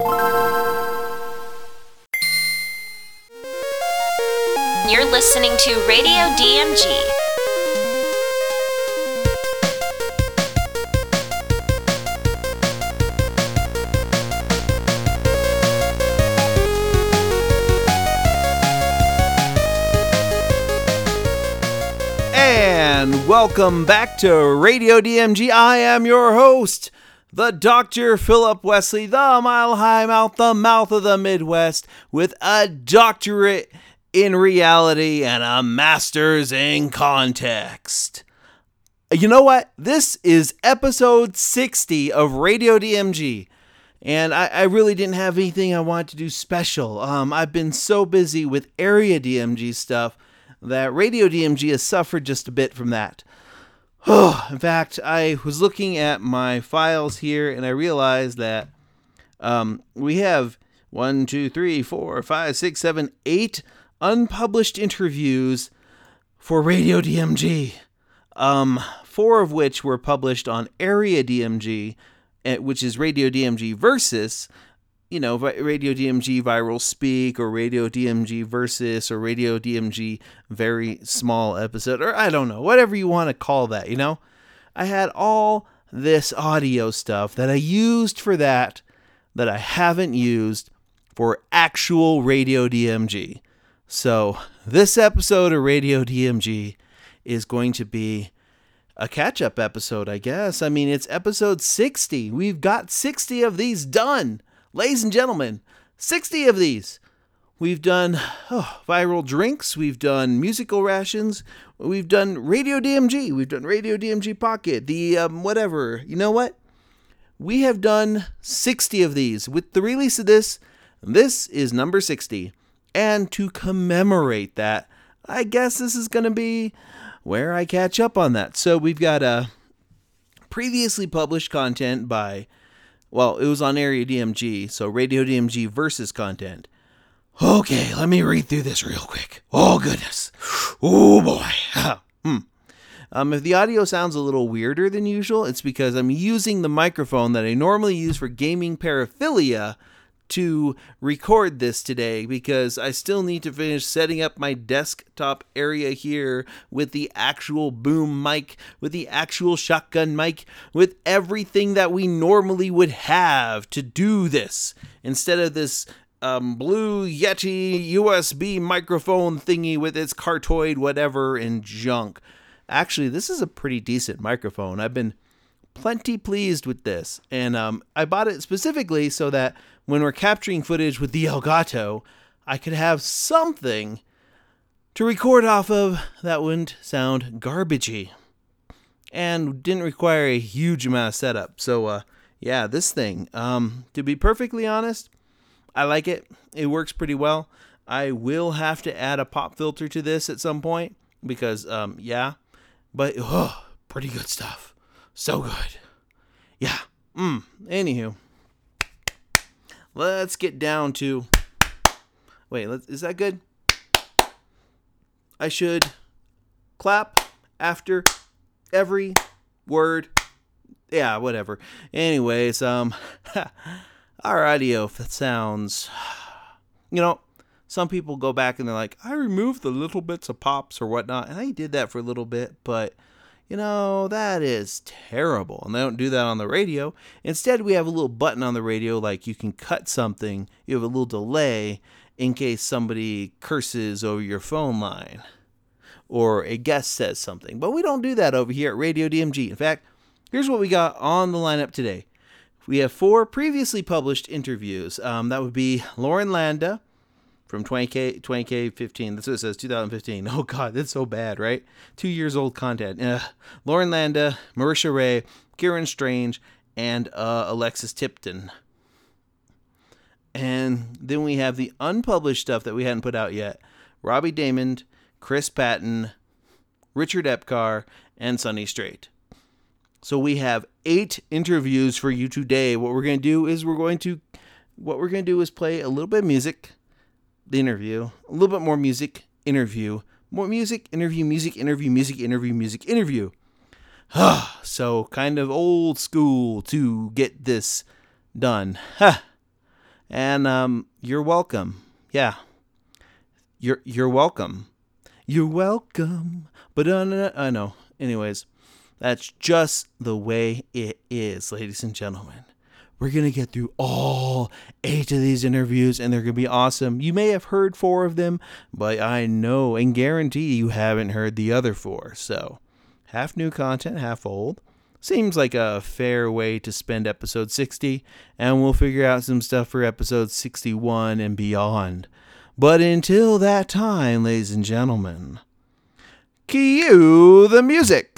You're listening to Radio DMG. And welcome back to Radio DMG. I am your host, the Dr. Philip Wesley, the mile high mouth, the mouth of the Midwest, with a doctorate in reality and a master's in context. You know what? This is episode 60 of Radio DMG. And I, I really didn't have anything I wanted to do special. Um, I've been so busy with area DMG stuff that Radio DMG has suffered just a bit from that. In fact, I was looking at my files here and I realized that um, we have one, two, three, four, five, six, seven, eight unpublished interviews for Radio DMG. Um, four of which were published on Area DMG, eh, which is Radio DMG Versus, you know, Radio DMG Viral Speak or Radio DMG Versus or Radio DMG Very Small Episode, or I don't know, whatever you want to call that, you know? I had all this audio stuff that I used for that that I haven't used for actual Radio DMG. So, this episode of Radio DMG is going to be a catch up episode, I guess. I mean, it's episode 60. We've got 60 of these done. Ladies and gentlemen, 60 of these. We've done oh, viral drinks, we've done musical rations, we've done Radio DMG, we've done Radio DMG Pocket, the um, whatever. You know what? We have done 60 of these. With the release of this, this is number 60. And to commemorate that, I guess this is going to be where I catch up on that. So we've got a previously published content by well, it was on Area DMG, so Radio DMG versus content. Okay, let me read through this real quick. Oh goodness. Oh boy. hmm. Um, if the audio sounds a little weirder than usual, it's because I'm using the microphone that I normally use for gaming paraphilia to record this today because I still need to finish setting up my desktop area here with the actual boom mic, with the actual shotgun mic, with everything that we normally would have to do this instead of this um, blue Yeti USB microphone thingy with its cardioid whatever and junk. Actually, this is a pretty decent microphone. I've been plenty pleased with this, and um, I bought it specifically so that when we're capturing footage with the Elgato, I could have something to record off of that wouldn't sound garbagey and didn't require a huge amount of setup. So, uh, yeah, this thing, um, to be perfectly honest, I like it. It works pretty well. I will have to add a pop filter to this at some point because, um, yeah, but oh, pretty good stuff. So good. Yeah. Mm. Anywho, let's get down to. Wait, is that good? I should clap after every word. Yeah, whatever. Anyways, um, our audio sounds. You know, some people go back and they're like, I removed the little bits of pops or whatnot, and I did that for a little bit, but you know, that is terrible. And they don't do that on the radio. Instead, we have a little button on the radio like you can cut something, you have a little delay in case somebody curses over your phone line or a guest says something. But we don't do that over here at Radio DMG. In fact, here's what we got on the lineup today. We have four previously published interviews. Um, that would be Lauren Landa from 20K, 20K 15. That's what it says, 2015. Oh, God, that's so bad, right? Two years old content. Uh, Lauren Landa, Marisha Ray, Kieran Strange, and uh, Alexis Tipton. And then we have the unpublished stuff that we hadn't put out yet Robbie Daymond, Chris Patton, Richard Epcar, and Sonny Strait. So we have eight interviews for you today. What we're going to do is we're going to what we're going to do is play a little bit of music, the interview, a little bit more music, interview, more music, interview, music, interview, music, interview, music, interview. so kind of old school to get this done. Ha and um, you're welcome. Yeah, you're you're welcome. You're welcome. But uh, I know. Anyways, that's just the way it is, ladies and gentlemen. We're going to get through all eight of these interviews and they're going to be awesome. You may have heard four of them, but I know and guarantee you haven't heard the other four. So, half new content, half old. Seems like a fair way to spend episode 60, and we'll figure out some stuff for episode 61 and beyond. But until that time, ladies and gentlemen, cue the music.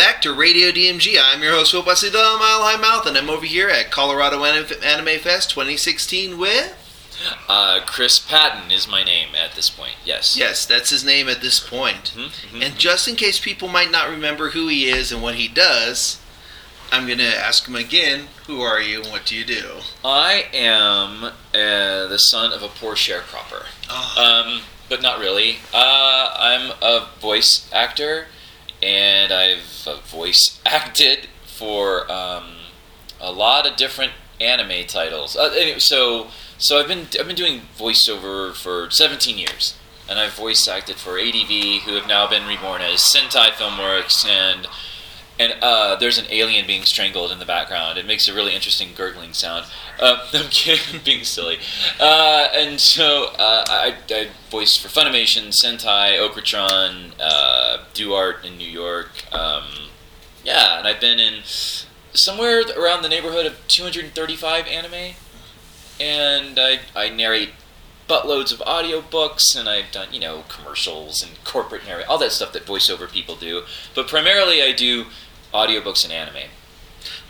Back to Radio DMG. I'm your host, Will Wesley, the Mile High Mouth, and I'm over here at Colorado Anime Fest 2016 with. Uh, Chris Patton is my name at this point. Yes. Yes, that's his name at this point. Mhm, mhm. And just in case people might not remember who he is and what he does, I'm going to ask him again who are you and what do you do? I am uh, the son of a poor sharecropper. Oh, Um, but not really. Uh, I'm a voice actor, and I've uh, voice acted for um, a lot of different anime titles. Uh, anyway, so so I've been I've been doing voiceover for 17 years, and I've voice acted for ADV, who have now been reborn as Sentai Filmworks, and and uh, there's an alien being strangled in the background. It makes a really interesting gurgling sound. Uh, I'm kidding, being silly. Uh, and so uh, I, I voiced for Funimation, Sentai, Okratron, uh, DuArt in New York. Um, yeah, and I've been in somewhere around the neighborhood of 235 anime, and I, I narrate buttloads of audiobooks and I've done, you know, commercials and corporate narrate, all that stuff that voiceover people do. But primarily I do audiobooks and anime.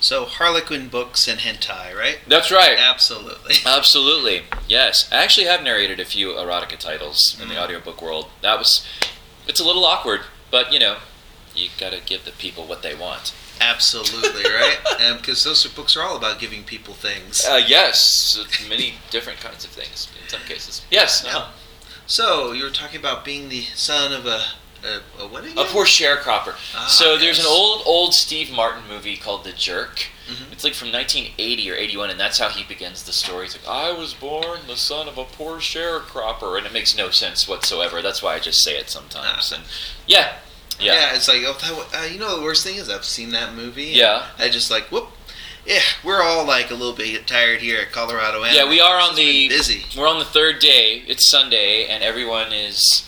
So Harlequin books and hentai, right? That's right. Absolutely. Absolutely. Yes. I actually have narrated a few erotica titles in the Mm. audiobook world. That was it's a little awkward, but you know, you got to give the people what they want. Absolutely, right? Because those are, books are all about giving people things. Uh, yes, many different kinds of things in some cases. Yes. Yeah. So you were talking about being the son of a a, a what again? A poor sharecropper. Ah, so there's an old, old Steve Martin movie called The Jerk. Mhm. It's like from 1980 or 81, and that's how he begins the story. He's like, I was born the son of a poor sharecropper, and it makes no sense whatsoever. That's why I just say it sometimes. Ah. And yeah, yeah, Yeah, it's like oh, that, uh, you know the worst thing is I've seen that movie. Yeah. I just like whoop. Yeah, we're all like a little bit tired here at Colorado. Yeah, we are on It's the- busy. We're on the third day. It's Sunday, and everyone is,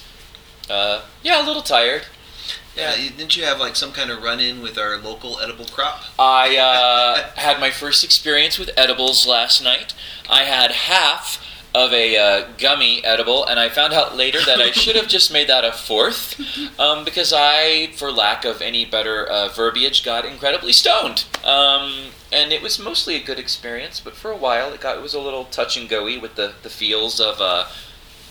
uh, yeah, a little tired. Yeah, you- didn't you have like some kind of run-in with our local edible crop? I uh, had my first experience with edibles last night. I had half of a uh, gummy edible, and I found out later that I should have just made that a fourth um, because I, for lack of any better uh, verbiage, got incredibly stoned. Um, and it was mostly a good experience, but for a while it got it was a little touch and goey with the, the feels of uh,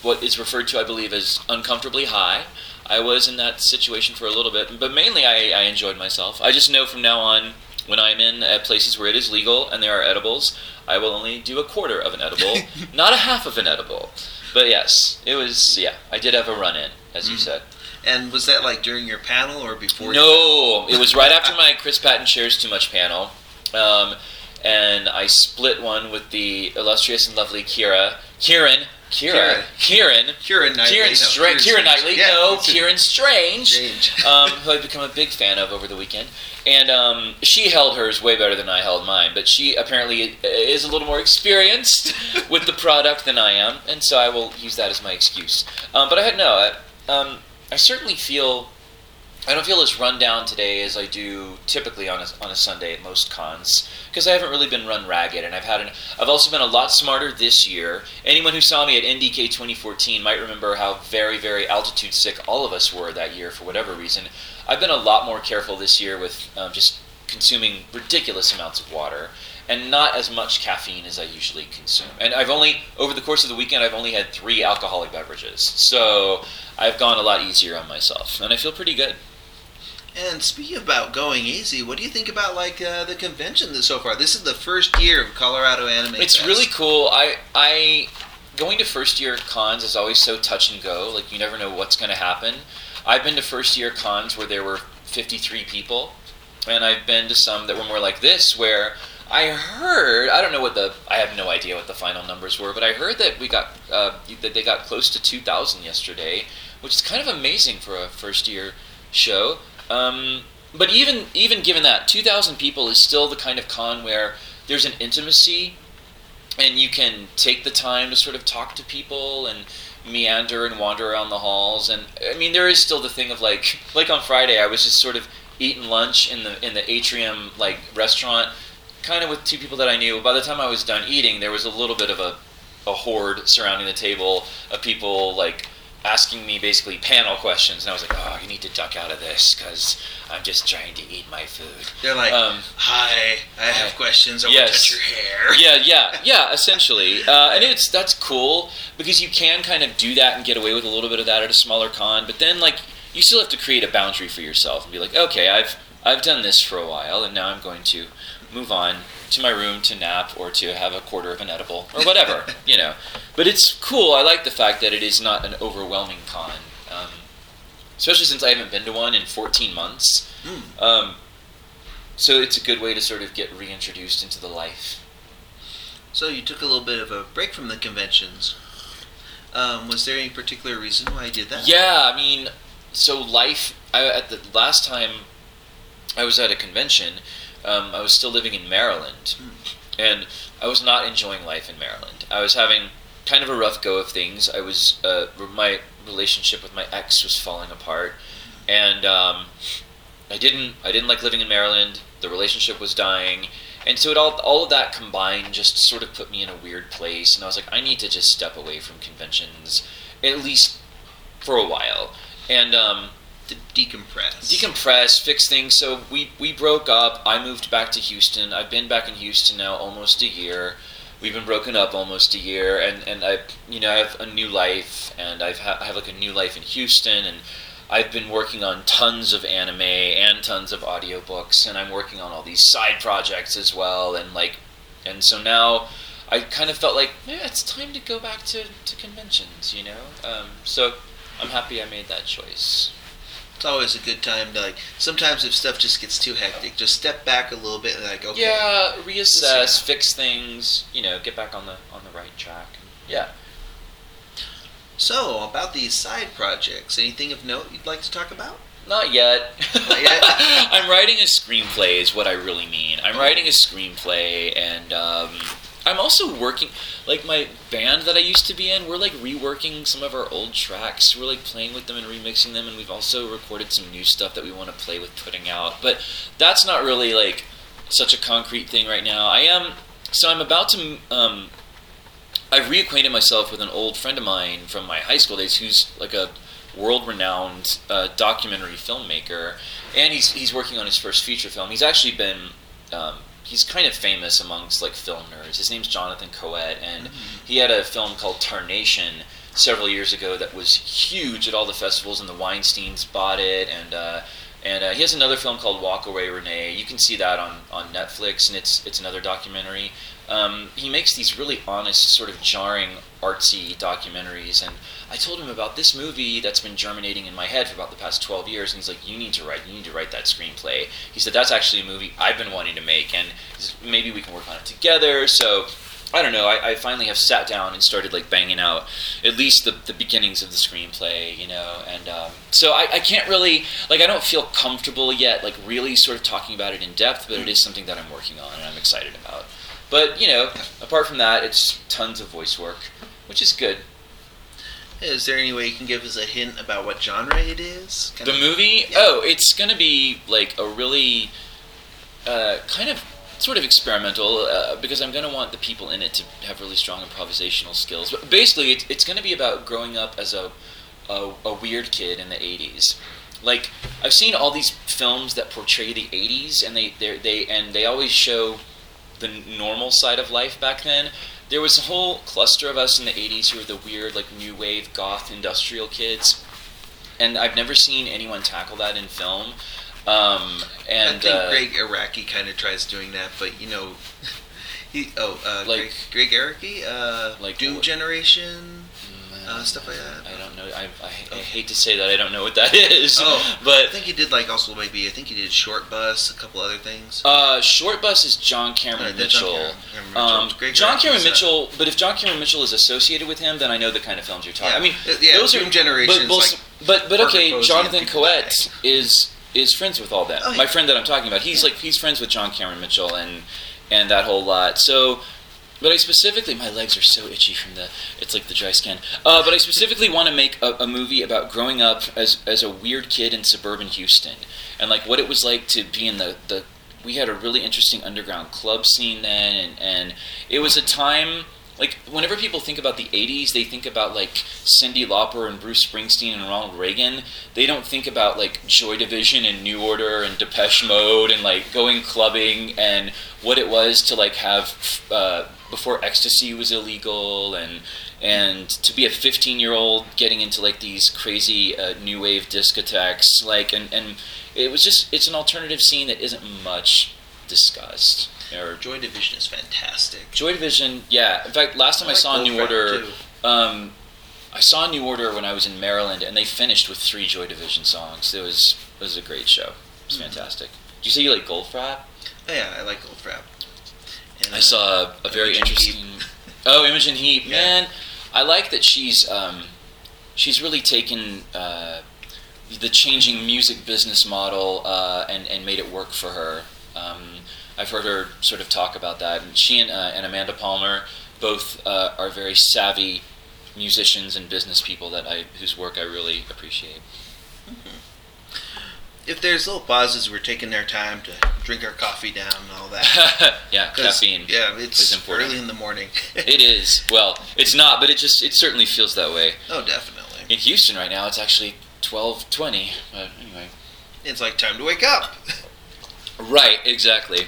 what is referred to, I believe, as uncomfortably high. I was in that situation for a little bit, but mainly I, I enjoyed myself. I just know from now on, when I'm in uh, places where it is legal and there are edibles, I will only do a quarter of an edible, not a half of an edible. But yes, it was, yeah, I did have a run in, as you Mm. said. And was that like during your panel or before? No, it was right after my Chris Patton shares too much panel, um, and I split one with the illustrious and lovely Kira, Kieran, Kira, Kieran, Kieran Knightley. Kieran, no, Stra- Kieran Knightley, Yeah, no, Kieran Strange, Strange. um, who I've become a big fan of over the weekend. And um, she held hers way better than I held mine, but she apparently is a little more experienced with the product than I am, and so I will use that as my excuse. Um, but I had no, I, um, I certainly feel I don't feel as run down today as I do typically on a, on a Sunday at most cons because I haven't really been run ragged, and I've had an. I've also been a lot smarter this year. Anyone who saw me at NDK 2014 might remember how very very altitude sick all of us were that year for whatever reason. I've been a lot more careful this year with um, just consuming ridiculous amounts of water and not as much caffeine as I usually consume. And I've only over the course of the weekend I've only had three alcoholic beverages, so I've gone a lot easier on myself, and I feel pretty good. And speaking about going easy, what do you think about like uh, the convention so far? This is the first year of Colorado Anime. It's Fest. really cool. I I going to first year cons is always so touch and go. Like you never know what's going to happen. I've been to first year cons where there were 53 people, and I've been to some that were more like this where I heard I don't know what the I have no idea what the final numbers were, but I heard that we got uh, that they got close to 2,000 yesterday, which is kind of amazing for a first year show. Um, but even even given that 2,000 people is still the kind of con where there's an intimacy and you can take the time to sort of talk to people and meander and wander around the halls. And i mean there is still the thing of like like on friday i was just sort of eating lunch in the in the atrium like restaurant kind of with two people that i knew. By the time i was done eating there was a little bit of a a horde surrounding the table of people like asking me basically panel questions and i was like oh you need to duck out of this because i'm just trying to eat my food They're like, um, "Hi, I have hi. questions. I Yes. want to touch your hair." yeah, yeah, yeah. Essentially, uh, and it's that's cool because you can kind of do that and get away with a little bit of that at a smaller con. But then, like, you still have to create a boundary for yourself and be like, okay, I've I've done this for a while, and now I'm going to move on to my room to nap or to have a quarter of an edible or whatever, you know. But it's cool. I like the fact that it is not an overwhelming con, um, especially since I haven't been to one in 14 months. Mm. Um, so it's a good way to sort of get reintroduced into the life. So you took a little bit of a break from the conventions. Um, was there any particular reason why you did that? Yeah, I mean, so life. I, at the last time I was at a convention, um, I was still living in Maryland, and I was not enjoying life in Maryland. I was having kind of a rough go of things. I was uh, my relationship with my ex was falling apart, and um, I didn't I didn't like living in Maryland. The relationship was dying, and so it all all of that combined just sort of put me in a weird place. And I was like, I need to just step away from conventions, at least for a while, and. Um, To decompress. decompress, fix things. So we we broke up. I moved back to Houston. I've been back in Houston now almost a year. We've been broken up almost a year, and and I you know I have a new life, and I've ha- I have like a new life in Houston, and I've been working on tons of anime and tons of audiobooks, and I'm working on all these side projects as well, and like, and so now. I kind of felt like, yeah, it's time to go back to, to conventions, you know? Um, so I'm happy I made that choice. It's always a good time to like. Sometimes if stuff just gets too hectic, just step back a little bit and like, okay. Yeah, reassess, fix things, you know, get back on the on the right track. Yeah. So about these side projects, anything of note you'd like to talk about? Not yet. Not yet? I'm writing a screenplay is what I really mean. I'm writing a screenplay and um, I'm also working like my band that I used to be in, we're like reworking some of our old tracks. We're like playing with them and remixing them and we've also recorded some new stuff that we want to play with putting out. But that's not really like such a concrete thing right now. I am so I'm about to um, I've reacquainted myself with an old friend of mine from my high school days who's like a world-renowned uh, documentary filmmaker, and he's he's working on his first feature film. He's actually been um, he's kind of famous amongst like film nerds. His name's Jonathan Caouette, and he had a film called Tarnation several years ago that was huge at all the festivals, and the Weinstein's bought it, and uh, and uh, he has another film called Walk Away Renee. You can see that on, on Netflix, and it's it's another documentary. Um, he makes these really honest, sort of jarring, artsy documentaries. And I told him about this movie that's been germinating in my head for about the past 12 years. And he's like, "You need to write. You need to write that screenplay." He said, "That's actually a movie I've been wanting to make, and maybe we can work on it together." So I don't know. I, I finally have sat down and started like banging out at least the, the beginnings of the screenplay, you know. And um, so I, I can't really like I don't feel comfortable yet, like really sort of talking about it in depth. But it is something that I'm working on and I'm excited about. But you know, apart from that, it's tons of voice work, which is good. Is there any way you can give us a hint about what genre it is? Kind The of- movie? Yeah. Oh, it's gonna be like a really uh, kind of sort of experimental uh, because I'm gonna want the people in it to have really strong improvisational skills. But basically, it, it's gonna be about growing up as a, a a weird kid in the '80s. Like I've seen all these films that portray the '80s, and they they and they always show the normal side of life back then. There was a whole cluster of us in the '80s who were the weird, like new wave goth industrial kids, and I've never seen anyone tackle that in film. Um, and I think uh, Gregg Araki kind of tries doing that, but you know, he oh uh, Like- Gregg, Gregg Araki, uh, Like Doom what- Generation. Uh, stuff like that. I don't know. I, I, I Oh. hate to say that I don't know what that is. Oh, but I think he did like also maybe I think he did Short Bus, a couple other things. uh, Short Bus is John Cameron that's John Mitchell. Cameron- Cameron Mitchell. Um, John Cameron Mitchell, but if John Cameron Mitchell is associated with him, then I know the kind of films you're talking. Yeah. I mean, Uh, yeah, those are Generation's but, like but but okay, Jonathan Caouette is is friends with all that. Oh, yeah. My friend that I'm talking about, he's like he's friends with John Cameron Mitchell and and that whole lot. So. But I specifically, my legs are so itchy from the, it's like the dry skin. Uh, but I specifically want to make a, a movie about growing up as, as a weird kid in suburban Houston. And like what it was like to be in the, the we had a really interesting underground club scene then. And, and it was a time, like whenever people think about the 80s, they think about like Cyndi Lauper and Bruce Springsteen and Ronald Reagan. They don't think about like Joy Division and New Order and Depeche Mode and like going clubbing and what it was to like have uh, before ecstasy was illegal and and to be a 15 year old getting into like these crazy uh, new wave discotheques like and and it was just it's an alternative scene that isn't much discussed or Joy Division is fantastic. Joy Division, yeah. In fact, last time I, like saw New Order, um, I saw New Order when I was in Maryland, and they finished with three Joy Division songs. It was it was a great show. It was Mm-hmm. fantastic. Did you say you like Goldfrapp? Oh, yeah, I like Goldfrapp. I saw a, a very Imogen interesting. Oh, Imogen Heap, Yeah. man! I like that she's um, she's really taken uh, the changing music business model uh, and and made it work for her. Um, I've heard her sort of talk about that, and she and, uh, and Amanda Palmer both uh, are very savvy musicians and business people that I whose work I really appreciate. If there's little pauses, we're taking their time to drink our coffee down and all that. yeah, caffeine. Yeah, is it's important. early in the morning. It is. Well, it's not, but it just it certainly feels that way. oh, definitely. In Houston right now, it's actually twelve twenty. But anyway. It's like time to wake up. Right. Exactly.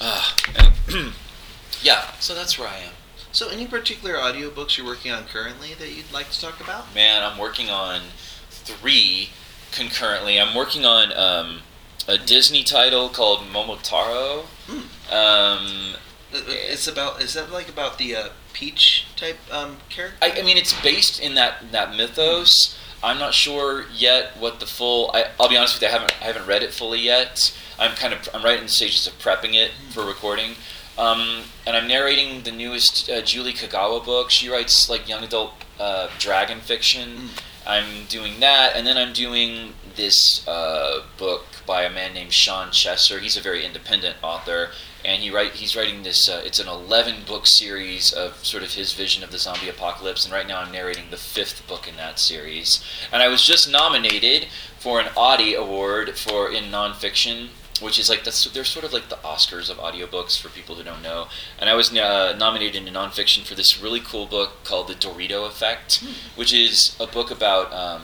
Ah. yeah. So that's where I am. So, any particular audiobooks you're working on currently that you'd like to talk about? Man, I'm working on three concurrently. I'm working on um, a Disney title called Momotaro. Hmm. Um, Uh, uh, It's about. Is that like about the uh, Peach type um, character? I, I mean, it's based in that that mythos. I'm not sure yet what the full. I, I'll be honest with you. I haven't I haven't read it fully yet. I'm kind of I'm right in the stages of prepping it for recording. Um, and I'm narrating the newest uh, Julie Kagawa book. She writes like young adult uh, dragon fiction. I'm doing that, and then I'm doing this uh, book by a man named Sean Chesser. He's a very independent author, and he write he's writing this. Uh, it's an 11 book series of sort of his vision of the zombie apocalypse, and right now I'm narrating the fifth book in that series. And I was just nominated for an Audie Award for in nonfiction. Which is like that's they're sort of like the Oscars of audiobooks for people who don't know. And I was uh, nominated in nonfiction for this really cool book called The Dorito Effect, which is a book about um,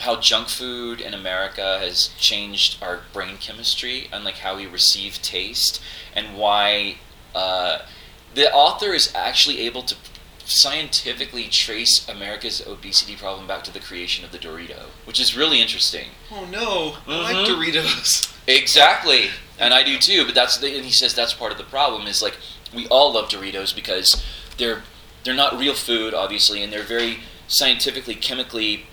how junk food in America has changed our brain chemistry and like how we receive taste and why uh, the author is actually able to scientifically trace America's obesity problem back to the creation of the Dorito, which is really interesting. Oh no! I like Mhm. Doritos. Exactly, and I do too. But that's the, and he says that's part of the problem is like we all love Doritos because they're they're not real food, obviously, and they're very scientifically, chemically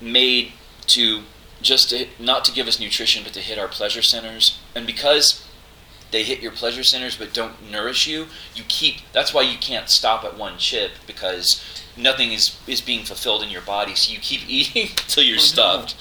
made to just to, not to give us nutrition, but to hit our pleasure centers. And because they hit your pleasure centers but don't nourish you, you keep. That's why you can't stop at one chip because nothing is is being fulfilled in your body. So you keep eating until you're Oh, no. stuffed.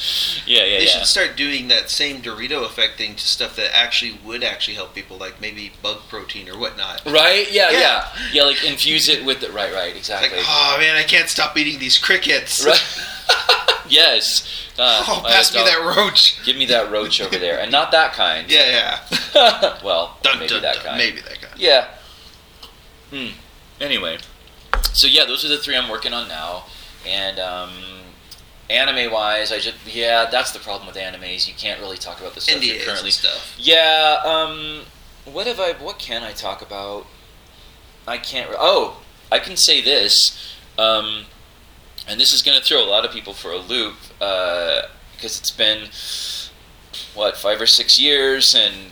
Yeah, yeah, They yeah. should start doing that same Dorito effect thing to stuff that actually would actually help people, like maybe bug protein or whatnot. Right? Yeah, Yeah. yeah, yeah. like infuse it with it. Right, right, Like, exactly. oh man, I can't stop eating these crickets. Right. yes. Uh, Oh, pass me that roach. Give me that roach over there, and not that kind. Yeah, yeah. well, Dun, maybe dun, that dun. kind. Maybe that kind. Yeah. Hmm. Anyway, so yeah, those are the three I'm working on now, and um, anime wise, I just yeah, that's the problem with animes. You can't really talk about the stuff NDAs currently stuff. Yeah. Um, what have I? What can I talk about? I can't. Re- oh, I can say this, um, and this is going to throw a lot of people for a loop because it's been what five or six years, and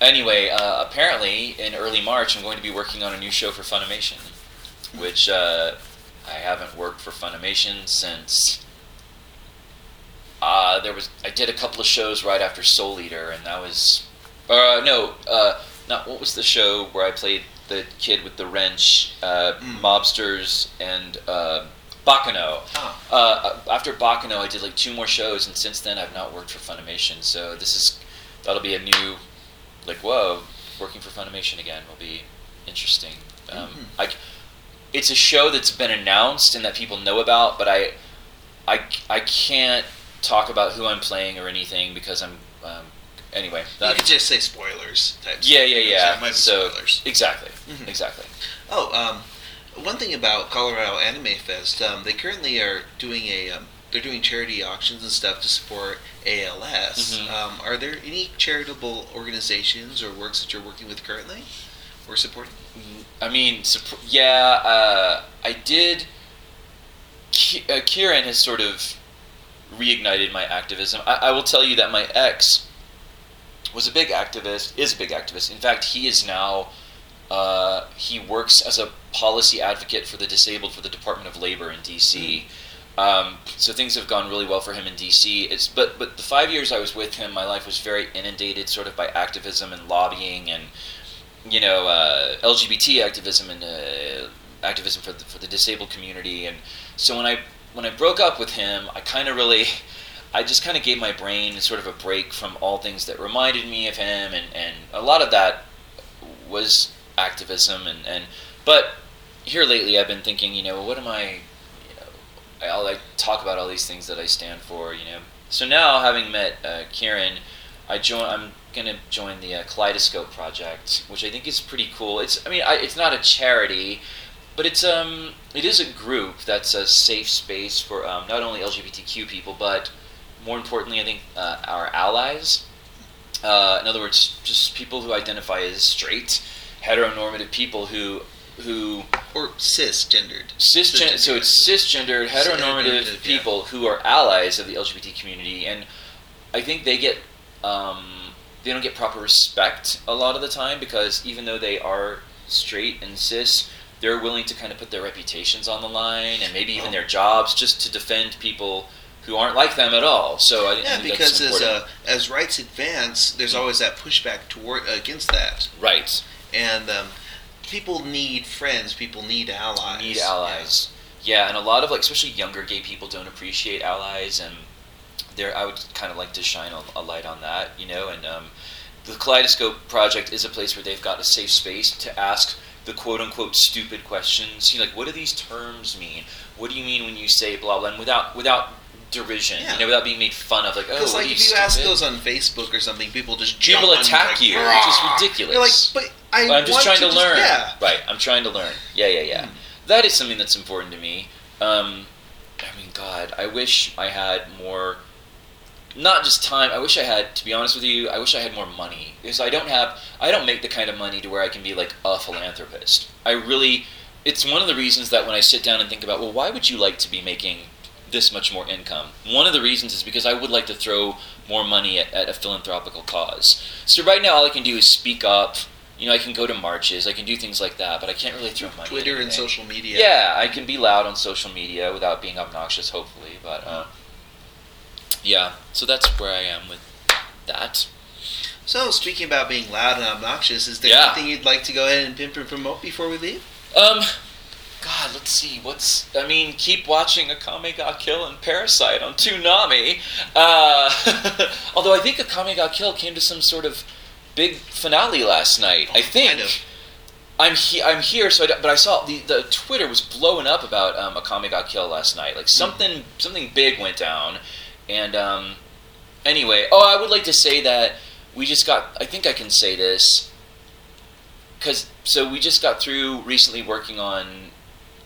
anyway, uh, apparently in early March, I'm going to be working on a new show for Funimation, which uh, I haven't worked for Funimation since. Uh, there was I did a couple of shows right after Soul Eater, and that was, uh, no, uh, not what was the show where I played the kid with the wrench, uh, Mm. mobsters, and uh, Baccano. Huh. Uh, after Baccano, I did like two more shows, and since then I've not worked for Funimation. So this is that'll be a new, like whoa, working for Funimation again will be interesting. Um, Mhm. I, it's a show that's been announced and that people know about, but I, I, I can't talk about who I'm playing or anything because I'm. Um, anyway, You that- could just say spoilers. Type yeah, yeah, yeah. Be so spoilers. exactly, Mhm. exactly. Oh, um, one thing about Colorado Anime Fest, um, they currently are doing a, um, they're doing charity auctions and stuff to support ALS. Mhm. Um, are there any charitable organizations or works that you're working with currently or supporting? I mean, yeah, uh, I did. Uh, Kieran has sort of reignited my activism. I, I will tell you that my ex was a big activist, is a big activist. In fact, he is now. Uh, he works as a policy advocate for the disabled for the Department of Labor in D.C. Um, so things have gone really well for him in D.C. It's but but the five years I was with him, my life was very inundated, sort of by activism and lobbying and you know, uh, LGBT activism and uh, activism for the, for the disabled community. And so when I when I broke up with him, I kind of really, I just kind of gave my brain sort of a break from all things that reminded me of him, and and a lot of that was activism and and but here lately I've been thinking, you know, what am I? You know, I like talk about all these things that I stand for, you know. So now, having met uh, Kieran, I join. I'm gonna join the uh, Kaleidoscope project, which I think is pretty cool. It's, I mean, I, it's not a charity, but it's um, it is a group that's a safe space for um, not only LGBTQ people, but more importantly, I think uh, our allies. Uh, in other words, just people who identify as straight, heteronormative people who who or cisgendered. cisgen- so it's cisgendered heteronormative Cisgendered, yeah. people who are allies of the LGBT community, and I think they get um, they don't get proper respect a lot of the time because even though they are straight and cis, they're willing to kind of put their reputations on the line and maybe even their jobs just to defend people who aren't like them at all. So I, Yeah, think because as uh, as rights advance, there's always that pushback toward against that, right. and um, people need friends. People need allies. need allies. Yeah. and a lot of like, especially younger gay people don't appreciate allies, and there I would kind of like to shine a, a light on that, you know. And um, the Kaleidoscope Project is a place where they've got a safe space to ask the quote unquote stupid questions. You know, like, what do these terms mean? What do you mean when you say blah blah? And without without derision, Yeah. you know, without being made fun of, like, oh, Because like if you ask those on Facebook or something, people just jump people attack you, you, like, which is ridiculous. You're like, but I I'm just want trying to, just- learn. Yeah. Right. I'm trying to learn. Yeah, yeah, yeah. Hmm. That is something that's important to me. Um, I mean, God, I wish I had more. Not just time. I wish I had. To be honest with you, I wish I had more money because I don't have. I don't make the kind of money to where I can be like a philanthropist. I really. It's one of the reasons that when I sit down and think about, well, why would you like to be making this much more income? One of the reasons is because I would like to throw more money at, at a philanthropical cause. So right now, all I can do is speak up. You know, I can go to marches, I can do things like that, but I can't really throw money. at Twitter and social media. Yeah, I can be loud on social media without being obnoxious, hopefully. But uh, yeah, so that's where I am with that. So speaking about being loud and obnoxious, is there Yeah. anything you'd like to go ahead and pimp and promote before we leave? Um, God, let's see. What's I mean? Keep watching Akame ga Kill and Parasyte on Toonami. Uh, although I think Akame ga Kill came to some sort of big finale last night. I think. Kind of. I'm he- I'm here, so I but I saw the, the Twitter was blowing up about um, Akame got killed last night. Like something something big went down, and um, anyway, oh, I would like to say that we just got. I think I can say this because so we just got through recently working on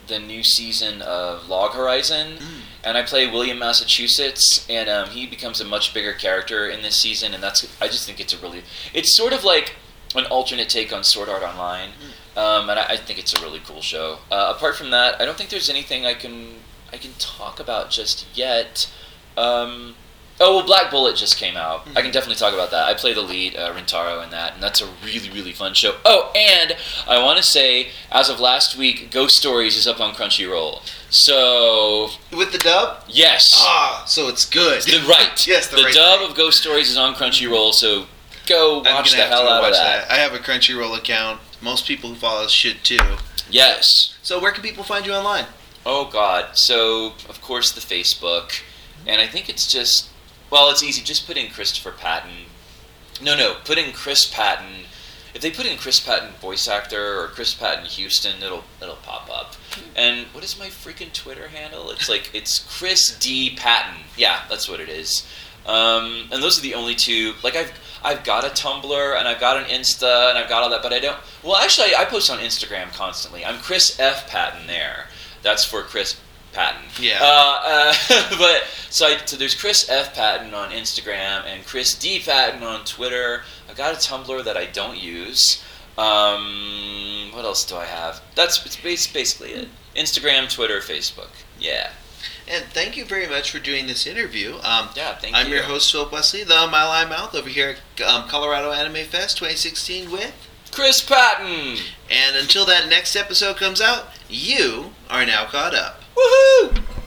the new season of Log Horizon, and I play William Massachusetts, and um, he becomes a much bigger character in this season, and that's I just think it's a really it's sort of like an alternate take on Sword Art Online, um, and I, I think it's a really cool show. Uh, apart from that, I don't think there's anything I can I can talk about just yet. Um, oh well, Black Bullet just came out. I can definitely talk about that. I play the lead, uh, Rentaro, in that, and that's a really really fun show. Oh, and I want to say, as of last week, Ghost Stories is up on Crunchyroll. So With the dub? yes, Ah, so it's good. the right. yes, the, the right dub thing. of Ghost Stories is on Crunchyroll. So go watch the hell out of watch that. I have a Crunchyroll account. Most people who follow us should too. Yes. So where can people find you online? Oh God. So of course the Facebook, and I think it's just well, it's easy. Just put in Christopher Patton. No, no, put in Chris Patton. If they put in Chris Patton voice actor or Chris Patton Houston, it'll it'll pop up. And what is my freaking Twitter handle? It's like it's Chris D Patton. Yeah, that's what it is. Um, and those are the only two. Like I've I've got a Tumblr and I've got an Insta and I've got all that, but I don't. Well, actually, I post on Instagram constantly. I'm Chris F Patton there. That's for Chris Patton. Yeah. Uh, uh, but so, I, so there's Chris F Patton on Instagram and Chris D Patton on Twitter. I got a Tumblr that I don't use. Um, what else do I have? That's it's bas- basically it. Instagram, Twitter, Facebook. Yeah. And thank you very much for doing this interview. Um, Yeah. Thank I'm you. your host Philip Wesley, the Mile High Mouth, over here at um, Colorado Anime Fest 2016 with. Chris Patton. And until that next episode comes out, you are now caught up. Woohoo!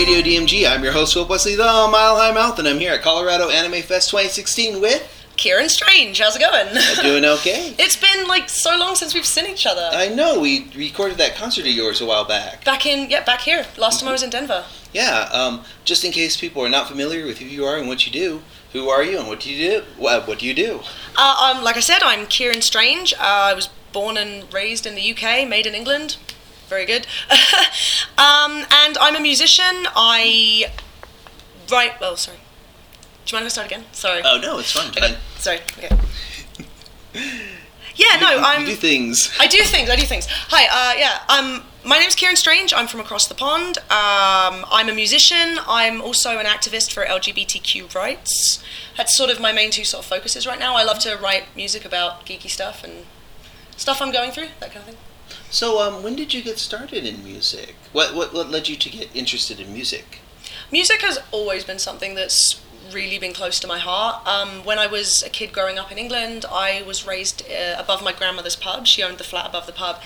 Radio DMG. I'm your host, Philip Wesley, the Mile High Mouth, and I'm here at Colorado Anime Fest 2016 with. Kieran Strange, how's it going? Doing okay. it's been like so long since we've seen each other. I know, we recorded that concert of yours a while back. back in, yeah, back here. Last time I was in Denver. Yeah, um, just in case people are not familiar with who you are and what you do, who are you and what do you do? What, what do you do? Uh, um, like I said, I'm Kieran Strange. Uh, I was born and raised in the UK, made in England. Very good. um, and I'm a musician. I write. Oh, sorry. Do you mind if I start again? Sorry. Oh, no, it's fine. I sorry. Okay. Yeah, no, you, I'm. You do things. I do things. I do things. Hi. Uh, yeah. Um, my name's Kieran Strange. I'm from across the pond. Um, I'm a musician. I'm also an activist for LGBTQ rights. That's sort of my main two sort of focuses right now. I love to write music about geeky stuff and stuff I'm going through, that kind of thing. So, um, when did you get started in music? What, what, what led you to get interested in music? Music has always been something that's really been close to my heart. Um, when I was a kid growing up in England, I was raised uh, above my grandmother's pub. She owned the flat above the pub.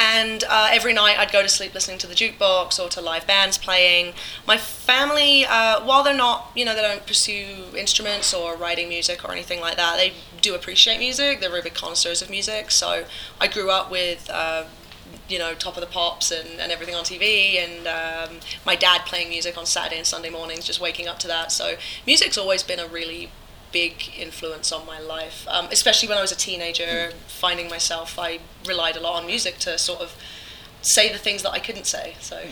And uh, every night I'd go to sleep listening to the jukebox or to live bands playing. My family, uh, while they're not, you know, they don't pursue instruments or writing music or anything like that, they do appreciate music. They're really big connoisseurs of music. So I grew up with uh, you know, Top of the Pops and, and everything on TV, and um, my dad playing music on Saturday and Sunday mornings, just waking up to that. So music's always been a really big influence on my life, um, especially when I was a teenager, finding myself, I relied a lot on music to sort of say the things that I couldn't say. So.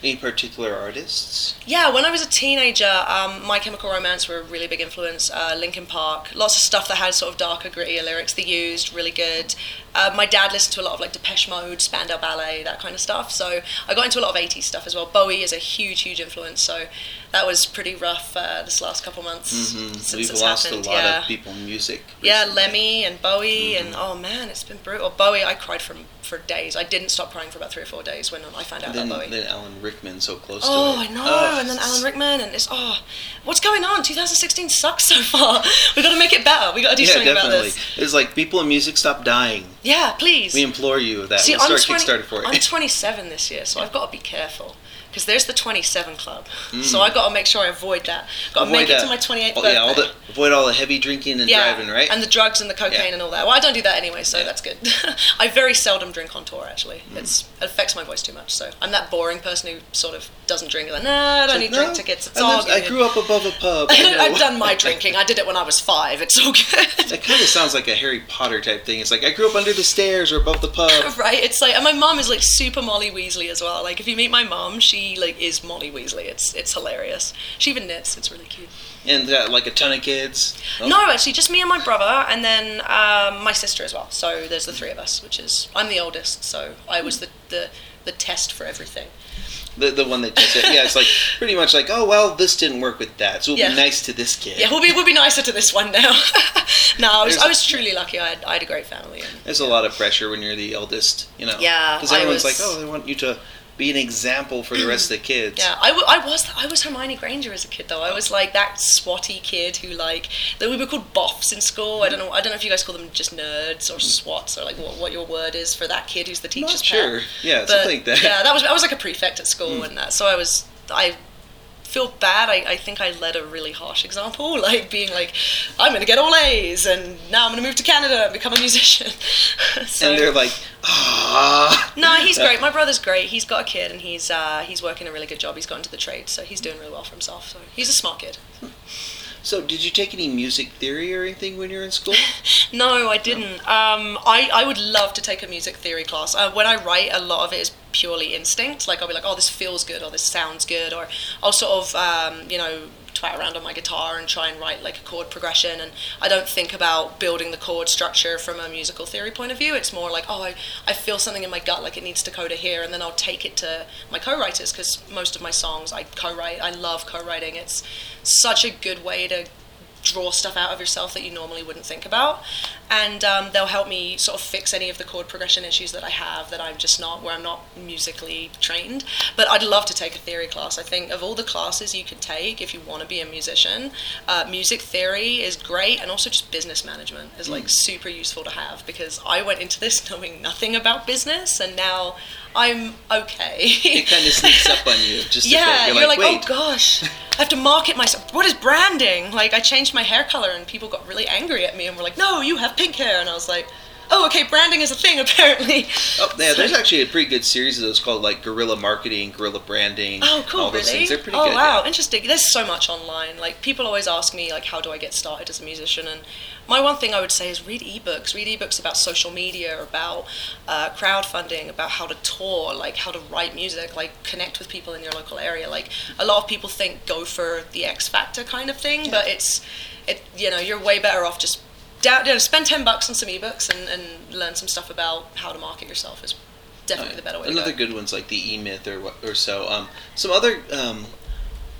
Any particular artists? Yeah, when I was a teenager, um, My Chemical Romance were a really big influence. Uh, Linkin Park, lots of stuff that had sort of darker, grittier lyrics. They used really good. Uh, my dad listened to a lot of like Depeche Mode, Spandau Ballet, that kind of stuff. So I got into a lot of 80s stuff as well. Bowie is a huge, huge influence. So that was pretty rough uh, this last couple months hmm since We've it's lost happened. a lot yeah. of people in music. Yeah, recently. Lemmy and Bowie, and Mm-hmm. oh man, it's been brutal. Bowie, I cried for for days. I didn't stop crying for about three or four days when I found out Then, about Bowie. then Alan Rickman so close Oh, to I know. Oh, and then Alan Rickman, and it's oh, what's going on? 2016 sucks so far. We've got to make it better. We got to do Yeah, something definitely. about this. It's like people in music stop dying. Yeah, please. We implore you that. See, Let's I'm start 20, Kickstarter for it. I'm 27 this year, so I've got to be careful. Because there's the 27 club, Mm. so I got to make sure I avoid that. Got to make it to my 28th Oh, birthday. yeah, all the avoid all the heavy drinking and Yeah, driving, right? And the drugs and the cocaine Yeah. and all that. Well, I don't do that anyway, so Yeah. that's good. I very seldom drink on tour. Actually, Mm. it's it affects my voice too much. So I'm that boring person who sort of doesn't drink. Like, nah, I don't need No, drink tickets. It's I, all lived- I grew up above a pub. I've done my drinking. I did it when I was five. It's all good. That kind of sounds like a Harry Potter type thing. It's like I grew up under the stairs or above the pub. right? It's like, and my mom is like super Molly Weasley as well. Like, if you meet my mom, she like is Molly Weasley. It's it's hilarious. She even knits. It's really cute. and got like a ton of kids. Oh, No, actually, just me and my brother, and then um, my sister as well. So there's the three of us, which is I'm the oldest, so I was the the, the test for everything. The, the one that just said, yeah, it's like pretty much like, oh well, this didn't work with that, so we'll Yeah. be nice to this kid. Yeah, we'll be we'll be nicer to this one now. no, I was There's- I was truly lucky. I had, I had a great family. And, There's a lot of pressure when you're the eldest, you know. Yeah, Because I everyone's was- like, oh, they want you to be an example for the rest of the mm. kids. Yeah, I, w- I was I was Hermione Granger as a kid though. I was like that swatty kid who like that we were called boffs in school. I don't know. I don't know if you guys call them just nerds or swats or like what, what your word is for that kid who's the teacher's not sure. pet. Yeah, But, something like that. Yeah, that was I was like a prefect at school mm. and that. So I was I feel bad. I, I think I led a really harsh example, like being like, I'm gonna get all A's and now I'm gonna move to Canada and become a musician. so, and they're like, ah. no, he's great. My brother's great. He's got a kid and he's uh, he's working a really good job. He's got into the trade, so he's doing really well for himself. So he's a smart kid. So, did you take any music theory or anything when you were in school? No, I didn't. Um, I, I would love to take a music theory class. Uh, when I write, a lot of it is purely instinct. Like, I'll be like, oh, this feels good, or this sounds good, or I'll sort of, um, you know, twat around on my guitar and try and write like a chord progression. And I don't think about building the chord structure from a musical theory point of view. It's more like, oh, I, I feel something in my gut, like it needs to coda here, and then I'll take it to my co writers because most of my songs I co write. I love co writing. It's such a good way to draw stuff out of yourself that you normally wouldn't think about. And um, they'll help me sort of fix any of the chord progression issues that I have that I'm just not where I'm not musically trained. But I'd love to take a theory class. I think of all the classes you could take if you want to be a musician, uh, music theory is great, and also just business management is like super useful to have because I went into this knowing nothing about business, and now I'm okay. It kind of sneaks up on you just yeah, bit. you're, like, wait. oh gosh, I have to market myself. What is branding? Like, I changed my hair color, and people got really angry at me, and were like, no, you have pink hair, and I was like, oh, okay, branding is a thing apparently. Oh, yeah, there's actually a pretty good series of those called like guerrilla marketing, guerrilla branding. Oh, cool! All those really? things. They're pretty oh, good. wow, yeah. interesting. There's so much online. Like people always ask me, like, how do I get started as a musician? And my one thing I would say is read ebooks. Read ebooks about social media, about uh, crowdfunding, about how to tour, like how to write music, like connect with people in your local area. Like a lot of people think go for the X Factor kind of thing, but it's, it you know, you're way better off just. Down, you know, spend ten bucks on some ebooks and, and learn some stuff about how to market yourself is definitely the better way. Another to go. good one's like the E Myth or or so. Um, some other um,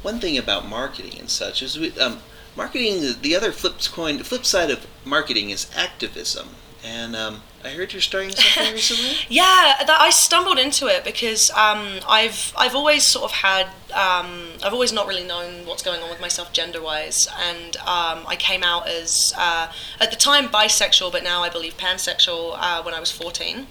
one thing about marketing and such is we, um, marketing. The other flip coin, the flip side of marketing is activism. And um, I heard you're starting something recently. Yeah, that I stumbled into it because um, I've I've always sort of had um, I've always not really known what's going on with myself gender wise, and um, I came out as uh, at the time bisexual, but now I believe pansexual uh, when I was fourteen.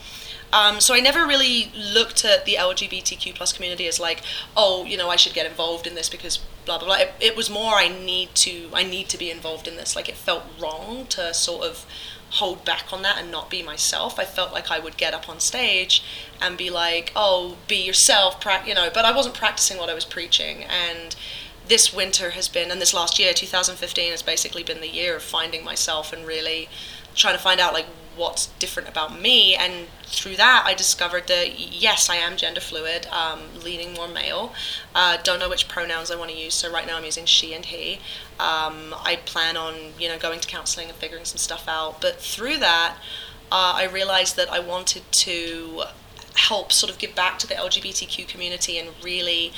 Um, so I never really looked at the LGBTQ plus community as like, oh, you know, I should get involved in this because blah blah blah. It, it was more I need to I need to be involved in this. Like it felt wrong to sort of hold back on that and not be myself. I felt like I would get up on stage and be like, "Oh, be yourself," you know. But I wasn't practicing what I was preaching, and this winter has been, and this last year, 2015, has basically been the year of finding myself and really trying to find out like what's different about me and through that i discovered that yes i am gender fluid um, leaning more male. Uh, don't know which pronouns i want to use so right now i'm using she and he. Um, i plan on you know going to counseling and figuring some stuff out but through that uh, i realized that i wanted to help sort of give back to the lgbtq community and really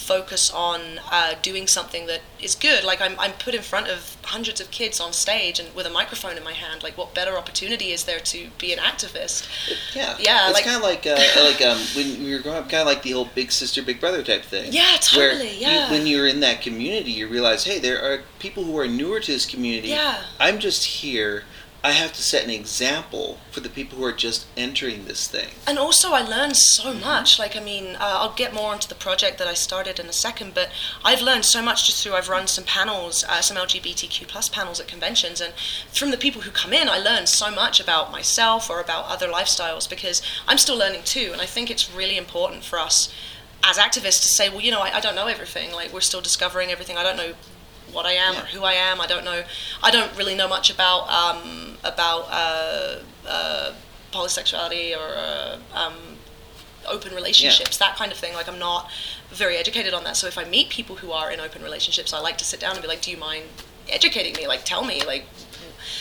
focus on uh, doing something that is good. Like I'm, I'm put in front of hundreds of kids on stage and with a microphone in my hand. Like what better opportunity is there to be an activist? Yeah, Yeah, It's like- kind of like uh, like um, when we were growing up, kind of like the old big sister, big brother type thing. Yeah, Where totally, you- yeah. when you're in that community, you realize, hey, there are people who are newer to this community. Yeah. I'm just here. I have to set an example for the people who are just entering this thing. And also, I learned so Mm-hmm. much. Like, I mean, uh, I'll get more onto the project that I started in a second, but I've learned so much just through I've run some panels, uh, some LGBTQ plus panels at conventions, and from the people who come in, I learned so much about myself or about other lifestyles because I'm still learning too. And I think it's really important for us as activists to say, well, you know, I, I don't know everything. Like, we're still discovering everything. I don't know what I am or who I am. I don't know. I don't really know much about um, about uh, uh, polysexuality or uh, um, open relationships, that kind of thing. Like I'm not very educated on that. So if I meet people who are in open relationships, I like to sit down and be like, "Do you mind educating me? Like, tell me, like."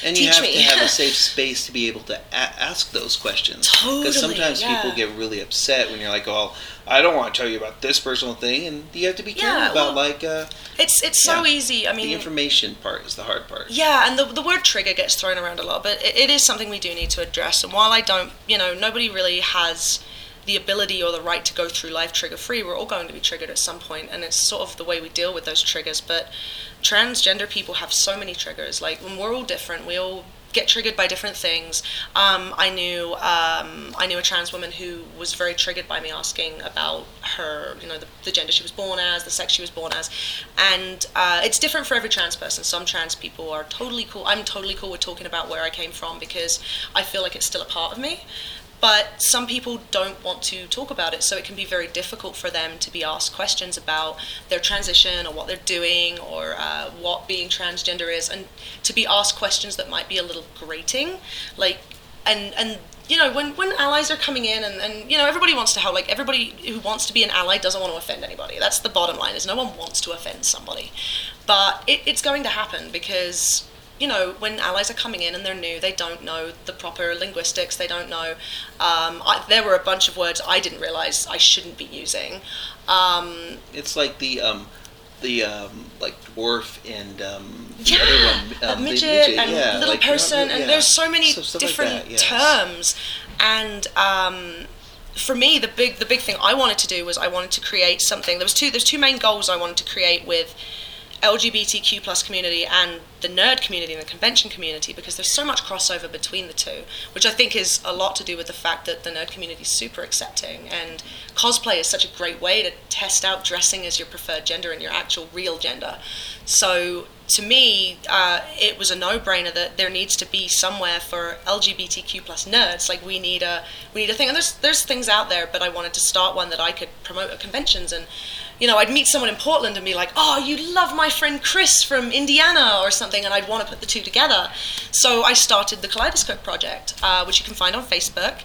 And you Teach have me. to have a safe space to be able to a- ask those questions. Totally, Because sometimes yeah. people get really upset when you're like, "Oh, I don't want to tell you about this personal thing," and you have to be careful Yeah, about well, like uh, It's it's so Yeah. easy. I mean, the information part is the hard part. Yeah, and the, the word trigger gets thrown around a lot, but it, it is something we do need to address. And while I don't, you know, nobody really has the ability or the right to go through life trigger free, we're all going to be triggered at some point, and it's sort of the way we deal with those triggers. But transgender people have so many triggers. Like, when we're all different, we all get triggered by different things. Um, I knew um, I knew a trans woman who was very triggered by me asking about her, you know, the, the gender she was born as, the sex she was born as, and uh, it's different for every trans person. Some trans people are totally cool. I'm totally cool with talking about where I came from because I feel like it's still a part of me. But some people don't want to talk about it, so it can be very difficult for them to be asked questions about their transition or what they're doing or uh, what being transgender is, and to be asked questions that might be a little grating, like and and you know when when allies are coming in and, and you know everybody wants to help like everybody who wants to be an ally doesn't want to offend anybody. That's the bottom line is no one wants to offend somebody. But it, it's going to happen because you know when allies are coming in and they're new they don't know the proper linguistics they don't know um, I, there were a bunch of words i didn't realize i shouldn't be using um, It's like the um, the um, like dwarf and um, the yeah, other one, um, the midget, and yeah, little like, person, yeah, and there's so many stuff- stuff like different that, yes. terms. And um, for me, the big the big thing I wanted to do was I wanted to create something. There was two there's two main goals I wanted to create with LGBTQ plus community and the nerd community and the convention community because there's so much crossover between the two, which I think is a lot to do with the fact that the nerd community is super accepting and cosplay is such a great way to test out dressing as your preferred gender and your actual real gender. So to me, uh, it was a no-brainer that there needs to be somewhere for LGBTQ plus nerds. Like we need a we need a thing, and there's there's things out there, but I wanted to start one that I could promote at conventions and you know, I'd meet someone in Portland and be like, "Oh, you love my friend Chris from Indiana or something," and I'd want to put the two together. So I started the Kaleidoscope Project, uh, which you can find on Facebook,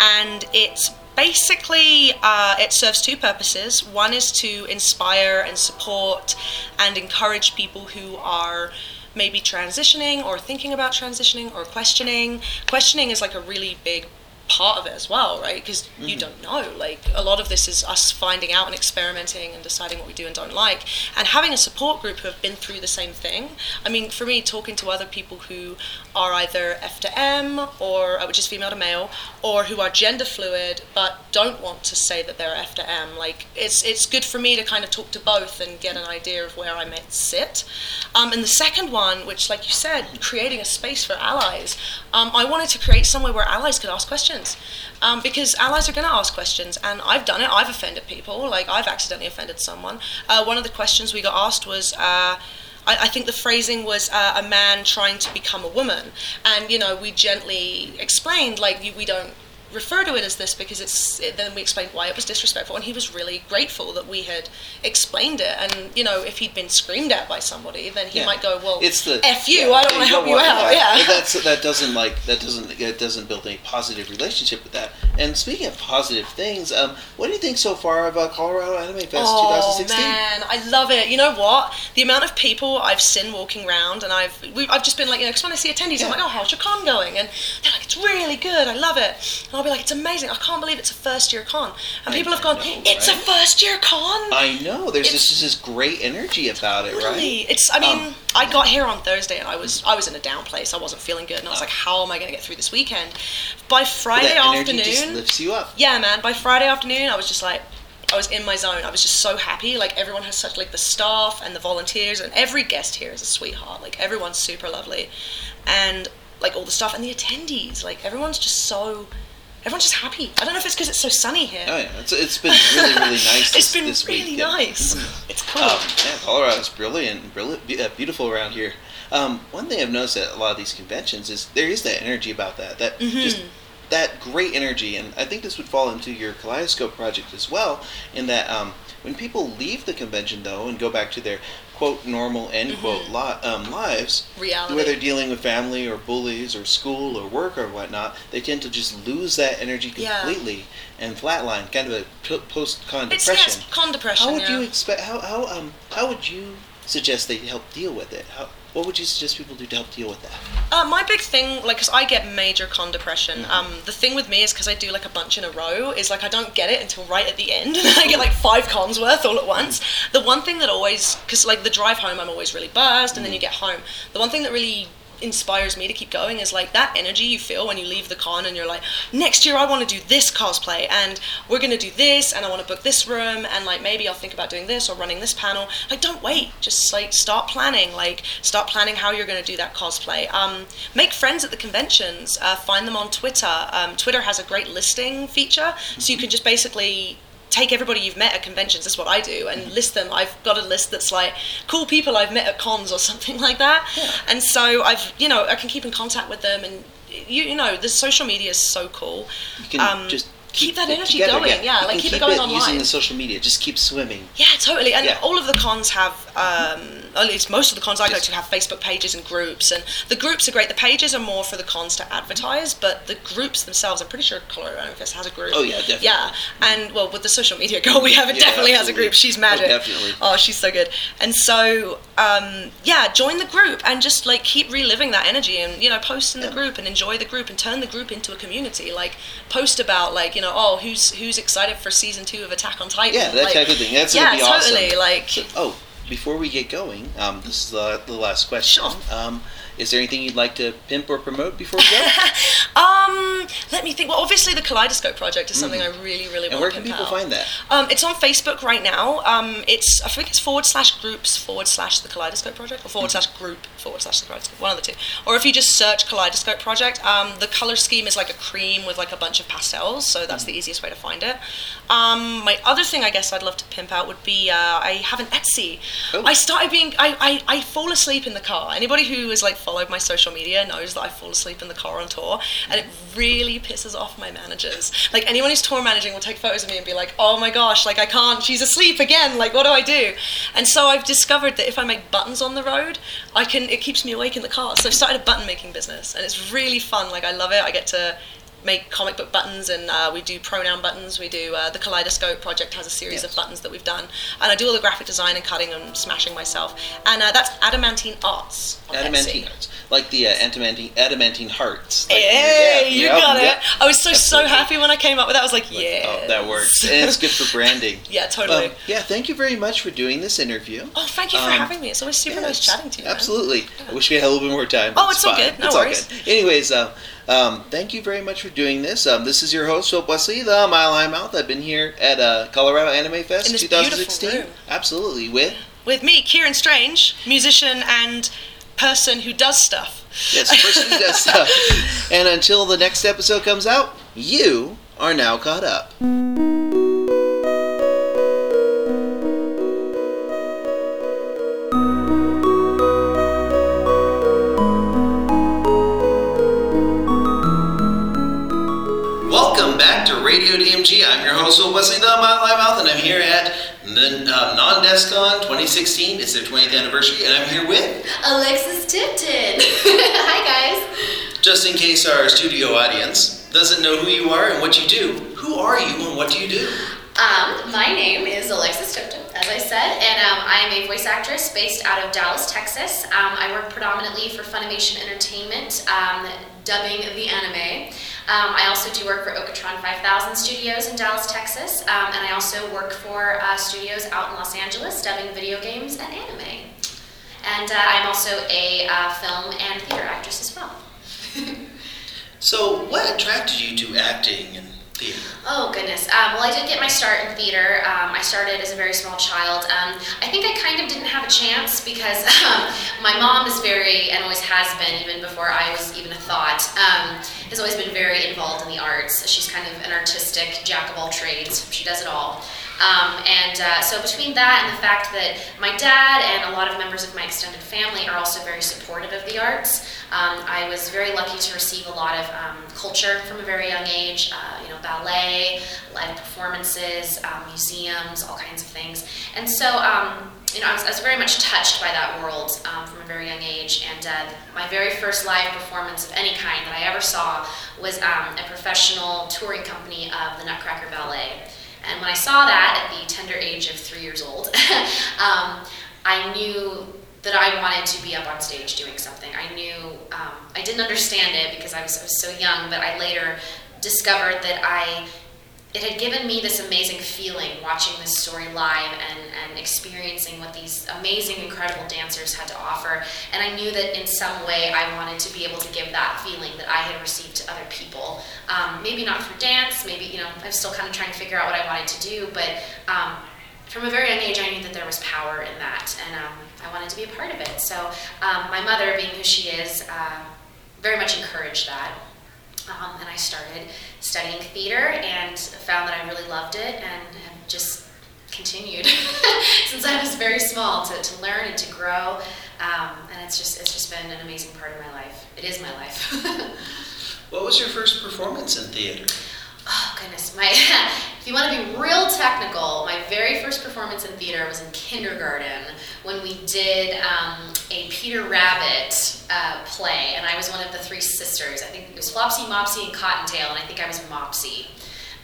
and it's basically uh, it serves two purposes. One is to inspire and support and encourage people who are maybe transitioning or thinking about transitioning or questioning. Questioning is like a really big part of it as well, right? Because you don't know. Like a lot of this is us finding out and experimenting and deciding what we do and don't like, and having a support group who have been through the same thing. I mean, for me, talking to other people who are either F to M or uh, which is female to male, or who are gender fluid but don't want to say that they're F to M. Like it's it's good for me to kind of talk to both and get an idea of where I might sit. Um, and the second one, which, like you said, creating a space for allies. Um, I wanted to create somewhere where allies could ask questions. Um, because allies are going to ask questions, and I've done it. I've offended people. Like I've accidentally offended someone. Uh, one of the questions we got asked was. Uh, I, I think the phrasing was uh, a man trying to become a woman, and you know we gently explained like we don't refer to it as this because it's it, then we explained why it was disrespectful and he was really grateful that we had explained it and you know if he'd been screamed at by somebody then he Yeah. might go well It's the f you yeah, i don't want to help you out yeah That's that doesn't like that doesn't that doesn't build any positive relationship with that. And speaking of positive things, um, what do you think so far of uh, Colorado Anime Fest Oh 2016? man, I love it. You know what? The amount of people I've seen walking around, and I've we've, I've just been like, you know, because when I see attendees, I'm like, oh, how's your con going? And they're like, it's really good. I love it. And I'll be like, it's amazing. I can't believe it's a first year con. And I people have gone, know, it's a first year con. I know there's It's- just this great energy about it, Really? right? It's. I mean, Um, I got here on Thursday and I was I was in a down place. I wasn't feeling good, and I was Oh. like, how am I going to get through this weekend? By Friday afternoon, just lifts you up. yeah, man. By Friday afternoon, I was just like, I was in my zone. I was just so happy. Like everyone has such like the staff and the volunteers and every guest here is a sweetheart. Like everyone's super lovely, and like all the staff and the attendees. Like everyone's just so. Everyone's just happy. I don't know if it's because it's so sunny here. Oh yeah, it's, it's been really really nice. it's this, been this really weekend. nice. It's cool. Um, yeah, Colorado's brilliant, brilliant, uh, beautiful around here. Um, one thing I've noticed at a lot of these conventions is there is that energy about that, that Mm-hmm. just that great energy, and I think this would fall into your Kaleidoscope project as well. In that, um, when people leave the convention though and go back to their quote normal end quote li- um, lives, Mm-hmm. Reality. where they're dealing with family or bullies or school or work or whatnot, they tend to just lose that energy Yeah. completely and flatline, kind of a p- post-con depression. it's con depression. How would yeah. you expect? How how um how would you suggest they help deal with it? How what would you suggest people do to help deal with that? Uh, my big thing, like, cause I get major con depression. Mm-hmm. Um, the thing with me is because I do like a bunch in a row, is like I don't get it until right at the end, and I get like five cons worth all at once. The one thing that always, because like the drive home, I'm always really buzzed, and then you get home. The one thing that really inspires me to keep going is like that energy you feel when you leave the con and you're like next year I want to do this cosplay and we're going to do this and I want to book this room and like maybe I'll think about doing this or running this panel. Like don't wait. Just like start planning. Like start planning how you're going to do that cosplay. Um, make friends at the conventions. Uh, find them on Twitter. Um, Twitter has a great listing feature so you can just basically take everybody you've met at conventions. That's what I do, and list them. I've got a list that's like cool people I've met at cons or something like that. And so I've, you know, I can keep in contact with them, and you, you know, the social media is so cool. You can Um, just keep that energy together, going, yeah, like can keep it going it online. using the social media. Just keep swimming. Yeah, totally. And Yeah. all of the cons have, um, at least most of the cons I go to have Facebook pages and groups. And the groups are great. The pages are more for the cons to advertise, but the groups themselves, I'm pretty sure Colorado Fest has a group. Oh, yeah, definitely. Yeah, and well, with the social media girl we have, it Yeah, definitely has a group. She's magic. Oh, definitely. Oh, she's so good. And so, um, yeah, join the group and just like keep reliving that energy and you know post in the group and enjoy the group and turn the group into a community. Like post about like you know oh who's who's excited for season two of Attack on Titan. Yeah, that like, type of thing. That's yeah, gonna be awesome. totally. Like So- oh, before we get going, um, this is the, the last question. Sure. Um, is there anything you'd like to pimp or promote before we go? Um, let me think. Well, obviously, the Kaleidoscope project is something I really, really Mm-hmm. and where can people out. find that? Um, it's on Facebook right now. Um, it's I think it's forward slash groups forward slash the Kaleidoscope Project or forward slash group forward slash the Kaleidoscope. One of the two. Or if you just search Kaleidoscope Project, um, the color scheme is like a cream with like a bunch of pastels, so that's the easiest way to find it. Um, my other thing I guess I'd love to pimp out would be uh, I have an Etsy. Oh. I started being I, I I fall asleep in the car. Anybody who is like followed my social media knows that I fall asleep in the car on tour, and it really pisses off my managers. Like anyone who's tour managing will take photos of me and be like, "Oh my gosh, like I can't. She's asleep again. Like what do I do?" And so I've discovered that if I make buttons on the road, I can. It keeps me awake in the car. So I've started a button making business, and it's really fun. Like I love it. I get to make comic book buttons and uh, we do pronoun buttons we do uh, the kaleidoscope project has a series Yes. of buttons that we've done and i do all the graphic design and cutting and smashing myself and uh, that's adamantine arts Adamantine Etsy. hearts, like the uh, adamantine adamantine hearts. Like, Hey, yeah, you yeah, got it. I was so Absolutely. so happy when I came up with that. I was like, yeah. Oh, that works, and it's good for branding. Yeah, totally. Um, yeah, thank you very much for doing this interview. oh, thank you for um, having me. It's always super nice chatting to you. man. Absolutely. I wish we had a little bit more time. Oh, it's all fine. good. No it's all worries. good. Anyways, uh, um, thank you very much for doing this. Um, this is your host, Philip Wesley, the Mile High Mouth. I've been here at uh, Colorado Anime Fest In this 2016. beautiful room. Absolutely. With With me, Kieran Strange, musician and person who does stuff. yes, person who does stuff. And until the next episode comes out, you are now caught up. 2016. It's their 20th anniversary, and I'm here with, Alexis Tipton. Hi guys. just in case our studio audience doesn't know who you are and what you do. Who are you and what do you do? Um, my name is Alexis Tipton, as I said, and um, I am a voice actress based out of Dallas, Texas. Um, I work predominantly for Funimation Entertainment, um, dubbing the anime. Um, I also do work for OkraTron 5000 Studios in Dallas, Texas, um, and I also work for uh, studios out in Los Angeles, dubbing video games and anime. And uh, I'm also a uh, film and theater actress as well. So, what attracted you to acting and theater? Oh goodness. Um, well, I did get my start in theater. Um, I started as a very small child. Um, I think I kind of didn't have a chance because um, my mom is very, and always has been, even before I was even a thought, um, has always been very involved in the arts. She's kind of an artistic jack of all trades. She does it all. Um, and uh, so between that and the fact that my dad and a lot of members of my extended family are also very supportive of the arts, um, I was very lucky to receive a lot of um, culture from a very young age. Uh, you know, ballet, live performances, um, museums, all kinds of things. And so, um, you know, I was, I was very much touched by that world um, from a very young age. And uh, my very first live performance of any kind that I ever saw was um, a professional touring company of the Nutcracker Ballet. And when I saw that at the tender age of three years old, um, I knew that I wanted to be up on stage doing something. I knew um, I didn't understand it because I was, I was so young, but I later discovered that I it had given me this amazing feeling watching this story live and, and experiencing what these amazing, incredible dancers had to offer. And I knew that in some way I wanted to be able to give that feeling that I had received to other people. Um, maybe not through dance, maybe, you know, I'm still kind of trying to figure out what I wanted to do, but um, from a very young age, I knew that there was power in that, and um, I wanted to be a part of it. So um, my mother, being who she is, uh, very much encouraged that. Um, and I started studying theater and found that I really loved it and have just continued since I was very small to, to learn and to grow. Um, and it's just it's just been an amazing part of my life. It is my life. What was your first performance in theater? Oh goodness, my if you want to be real technical, my very first performance in theater was in kindergarten when we did um, a Peter Rabbit uh, play, and I was one of the three sisters. I think it was Flopsy, Mopsy, and Cottontail, and I think I was Mopsy.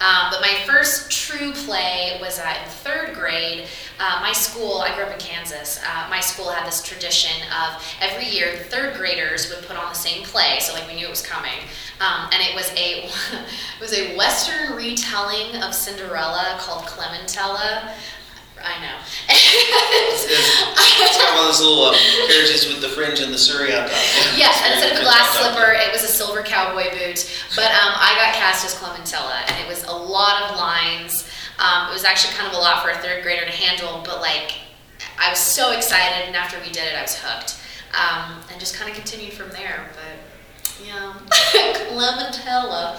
Um, but my first true play was uh, in third grade. Uh, my school, I grew up in Kansas, uh, my school had this tradition of every year the third graders would put on the same play, so like we knew it was coming. Um, and it was a it was a Western retelling of Cinderella called Clementella. I know. It's, it's got one of those little um, carriages with the fringe and the Surrey on top. Yes, It's instead of a glass good on top. slipper, it was a silver cowboy boot. But um, I got cast as Clementella, and it was a lot of lines. Um, it was actually kind of a lot for a third grader to handle, but like, I was so excited, and after we did it, I was hooked. Um, and just kind of continued from there. But yeah, Clementella.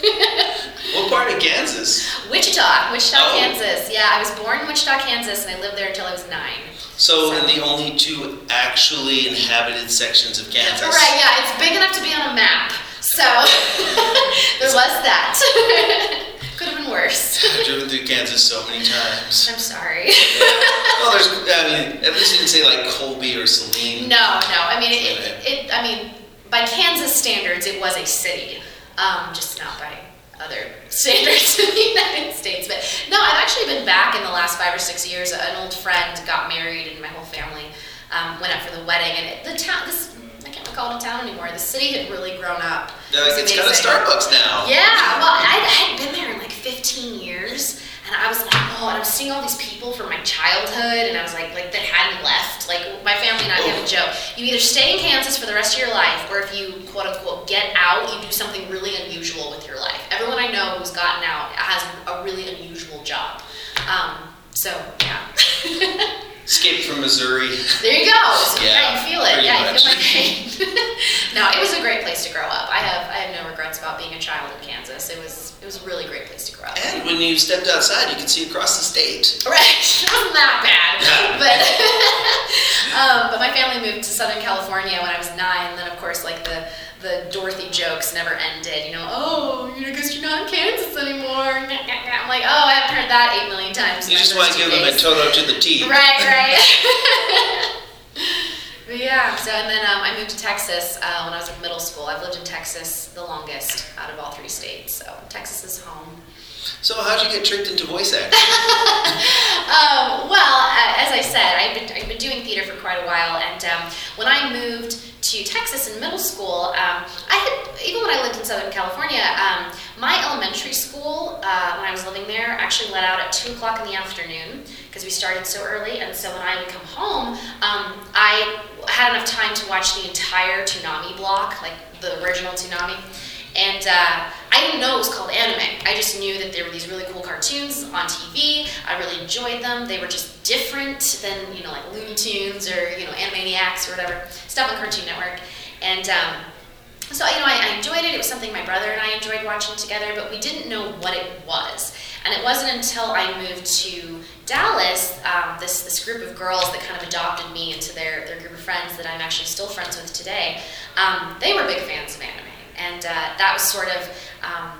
What part of Kansas? Wichita, Wichita, Oh. Kansas. Yeah, I was born in Wichita, Kansas, and I lived there until I was nine. So, in the only two actually inhabited sections of Kansas. Right, yeah, it's big enough to be on a map. So there was that. Could have been worse. I've driven through Kansas so many times. I'm sorry. Well, there's, I mean, at least you didn't say like Colby or Salina. No, no. I mean, it, it, it. I mean, by Kansas standards, it was a city, um, just not by other standards in the United States. But no, I've actually been back in the last five or six years. An old friend got married, and my whole family um, went up for the wedding. And it, the town, this I can't call it a town anymore. The city had really grown up. They're It was it's kind of. Starbucks now. Yeah, well, I, I hadn't been there in like 15 years, and I was like, oh, and I was seeing all these people from my childhood, and I was like, like that hadn't left. Like my family and I have a joke: you either stay in Kansas for the rest of your life, or if you quote unquote get out, you do something really unusual with your life. Everyone I know who's gotten out has a really unusual job. Um, so yeah. Escape from Missouri. There you go. So, Yeah, you feel it. Yeah, you feel my pain. no, it was a great place to grow up. I have I have no regrets about being a child in Kansas. It was it was a really great place to grow up. And when you stepped outside, you could see across the state. Right, it wasn't that bad, but um, but my family moved to Southern California when I was nine. Then of course, like the the Dorothy jokes never ended. You know, oh, you know, guess you're not in Kansas anymore. I'm like, oh, I haven't heard that eight million times. You just want to give them a days. Toto to the T. Right, right. but yeah, so and then um, I moved to Texas uh, when I was in middle school. I've lived in Texas the longest out of all three states, so Texas is home. So how'd you get tricked into voice acting? Um, well, uh, as I said, I've been, I've been doing theater for quite a while, and um, when I moved to Texas in middle school, um, I had, even when I lived in Southern California, um, my elementary school, uh, when I was living there, actually let out at 2 o'clock in the afternoon because we started so early, and so when I would come home, um, I had enough time to watch the entire Toonami block, like the original Toonami. And uh, I didn't know it was called anime. I just knew that there were these really cool cartoons on TV. I really enjoyed them. They were just different than you know like Looney Tunes or you know Animaniacs or whatever stuff on Cartoon Network. And um, so you know I, I enjoyed it. It was something my brother and I enjoyed watching together, but we didn't know what it was. And it wasn't until I moved to Dallas, um, this this group of girls that kind of adopted me into their their group of friends that I'm actually still friends with today. Um, they were big fans of anime, and uh, that was sort of. Um,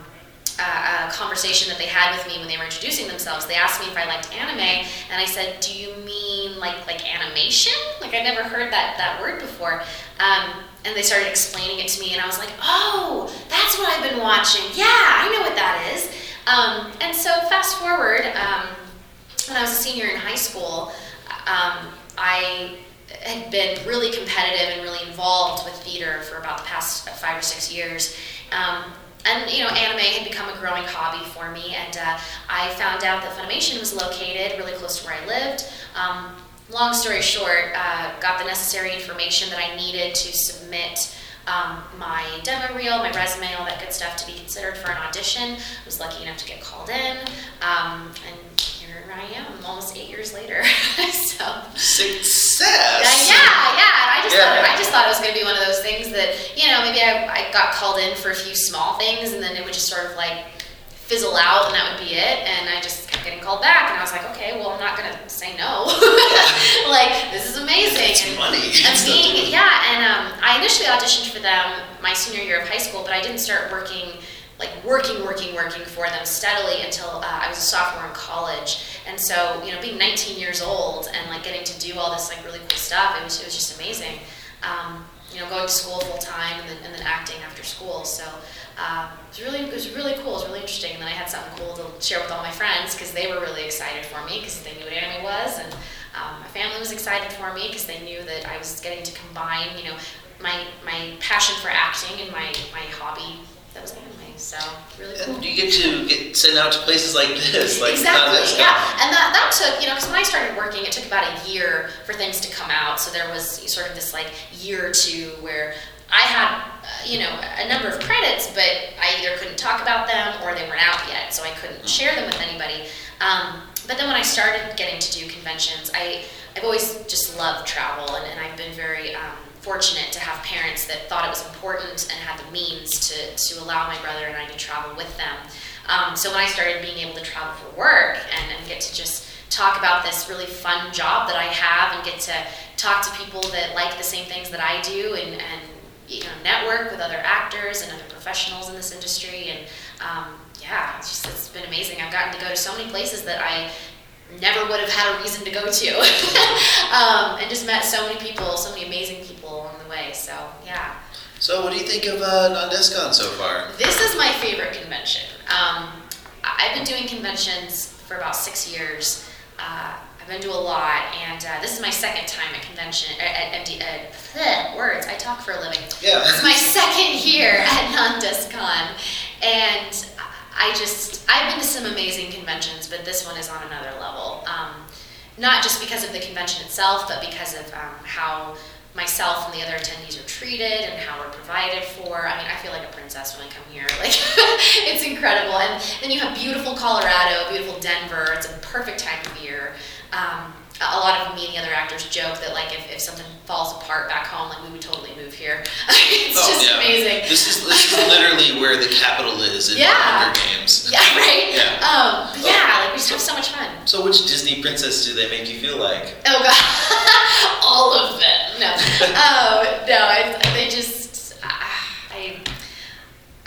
a conversation that they had with me when they were introducing themselves. They asked me if I liked anime, and I said, "Do you mean like like animation? Like I never heard that that word before." Um, and they started explaining it to me, and I was like, "Oh, that's what I've been watching. Yeah, I know what that is." Um, and so fast forward, um, when I was a senior in high school, um, I had been really competitive and really involved with theater for about the past five or six years. Um, and you know, anime had become a growing hobby for me, and uh, I found out that Funimation was located really close to where I lived. Um, long story short, uh, got the necessary information that I needed to submit um, my demo reel, my resume, all that good stuff to be considered for an audition. I was lucky enough to get called in, um, and here I am, almost eight years later. so. Success. Yeah, yeah, yeah. I just Yeah. thought I just thought it was going to be one of those things that you know maybe I, I got called in for a few small things and then it would just sort of like fizzle out and that would be it. And I just kept getting called back and I was like, okay, well I'm not going to say no. like this is amazing. It's And- money. and being, yeah, and um, I initially auditioned for them my senior year of high school, but I didn't start working, like working, working, working for them steadily until uh, I was a sophomore in college. And so, you know, being 19 years old and like getting to do all this like really cool stuff, it was, it was just amazing. Um, you know, going to school full time and then, and then acting after school. So uh, it was really, it was really cool. It was really interesting. And then I had something cool to share with all my friends because they were really excited for me because they knew what anime was, and um, my family was excited for me because they knew that I was getting to combine, you know, my my passion for acting and my my hobby that was anime. So really cool. And you get to get sent out to places like this, like exactly. Expo. Yeah, and that that took you know, because when I started working, it took about a year for things to come out. So there was sort of this like year or two where I had, uh, you know, a number of credits, but I either couldn't talk about them or they weren't out yet, so I couldn't share them with anybody. Um, but then when I started getting to do conventions, I I've always just loved travel, and, and I've been very um, fortunate to have parents that thought it was important and had the means to, to allow my brother and I to travel with them. Um, so when I started being able to travel for work and, and get to just talk about this really fun job that I have and get to talk to people that like the same things that I do and, and you know, network with other actors and other professionals in this industry. And um, yeah, it's just it's been amazing. I've gotten to go to so many places that I never would have had a reason to go to, um, and just met so many people, so many amazing people along the way. So yeah. So, what do you think of uh, Nan Desu Kan so far? This is my favorite convention. Um, I've been doing conventions for about six years. Uh, I've been to a lot, and uh, this is my second time at convention at, at, MD, at bleh, words. I talk for a living. Yeah. It's my second year at Nan Desu Kan, and I just I've been to some amazing conventions, but this one is on another level. Um, not just because of the convention itself, but because of um, how myself and the other attendees are treated and how we're provided for. I mean, I feel like a princess when I come here. Like, it's incredible. And then you have beautiful Colorado, beautiful Denver. It's a perfect time of year. Um, a lot of me and the other actors joke that like if, if something falls apart back home, like we would totally move here. it's Oh, just yeah. amazing. This is this is literally where the capital is in Yeah. Hunger Games. Yeah, right. Yeah. Um, but yeah, like we just have so much fun. So, which Disney princess do they make you feel like? Oh god, all of them. No, oh no, I, they just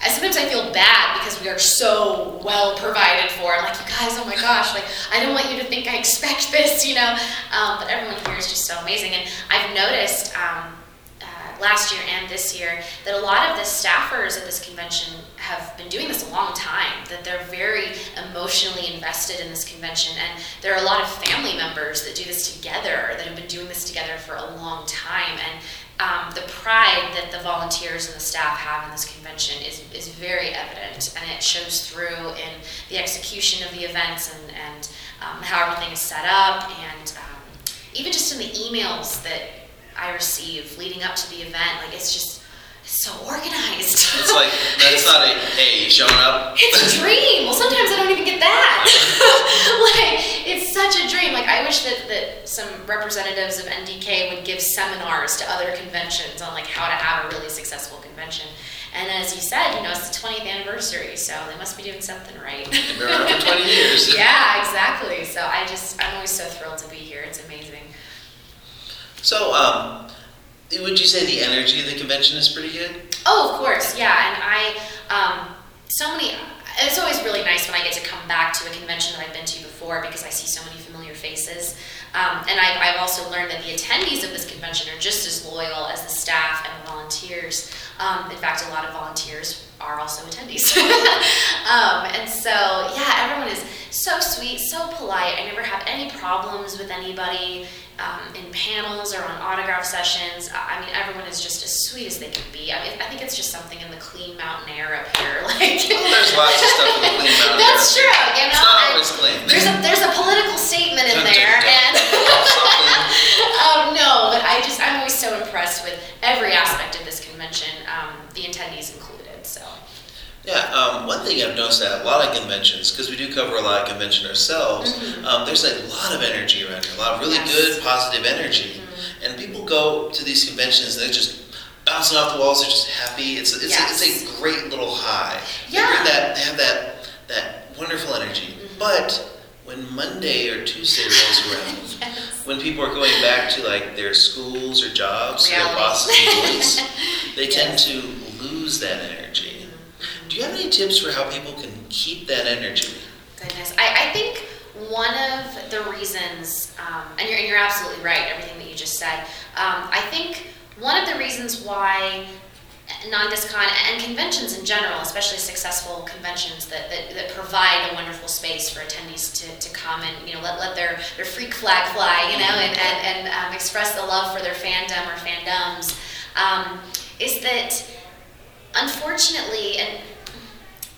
I sometimes I feel bad because we are so well provided for. I'm like, you guys, oh my gosh, like I don't want you to think I expect this, you know. Um, but everyone here is just so amazing, and I've noticed. Um, uh, last year and this year, that a lot of the staffers at this convention have been doing this a long time, that they're very emotionally invested in this convention. And there are a lot of family members that do this together, that have been doing this together for a long time. And um, the pride that the volunteers and the staff have in this convention is, is very evident, and it shows through in the execution of the events and, and um, how everything is set up, and um, even just in the emails that I receive leading up to the event. Like it's just so organized. It's like that's not a hey, you showing up. It's a dream. Well, sometimes I don't even get that. like it's such a dream. Like I wish that that some representatives of NDK would give seminars to other conventions on like how to have a really successful convention. And as you said, you know, it's the 20th anniversary, so they must be doing something right. Around for 20 years. yeah, exactly. So I just I'm always so thrilled to be here. It's amazing. So, um, would you say the energy of the convention is pretty good? Oh, of course, yeah. And I, um, so many. It's always really nice when I get to come back to a convention that I've been to before because I see so many familiar faces. Um, and I've, I've also learned that the attendees of this convention are just as loyal as the staff and the volunteers. Um, in fact, a lot of volunteers are also attendees. um, and so, yeah, everyone is so sweet, so polite. I never have any problems with anybody um, in panels or on autograph sessions. I I mean, everyone is just as sweet as they can be. I mean, I think it's just something in the clean mountain air up here. Like, Well, there's lots of stuff in the Clean Mountain Air. That's true. You know, It's not always clean. there's a there's a political statement in there, and um, no, but I just I'm always so impressed with every aspect of this convention, um, the attendees included. So. Yeah, um, one thing I've noticed at a lot of conventions, because we do cover a lot of convention ourselves, um, there's a lot of energy around here, a lot of really Mm-hmm. Yes. Mm-hmm. good, positive energy. And people go to these conventions, and they're just bouncing off the walls, they're just happy. It's, it's, Yes. a, it's a great little high. They Yeah. bring that, they have that, that wonderful energy. Mm-hmm. But when Monday or Tuesday rolls around, Yes. when people are going back to like their schools or jobs, their Reality. bosses they tend to lose that energy. Do you have any tips for how people can keep that energy? Goodness, I, I think one of the reasons, um, and you're and you're absolutely right, everything that you just said. Um, I think one of the reasons why Nan Desu Kan and conventions in general, especially successful conventions that, that, that provide a wonderful space for attendees to, to come and you know let, let their, their freak flag fly, you know, and, and, and um, express the love for their fandom or fandoms, um, is that unfortunately, and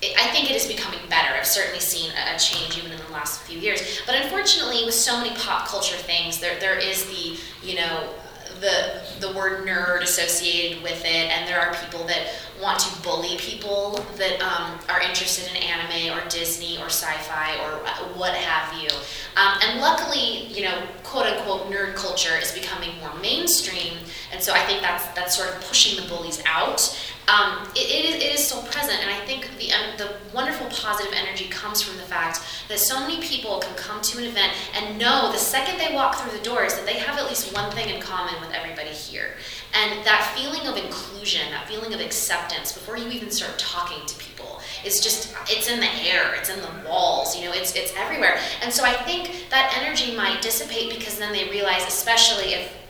it, I think it is becoming better. I've certainly seen a, a change even in the last few years. But unfortunately, with so many pop culture things, there there is the you know the the word nerd associated with it, and there are people that want to bully people that um, are interested in anime or Disney or sci-fi or what have you. Um, and luckily, you know, quote unquote nerd culture is becoming more mainstream, and so I think that's that's sort of pushing the bullies out. Um, it, it, is, it is still present, and I think the um, the wonderful positive energy comes from the fact that so many people can come to an event and know the second they walk through the doors that they have at least one thing in common with everybody here, and that feeling of inclusion, that feeling of acceptance before you even start talking to people is just it's in the air, it's in the walls, you know, it's it's everywhere, and so I think that energy might dissipate because then they realize, especially if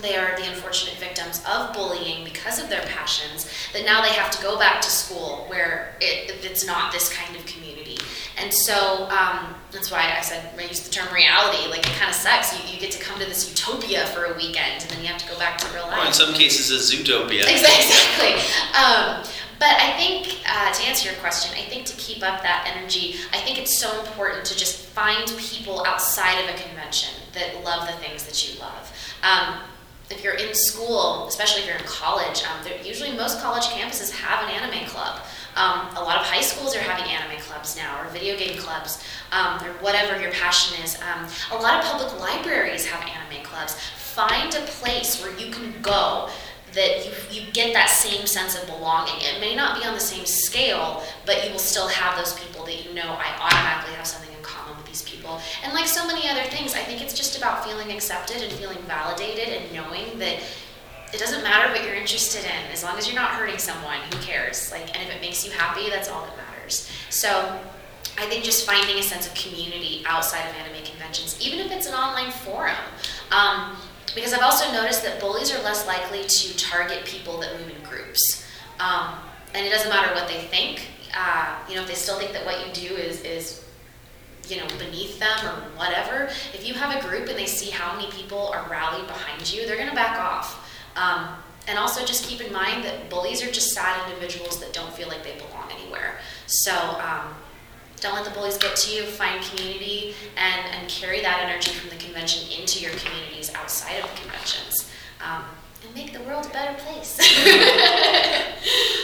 they are the unfortunate victims of bullying because of their passions that now they have to go back to school where it, it's not this kind of community. And so um, that's why i said i use the term reality like it kind of sucks. You, you get to come to this utopia for a weekend and then you have to go back to real life Or in some cases, a zootopia. exactly. Um, but i think uh, to answer your question i think to keep up that energy i think it's so important to just find people outside of a convention that love the things that you love. Um, if you're in school, especially if you're in college, um, usually most college campuses have an anime club. Um, a lot of high schools are having anime clubs now, or video game clubs, um, or whatever your passion is. Um, a lot of public libraries have anime clubs. Find a place where you can go that you, you get that same sense of belonging. It may not be on the same scale, but you will still have those people that you know I automatically have something people. And like so many other things, I think it's just about feeling accepted and feeling validated and knowing that it doesn't matter what you're interested in as long as you're not hurting someone who cares? Like and if it makes you happy that's all that matters. So i think just finding a sense of community outside of anime conventions even if it's an online forum. Um, because i've also noticed that bullies are less likely to target people that move in groups. Um, and it doesn't matter what they think. Uh, you know if they still think that what you do is is you know beneath them or whatever if you have a group and they see how many people are rallied behind you they're going to back off um, and also just keep in mind that bullies are just sad individuals that don't feel like they belong anywhere. So um, don't let the bullies get to you. Find community and, and carry that energy from the convention into your communities outside of the conventions. Um, and make the world a better place.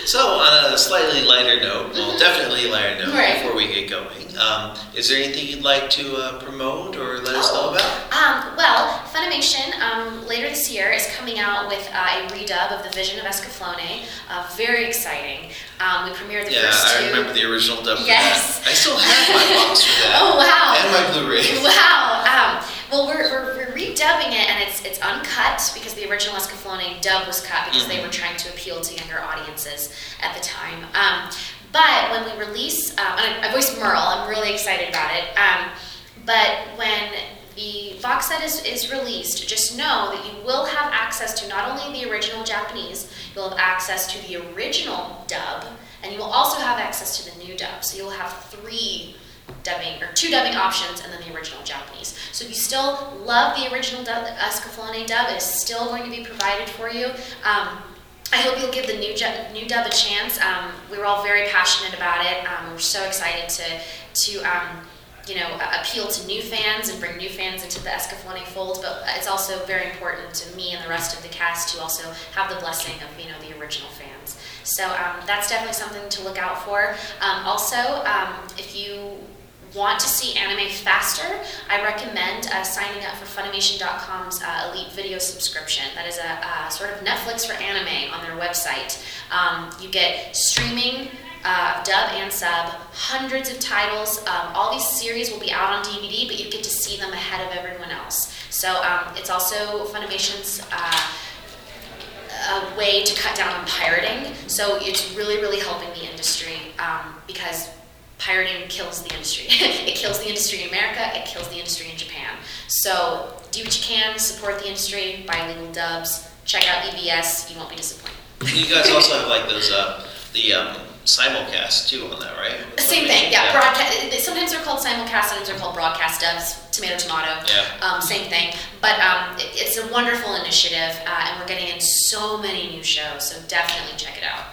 So, on a slightly lighter note, well, definitely lighter note Right. before we get going, um, is there anything you'd like to uh, promote or let us know about? Um, well, Funimation um, later this year is coming out with uh, a redub of The Vision of Escaflowne. Uh, very exciting. Um, we premiered the Yeah, first two. I remember the original dub Yes. I still have my box for that. Oh wow! And my Blu-ray. Wow. Well, we're, we're, we're redubbing it, and it's it's uncut because the original Escaflowne dub was cut because they Mhm. were trying to appeal to younger audiences at the time. Um, but when we release, um, and I, I voiced Merle. I'm really excited about it. Um, but when the box set is, is released, just know that you will have access to not only the original Japanese, you'll have access to the original dub, and you will also have access to the new dub. So you'll have three dubbing, or two dubbing options, and then the original Japanese. So if you still love the original dub, Escaflowne dub, it is still going to be provided for you. Um, I hope you'll give the new, ju- new dub a chance. Um, we were all very passionate about it. Um, we're so excited to, to um, you know, appeal to new fans and bring new fans into the Escaflowne fold. But it's also very important to me and the rest of the cast to also have the blessing of, you know, the original fans. So um, that's definitely something to look out for. Um, also, if you want to see anime faster, I recommend uh, signing up for Funimation.com's uh, Elite Video subscription. That is a, uh sort of Netflix for anime on their website. Um, you get streaming, uh, dub and sub, hundreds of titles. Um, all these series will be out on DVD, but you get to see them ahead of everyone else. So um, it's also Funimation's. Uh, a way to cut down on pirating. So it's really, really helping the industry um, because pirating kills the industry. it kills the industry in America, it kills the industry in Japan. So do what you can, support the industry, buy legal dubs, check out EBS, you won't be disappointed. You guys also have like those, uh, the um, simulcast too on that, right? Same thing, yeah. Broadcast. Sometimes they're called simulcast, sometimes they're called broadcast dubs. Tomato, tomato. Yeah. Um, same thing. But um, it- it's a wonderful initiative, uh, and we're getting in so many new shows. So definitely check it out.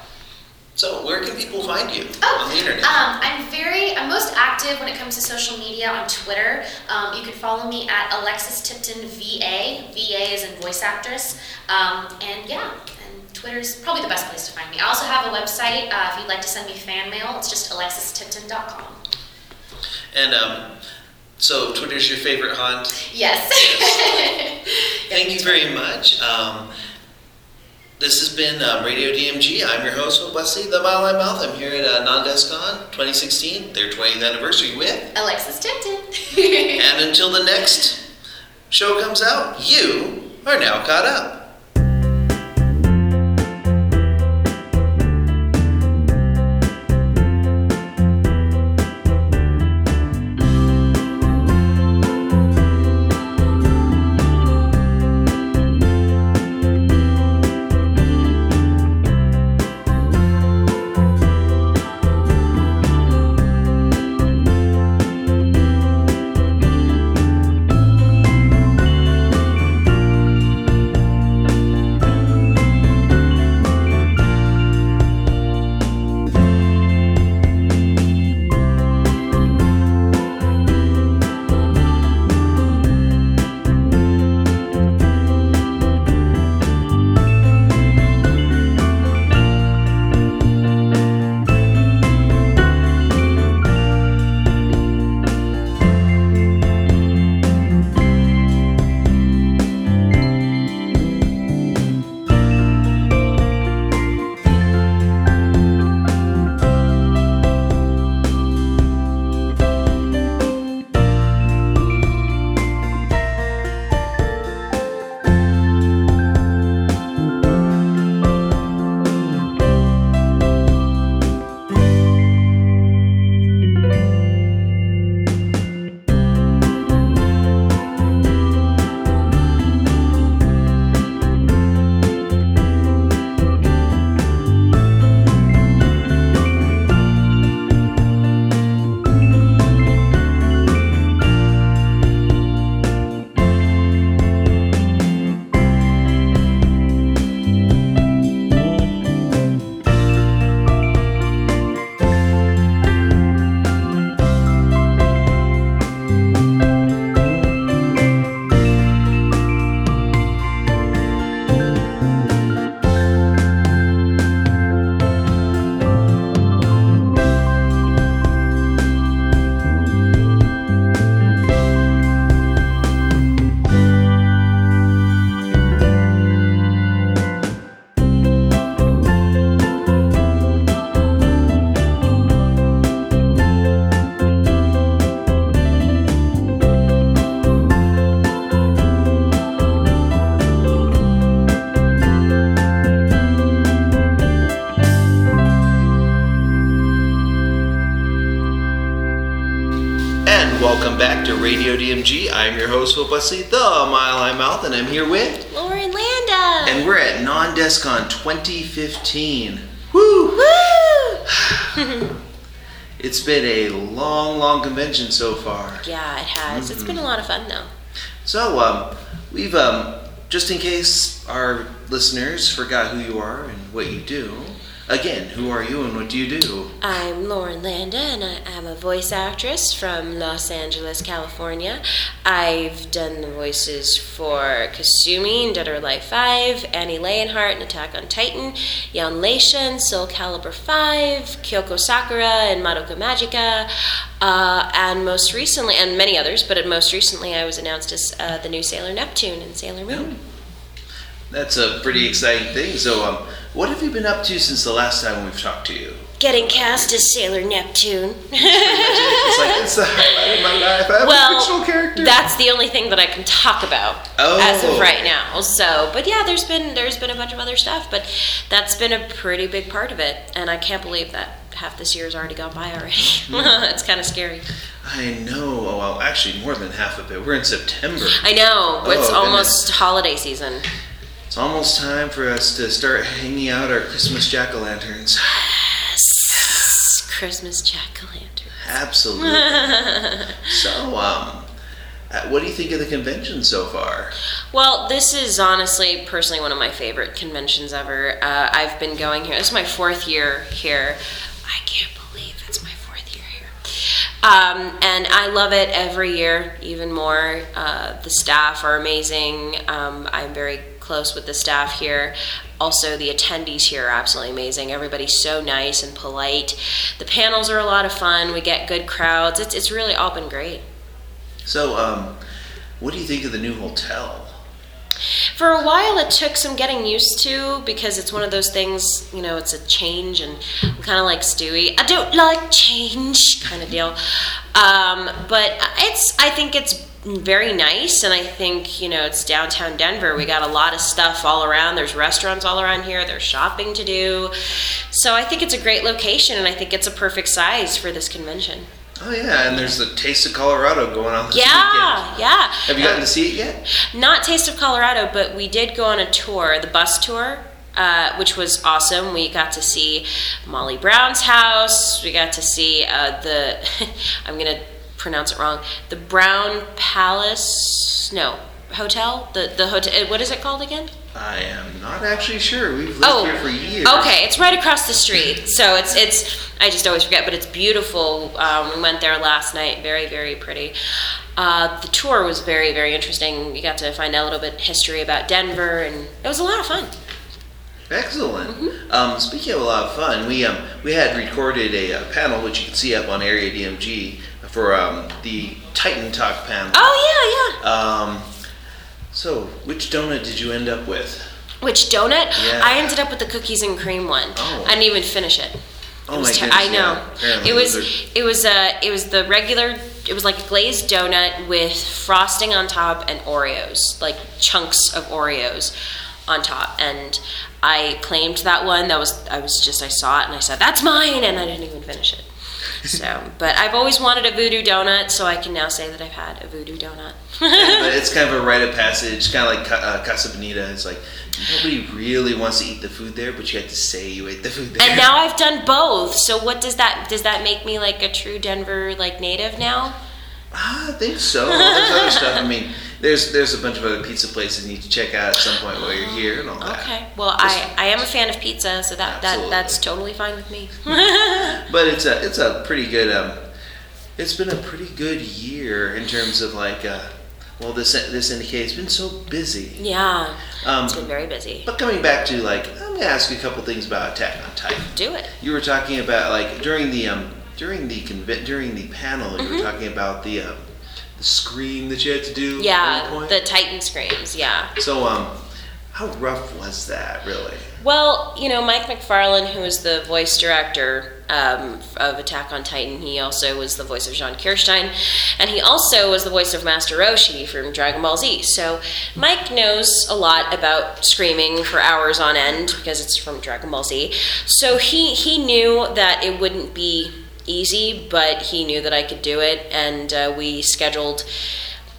So, where can people find you Oh, on the internet? Um, I'm very, I'm most active when it comes to social media on Twitter. Um, you can follow me at Alexis Tipton VA. VA is in voice actress. Um, and yeah, and Twitter's probably the best place to find me. I also have a website uh, if you'd like to send me fan mail. It's just alexistipton.com. and um, so, Twitter's your favorite haunt. Yes. Thank you very much. This has been um, Radio DMG. I'm your host, Hope Wesley, the Mile High Mouth. I'm here at uh, Nan Desu Kan 2016, their 20th anniversary with. Alexis Tipton. And until the next show comes out, you are now caught up. Radio DMG. I'm your host, Hope Wesley, the Mile High Mouth, and I'm here with. Lauren Landa. And we're at Nan Desu Kan 2015. Woo! Woo! It's been a long, long convention so far. yeah, it has. It's been a lot of fun though. So, um, we've, um, just in case our listeners forgot who you are and what you do, again, who are you and what do you do? I'm Lauren Landa, and I am a voice actress from Los Angeles, California. I've done the voices for Kasumi in Dead or Alive 5, Annie Leonhardt in Attack on Titan, Yon Leixia in Soul Calibur 5, Kyoko Sakura in Madoka Magica, uh, and most recently, and many others, but most recently I was announced as uh, the new Sailor Neptune in Sailor Moon. That's a pretty exciting thing. So, um, what have you been up to since the last time we've talked to you? Getting cast as Sailor Neptune. It's like it's the highlight of my life. I'm a fictional well, character. that's the only thing that I can talk about Oh. as of right now. So, but yeah, there's been there's been a bunch of other stuff, but that's been a pretty big part of it, and I can't believe that half this year year's already gone by already. it's kind of scary. I know. Oh, well, actually, more than half of it. We're in September. I know it's Oh, almost holiday season. It's almost time for us to start hanging out our Christmas jack o' lanterns. Yes! Christmas jack o' lantern. Absolutely. so, um, Uh, what do you think of the convention so far? Well, this is honestly, personally, one of my favorite conventions ever. Uh, I've been going here. This is my fourth year here. I can't believe it's my fourth year here. Um, and I love it every year, even more. Uh, the staff are amazing. Um, I'm very close with the staff here. Also, the attendees here are absolutely amazing. Everybody's so nice and polite. The panels are a lot of fun. We get good crowds. It's, it's really all been great. So, um, what do you think of the new hotel? For a while, it took some getting used to because it's one of those things, you know, it's a change, and I'm kind of like Stewie. I don't like change, kind of deal. Um, but it's, I think it's very nice, and I think you know it's downtown Denver. We got a lot of stuff all around. There's restaurants all around here. There's shopping to do, so I think it's a great location, and I think it's a perfect size for this convention. Oh yeah, and there's the Taste of Colorado going on this Yeah, weekend. yeah. Have you gotten to see it yet? Not Taste of Colorado, but we did go on a tour, the bus tour, uh, which was awesome. We got to see Molly Brown's house. We got to see uh, the, I'm to pronounce it wrong, the Brown Palace, no, hotel? The, the hotel, what is it called again? I am not actually sure. We've lived Oh, here for years. Okay, it's right across the street. So it's it's I just always forget, but it's beautiful. Um, we went there last night. Very very pretty. Uh, the tour was very very interesting. You got to find out a little bit history about Denver, and it was a lot of fun. Excellent. Mm-hmm. Um, speaking of a lot of fun, we um, we had recorded a, uh panel which you can see up on Area DMG for um, the Titan Talk panel. Oh yeah yeah. Um, so, which donut did you end up with? Which donut? Yeah. I ended up with the cookies and cream one. Oh. I didn't even finish it. Oh It was my ter- goodness! I know. yeah. It was it was uh it was the regular it was like a glazed donut with frosting on top and Oreos, like chunks of Oreos on top. And I claimed that one. That was I was just I saw it and I said, That's mine and I didn't even finish it. So but I've always wanted a voodoo donut, so I can now say that I've had a voodoo donut. but it's kind of a rite of passage, kind of like uh, Casa Bonita. It's like nobody really wants to eat the food there, but you have to say you ate the food there. and now I've done both. So what does that does that make me like a true Denver like native now? Ah, I think so. There's other stuff. I mean, there's there's a bunch of other pizza places you need to check out at some point while you're here and all that. Okay. Well, I, I am a fan of pizza, so that, that that's totally fine with me. But it's a it's a pretty good um, it's been a pretty good year in terms of like uh, well this this indicates it's been so busy. yeah, Um, it's been very busy. but coming back to like I'm gonna ask you a couple things about Attack on Titan. Do it. You were talking about like during the um during the conv- during the panel you were talking about the um, the scream that you had to do. at Yeah, point. the Titan screams. Yeah. So um, how rough was that really? Well, you know, Mike McFarland, who is the voice director um, of Attack on Titan, he also was the voice of Jean Kirstein, and he also was the voice of Master Roshi from Dragon Ball Z. So Mike knows a lot about screaming for hours on end because it's from Dragon Ball Z. So he he knew that it wouldn't be easy, but he knew that I could do it, and uh, we scheduled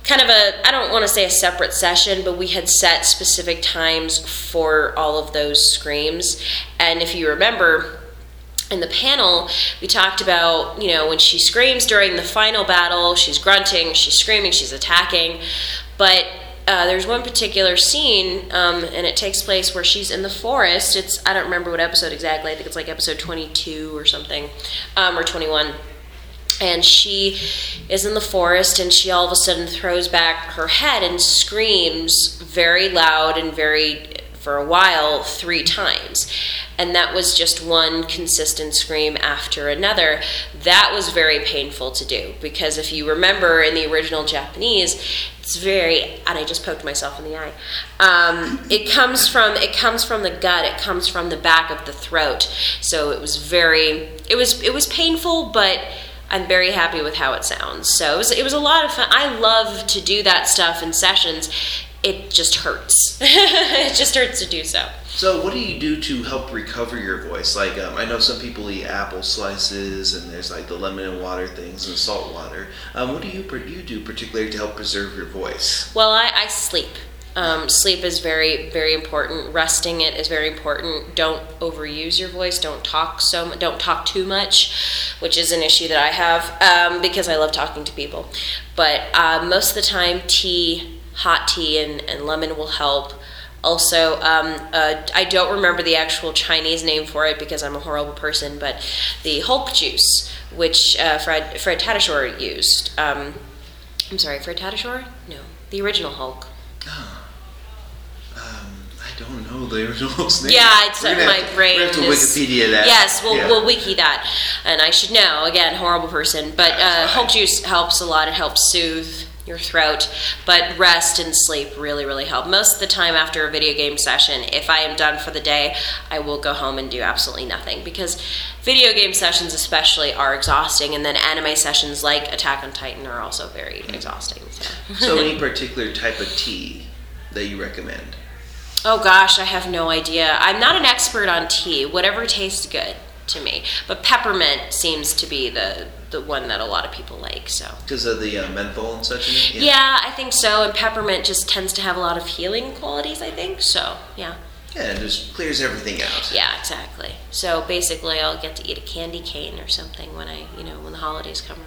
kind of a I don't want to say a separate session, but we had set specific times for all of those screams. And if you remember in the panel, we talked about, you know, when she screams during the final battle, she's grunting, she's screaming, she's attacking. But uh, there's one particular scene, um, and it takes place where she's in the forest. It's I don't remember what episode exactly. I think it's like episode 22 or something, um, or 21 and she is in the forest and she all of a sudden throws back her head and screams very loud and very for a while three times and that was just one consistent scream after another that was very painful to do because if you remember in the original japanese it's very and i just poked myself in the eye um, it comes from it comes from the gut it comes from the back of the throat so it was very it was it was painful but I'm very happy with how it sounds. So it was, it was a lot of fun. I love to do that stuff in sessions. It just hurts. it just hurts to do so. So what do you do to help recover your voice? Like um, I know some people eat apple slices, and there's like the lemon and water things and salt water. Um, what do you you do particularly to help preserve your voice? Well, I, I sleep. Um, sleep is very, very important. Resting it is very important. Don't overuse your voice. Don't talk so. mu- Don't talk too much, which is an issue that I have um, because I love talking to people. But uh, most of the time, tea, hot tea, and, and lemon will help. Also, um, uh, I don't remember the actual Chinese name for it because I'm a horrible person, but the Hulk juice, which uh, Fred Fred Tatasciore used. Um, I'm sorry, Fred Tatasciore? No, the original Hulk. Um, I don't know the original's name. Yeah, it's uh, my to- brain We have to is. Wikipedia that. Yes, we'll, Yeah. we'll wiki that, and I should know. Again, horrible person, but uh, Hulk juice helps a lot. It helps soothe your throat, but rest and sleep really, really help. Most of the time after a video game session, if I am done for the day, I will go home and do absolutely nothing because video game sessions, especially, are exhausting, and then anime sessions like Attack on Titan are also very hmm. exhausting. So. So, any particular type of tea that you recommend? Oh gosh, I have no idea. I'm not an expert on tea. Whatever tastes good to me. But peppermint seems to be the the one that a lot of people like. So Because of the uh, menthol and such in it? yeah. I think so. And peppermint just tends to have a lot of healing qualities. I think so. Yeah. Yeah, it just clears everything out. Yeah. Exactly. So basically, I'll get to eat a candy cane or something when I, you know, when the holidays come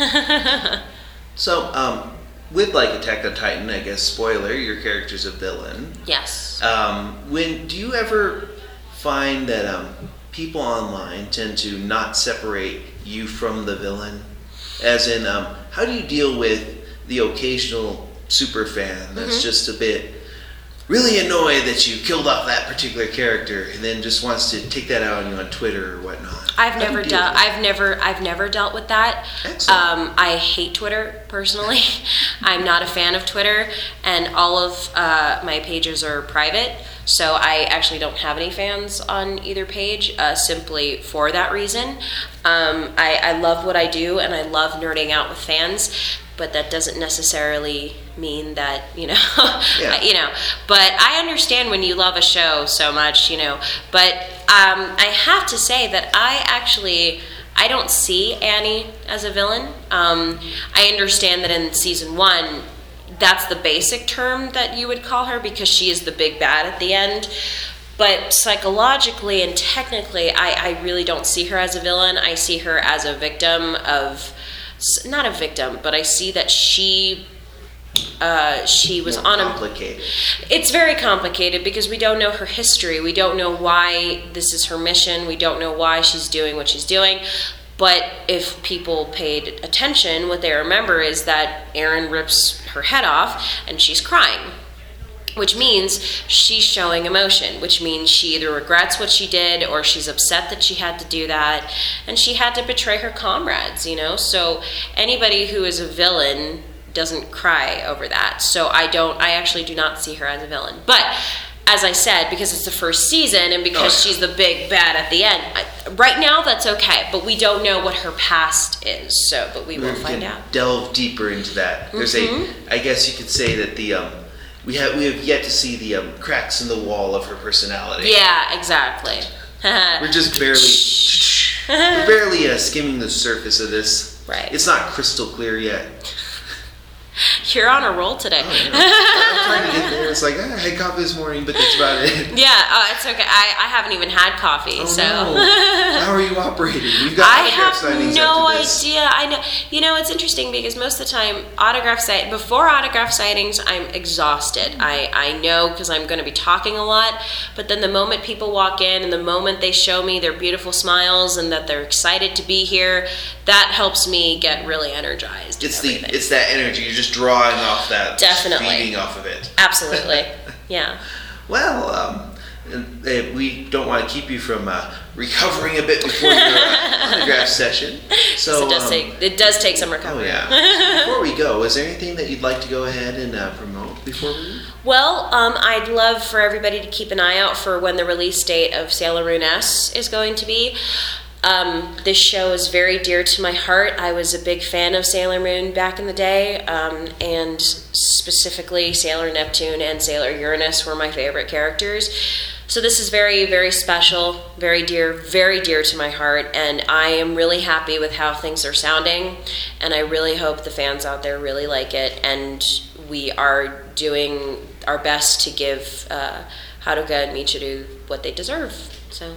around. So, um, with like Attack on Titan, I guess spoiler, your character's a villain. yes. Um, when do you ever find that um, people online tend to not separate you from the villain? As in, um, how do you deal with the occasional super fan that's Mm-hmm. just a bit really annoyed that you killed off that particular character and then just wants to take that out on you on Twitter or whatnot? I've How never dealt. I've never. I've never dealt with that. Um, I hate Twitter personally. I'm not a fan of Twitter, and all of uh, my pages are private. So I actually don't have any fans on either page, uh, simply for that reason. Um, I, I love what I do, and I love nerding out with fans. But that doesn't necessarily mean that you know, Yeah. you know. But I understand when you love a show so much, you know. But um, I have to say that I actually I don't see Annie as a villain. Um, I understand that in season one, that's the basic term that you would call her because she is the big bad at the end. But psychologically and technically, I, I really don't see her as a villain. I see her as a victim of, not a victim, but I see that she, uh, she was on a complicated. it's very complicated because we don't know her history. We don't know why this is her mission. We don't know why she's doing what she's doing. But if people paid attention, what they remember is that Eren rips her head off and she's crying, which means she's showing emotion, which means she either regrets what she did or she's upset that she had to do that and she had to betray her comrades, you know? So anybody who is a villain doesn't cry over that. So I don't, I actually do not see her as a villain. But as I said, because it's the first season and because Oh, she's the big bad at the end, I, right now that's okay. But we don't know what her past is. So, but we will we find can out. delve deeper into that. There's a, I guess you could say that the um, we have we have yet to see the um, cracks in the wall of her personality. Yeah, exactly. We're just barely, we're barely uh, skimming the surface of this. Right. It's not crystal clear yet. You're on a roll today. I'm trying to get there. It's like ah, I had coffee this morning, but that's about it. Yeah, oh, it's okay. I, I haven't even had coffee, Oh so. no! How are you operating? We've got I have no idea. I know. You know, it's interesting because most of the time, autograph sight before autograph sightings, I'm exhausted. I I know because I'm going to be talking a lot. But then the moment people walk in, and the moment they show me their beautiful smiles and that they're excited to be here, that helps me get really energized. It's the it's that energy. You're just drawing off that, Definitely. feeding off of it. absolutely, yeah. Well, um, uh, we don't want to keep you from uh, recovering a bit before your uh, autograph session. So, it does um, take it does take some Oh recovery. yeah. Before we go, is there anything that you'd like to go ahead and uh, promote before we leave? Well, um, I'd love for everybody to keep an eye out for when the release date of Sailor Moon S is going to be. Um, this show is very dear to my heart. I was a big fan of Sailor Moon back in the day, um, and specifically Sailor Neptune and Sailor Uranus were my favorite characters. So this is very, very special, very dear, very dear to my heart, and I am really happy with how things are sounding, and I really hope the fans out there really like it. And we are doing our best to give uh, Haruka and Michiru what they deserve. So.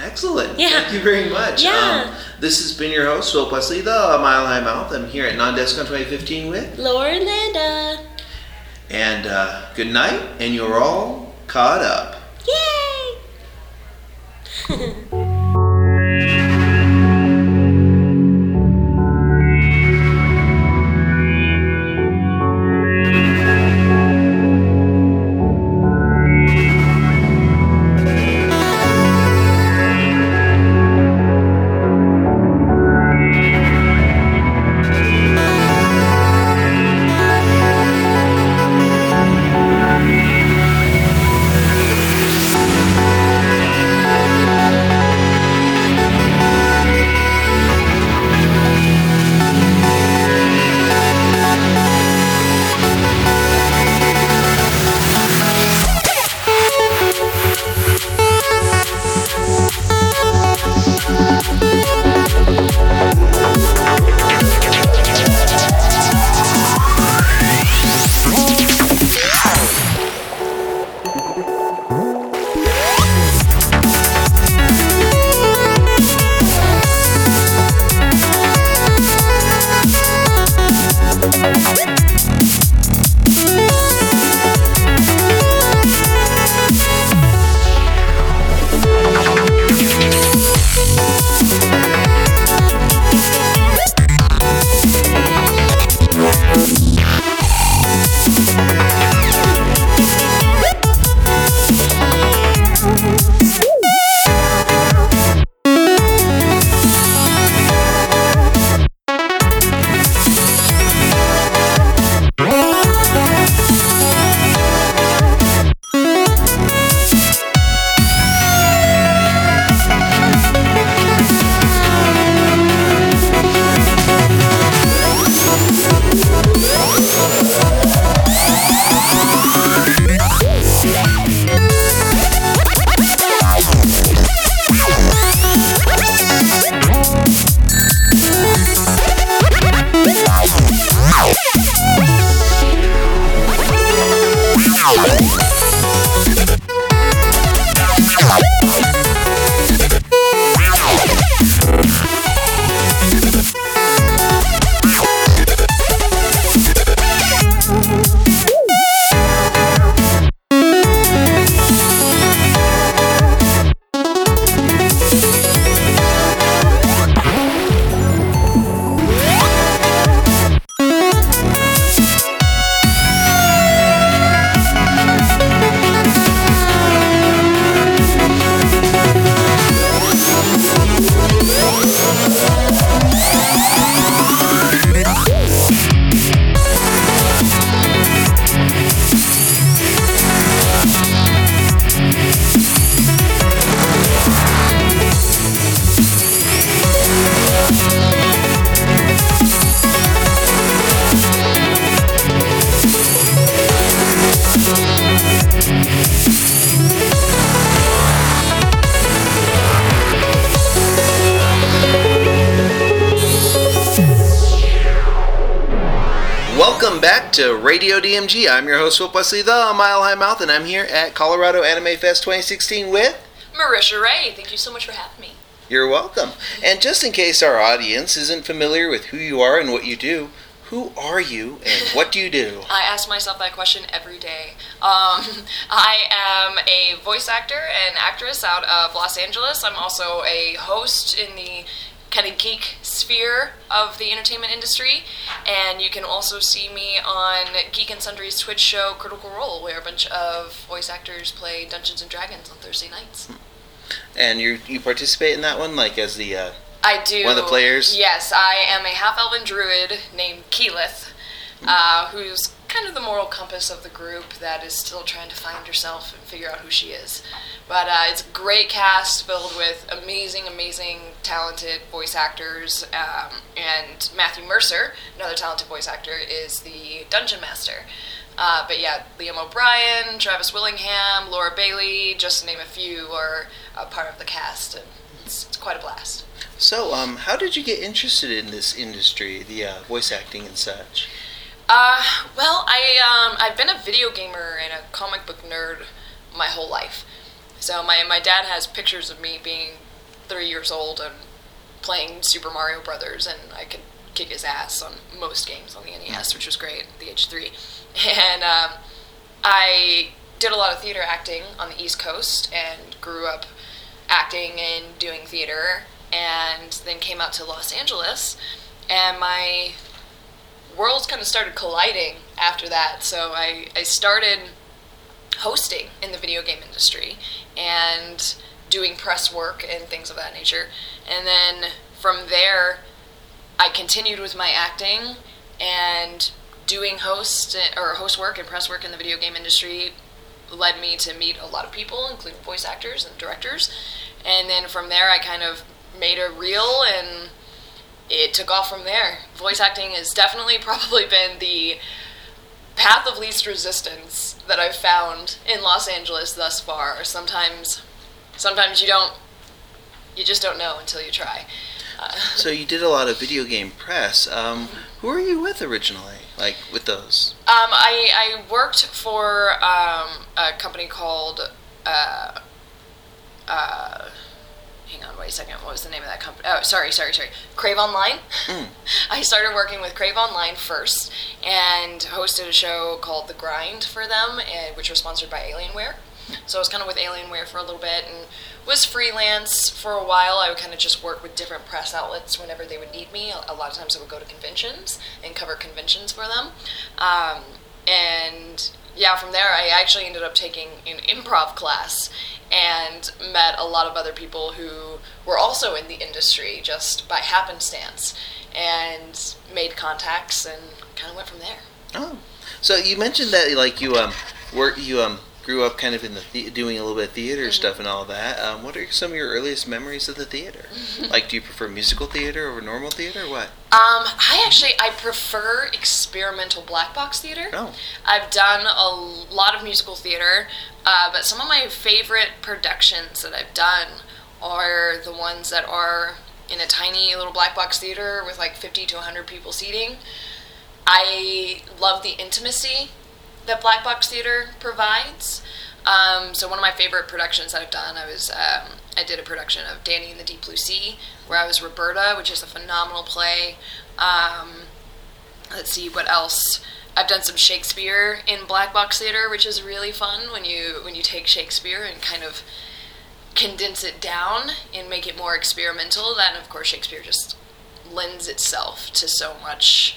Excellent. Yeah. Thank you very much. Yeah. Um, this has been your host, Philip Wesley, the Mile High Mouth. I'm here at Nan Desu Kan 2015 with, Lauren Landa. and uh, good night, and you're all caught up. Yay! Radio DMG. I'm your host, Philip Wesley, the Mile High Mouth, and I'm here at Colorado Anime Fest 2016 with. Marisha Ray, thank you so much for having me. You're welcome. And just in case our audience isn't familiar with who you are and what you do, who are you and what do you do? I ask myself that question every day. Um, I am a voice actor and actress out of Los Angeles. I'm also a host in the kind of geek sphere of the entertainment industry, and you can also see me on Geek and Sundry's Twitch show Critical Role, where a bunch of voice actors play Dungeons and Dragons on Thursday nights. And you you participate in that one, like as the uh, I do. One of the players? Yes, I am a half elven druid named Keyleth, uh, who's kind of the moral compass of the group that is still trying to find herself and figure out who she is. But uh, it's a great cast filled with amazing, amazing, talented voice actors. Um, and Matthew Mercer, another talented voice actor, is the dungeon master. Uh, but yeah, Liam O'Brien, Travis Willingham, Laura Bailey, just to name a few, are a part of the cast. And it's, it's quite a blast. So, um, how did you get interested in this industry, the uh, voice acting and such? Uh, well, I um, I've been a video gamer and a comic book nerd my whole life. So my my dad has pictures of me being three years old and playing Super Mario Brothers, and I could kick his ass on most games on the NES, which was great at the age of three. And um, I did a lot of theater acting on the East Coast and grew up acting and doing theater, and then came out to Los Angeles, and my worlds kind of started colliding after that. So I, I started hosting in the video game industry and doing press work and things of that nature. And then from there, I continued with my acting and doing host eh, or host work and press work in the video game industry led me to meet a lot of people, including voice actors and directors. And then from there, I kind of made a reel and it took off from there. Voice acting has definitely probably been the path of least resistance that I've found in Los Angeles thus far. Sometimes, sometimes you don't, you just don't know until you try. So you did a lot of video game press. Um, who are you with originally? Like with those? Um, I, I worked for um, a company called, uh, uh, hang on, wait a second, what was the name of that company? Oh, sorry, sorry, sorry. Crave Online. I started working with Crave Online first and hosted a show called The Grind for them, and, which was sponsored by Alienware. So I was kind of with Alienware for a little bit and was freelance for a while. I would kind of just work with different press outlets whenever they would need me. A lot of times I would go to conventions and cover conventions for them. Um, and yeah, from there I actually ended up taking an improv class and met a lot of other people who were also in the industry just by happenstance and made contacts and kind of went from there. Oh, so you mentioned that like you um work you um grew up kind of in the, the doing a little bit of theater stuff and all that. Um, what are some of your earliest memories of the theater? like, do you prefer musical theater over normal theater? or What? Um, I actually I prefer experimental black box theater. Oh. I've done a lot of musical theater, uh, but some of my favorite productions that I've done are the ones that are in a tiny little black box theater with like 50 to 100 people seating. I love the intimacy that black box theater provides. Um, so one of my favorite productions that I've done, I was um, I did a production of Danny in the Deep Blue Sea, where I was Roberta, which is a phenomenal play. Um, let's see what else. I've done some Shakespeare in black box theater, which is really fun when you when you take Shakespeare and kind of condense it down and make it more experimental. Then of course Shakespeare just lends itself to so much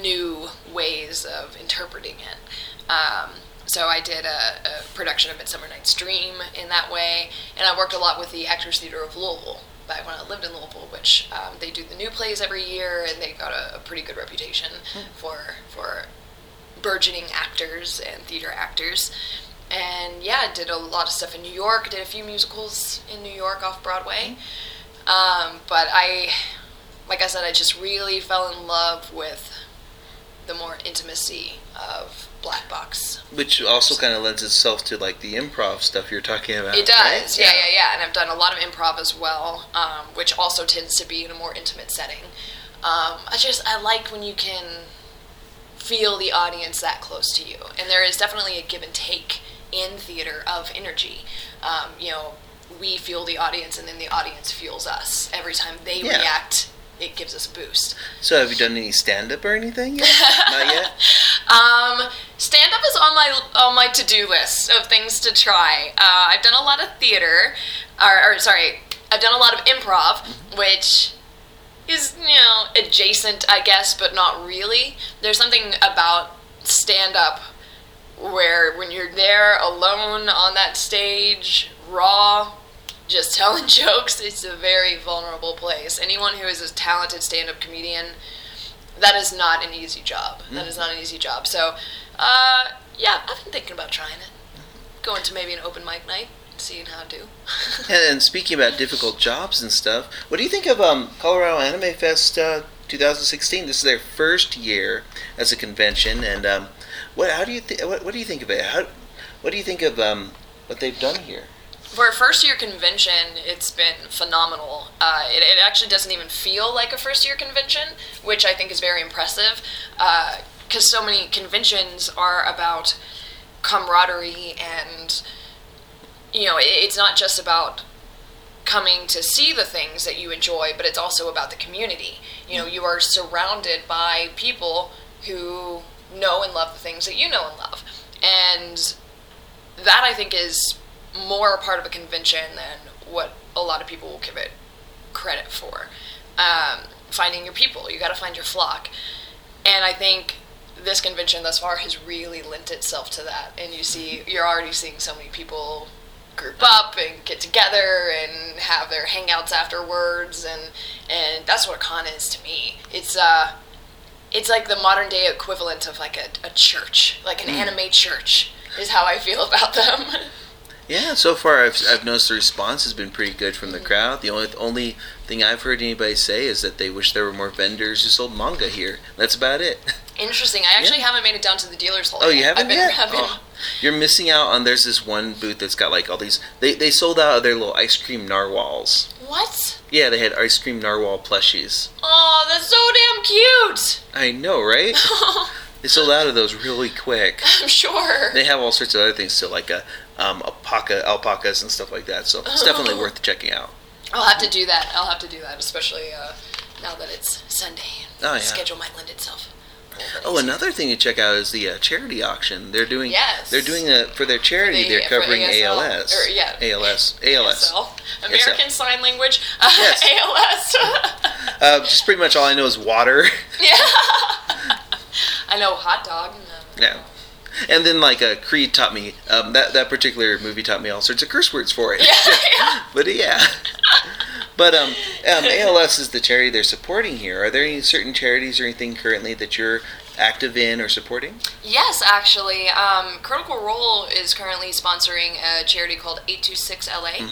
new ways of interpreting it. Um, so I did a, a production of Midsummer Night's Dream in that way, and I worked a lot with the Actors Theater of Louisville back when I lived in Louisville, which um, they do the new plays every year, and they've got a, a pretty good reputation for for burgeoning actors and theater actors. And yeah, I did a lot of stuff in New York. Did a few musicals in New York off Broadway. Um, but I, like I said, I just really fell in love with the more intimacy of black box. Which also kind of lends itself to like the improv stuff you're talking about. It does, right? yeah, yeah, yeah. And I've done a lot of improv as well, um, which also tends to be in a more intimate setting. Um, I just I like when you can feel the audience that close to you, and there is definitely a give and take in theater of energy. Um, you know, we feel the audience, and then the audience feels us. Every time they Yeah. react, it gives us a boost. So have you done any stand up or anything yet? Not yet. Um, stand up is on my on my to do list of things to try. Uh, I've done a lot of theater, or, or sorry, I've done a lot of improv, which is you know adjacent, I guess, but not really. There's something about stand up where when you're there alone on that stage, raw, just telling jokes, it's a very vulnerable place. Anyone who is a talented stand up comedian, that is not an easy job. That is not an easy job. So, uh, yeah, I've been thinking about trying it. Going to maybe an open mic night, and seeing how I do. And, and speaking about difficult jobs and stuff, what do you think of um, Colorado Anime Fest uh, 2016? This is their first year as a convention, and um, what? How do you think? What, what do you think of it? How? What do you think of um, what they've done here? For a first year convention, it's been phenomenal. Uh, it, it actually doesn't even feel like a first year convention, which I think is very impressive. Because so many conventions are about camaraderie and, you know, it, it's not just about coming to see the things that you enjoy, but it's also about the community. You know, you are surrounded by people who know and love the things that you know and love. And that I think is more a part of a convention than what a lot of people will give it credit for. Um, finding your people, you got to find your flock. And I think this convention thus far has really lent itself to that. And you see, you're already seeing so many people group up and get together and have their hangouts afterwards and and that's what a con is to me it's uh it's like the modern day equivalent of like a, a church like an anime church is how i feel about them Yeah, so far I've, I've noticed the response has been pretty good from the crowd. The only only thing I've heard anybody say is that they wish there were more vendors who sold manga here. That's about it. interesting i actually Yeah. haven't made it down to the dealer's hall Oh, you haven't I've been, yet? I've Oh, you're missing out on. There's this one booth that's got like all these. They they sold out of their little ice cream narwhals. what Yeah, they had ice cream narwhal plushies. oh that's so damn cute I know, right? they sold out of those really quick. i'm sure They have all sorts of other things too, like a um, alpaca, alpacas and stuff like that. So it's definitely worth checking out. i'll have to do that i'll have to do that especially uh now that it's sunday and Oh, the schedule might lend itself Oh, another thing to check out is the uh, charity auction. They're doing. Yes. They're doing a for their charity. the- they're covering ASL, ALS. or, yeah. ALS. ALS. ASL, American Sign Language, Yes. ALS. Uh, just pretty much all I know is water. yeah. I know hot dog. and, um, yeah. And then like uh, Creed taught me um, that that particular movie taught me all sorts of curse words for it. Yeah, yeah. but yeah. But um, um, ALS is the charity they're supporting here. Are there any certain charities or anything currently that you're active in or supporting? Yes, actually, um, Critical Role is currently sponsoring a charity called 826 LA.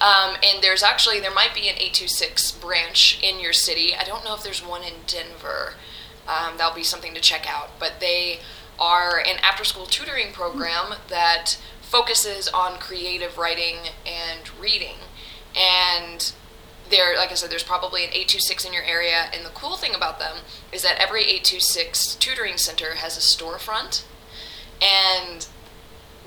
Um, and there's actually there might be an 826 branch in your city. I don't know if there's one in Denver. Um, that'll be something to check out. But they are an after-school tutoring program that focuses on creative writing and reading. And there, like I said, there's probably an 826 in your area. And the cool thing about them is that every 826 tutoring center has a storefront. And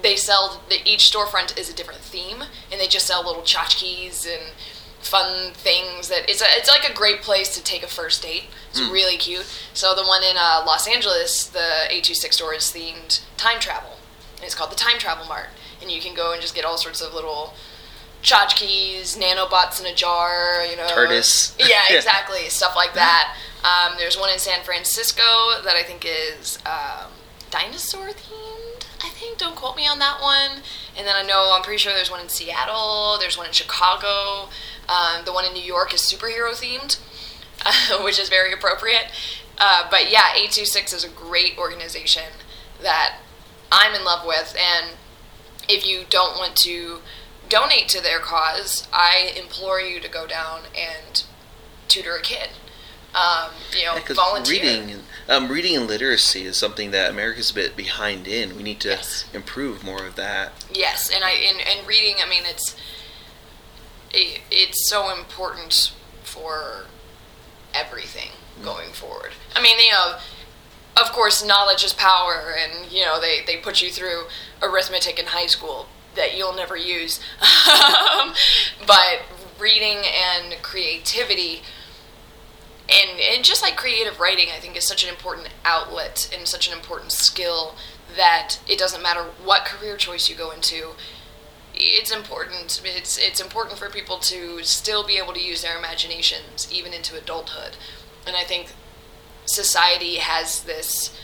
they sell the, each storefront is a different theme, and they just sell little tchotchkes and fun things. That it's a, it's like a great place to take a first date. It's really cute. So the one in uh, Los Angeles, the 826 store is themed time travel. And it's called the Time Travel Mart, and you can go and just get all sorts of little tchotchkes, nanobots in a jar, you know. TARDIS. Yeah, Yeah. exactly. Stuff like that. Um, there's one in San Francisco that I think is um, dinosaur themed. I think. Don't quote me on that one. And then I know I'm pretty sure there's one in Seattle. There's one in Chicago. Um, the one in New York is superhero themed, which is very appropriate. Uh, but yeah, 826 is a great organization that I'm in love with. And if you don't want to donate to their cause, I implore you to go down and tutor a kid. Um, you know, Because volunteer. reading, um, reading and literacy is something that America's a bit behind in. We need to Yes. improve more of that. Yes, and I and, and reading. I mean, it's it, it's so important for everything going forward. I mean, you know, of course, knowledge is power, and you know they they put you through arithmetic in high school that you'll never use. Um, but reading and creativity. And, and just like creative writing, I think is such an important outlet and such an important skill that it doesn't matter what career choice you go into. It's important. It's it's important for people to still be able to use their imaginations even into adulthood. And I think society has this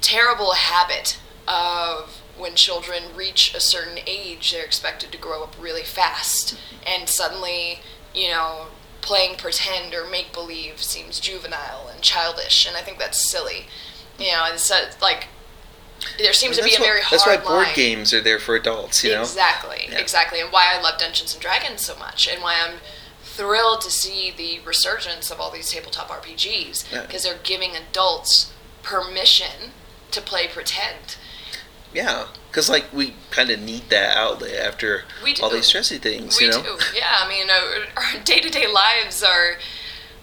terrible habit of when children reach a certain age, they're expected to grow up really fast, mm-hmm. and suddenly, you know, playing pretend or make believe seems juvenile and childish, and I think that's silly. You know, it's uh, like there seems to be a very hard That's why board line. games are there for adults. You know. Exactly, Yeah. exactly, and why I love Dungeons and Dragons so much, and why I'm thrilled to see the resurgence of all these tabletop RPGs Yeah. because they're giving adults permission to play pretend. Yeah, because like we kind of need that outlet after We all these stressy things, We you know. do. Yeah, I mean, our day to day lives are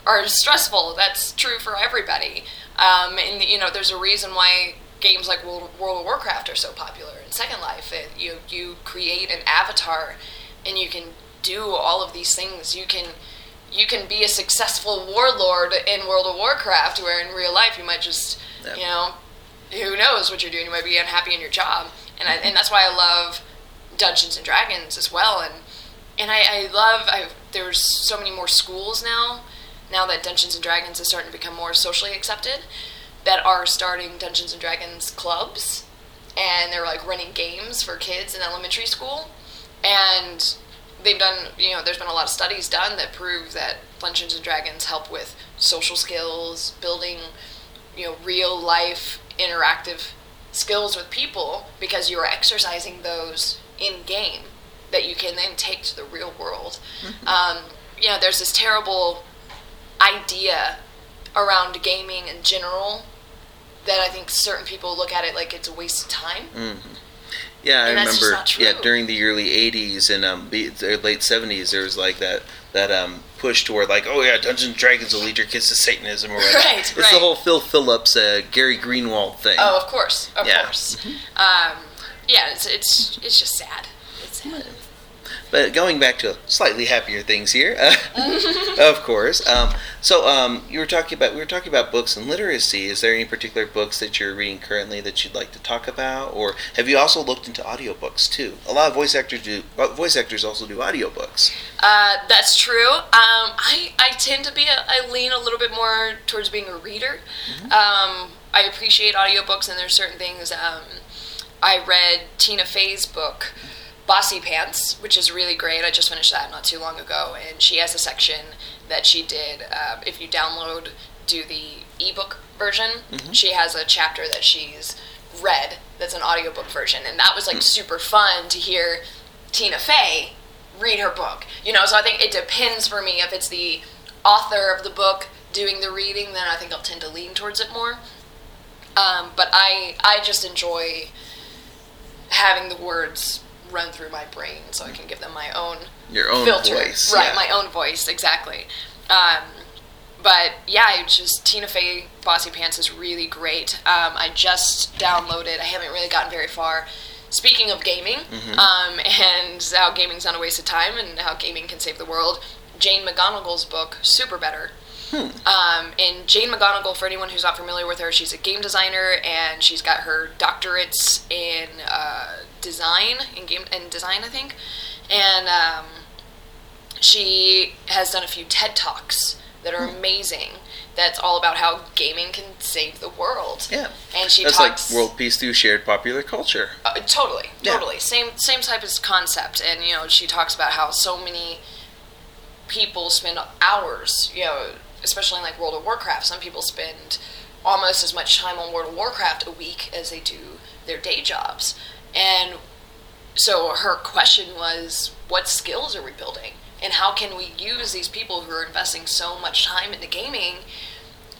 are stressful. That's true for everybody. Um, and you know, there's a reason why games like World, World of Warcraft are so popular. In Second Life, it, you you create an avatar, and you can do all of these things. You can you can be a successful warlord in World of Warcraft, where in real life you might just Yeah. you know who knows what you're doing. You might be unhappy in your job, and I, and that's why I love Dungeons and Dragons as well. And and I, I love I there's so many more schools now. Now that Dungeons and Dragons is starting to become more socially accepted, that are starting Dungeons and Dragons clubs, and they're like running games for kids in elementary school, and they've done you know there's been a lot of studies done that prove that Dungeons and Dragons help with social skills, building you know real life interactive skills with people because you're exercising those in game that you can then take to the real world. Um, you know, there's this terrible idea around gaming in general that I think certain people look at it like it's a waste of time. Yeah, I And just remember. Yeah, during the early '80s and um, the the late '70s, there was like that that um push toward like, oh yeah, Dungeons and Dragons will lead your kids to Satanism or whatever. Right, it's right. the whole Phil Phillips, uh, Gary Greenwald thing. Oh, of course, of Yeah. course. Um, yeah, it's it's it's just sad. It's sad. But going back to slightly happier things here, uh, of course. Um, so um, you were talking about we were talking about books and literacy. Is there any particular books that you're reading currently that you'd like to talk about, or have you also looked into audiobooks too? A lot of voice actors do. uh, Voice actors also do audiobooks. Uh, that's true. Um, I, I tend to be, a, I lean a little bit more towards being a reader. Um, I appreciate audiobooks, and there's certain things. Um, I read Tina Fey's book, Bossypants, which is really great. I just finished that not too long ago, and she has a section that she did. Uh, if you download, do the ebook version, she has a chapter that she's read that's an audiobook version, and that was like super fun to hear Tina Fey read her book. You know, so I think it depends for me if it's the author of the book doing the reading, then I think I'll tend to lean towards it more. Um, but I I just enjoy having the words run through my brain so I can give them my own Your own filter. voice, Right, yeah. my own voice, exactly. Um, but yeah, I just Tina Fey Bossypants is really great. Um, I just downloaded. I haven't really gotten very far. Speaking of gaming, Mm-hmm. um, and how gaming's not a waste of time, and how gaming can save the world, Jane McGonigal's book SuperBetter. Hmm. Um, and Jane McGonigal, for anyone who's not familiar with her, she's a game designer and she's got her doctorates in uh, design, in game in design, I think. And um, she has done a few TED talks that are Hmm. amazing. That's all about how gaming can save the world. Yeah. and she That's talks like world peace through shared popular culture. uh, totally, Yeah. totally. Same same type of concept, and you know, she talks about how so many people spend hours, you know, especially in like World of Warcraft. Some people spend almost as much time on World of Warcraft a week as they do their day jobs, and so her question was, what skills are we building, and how can we use these people who are investing so much time into gaming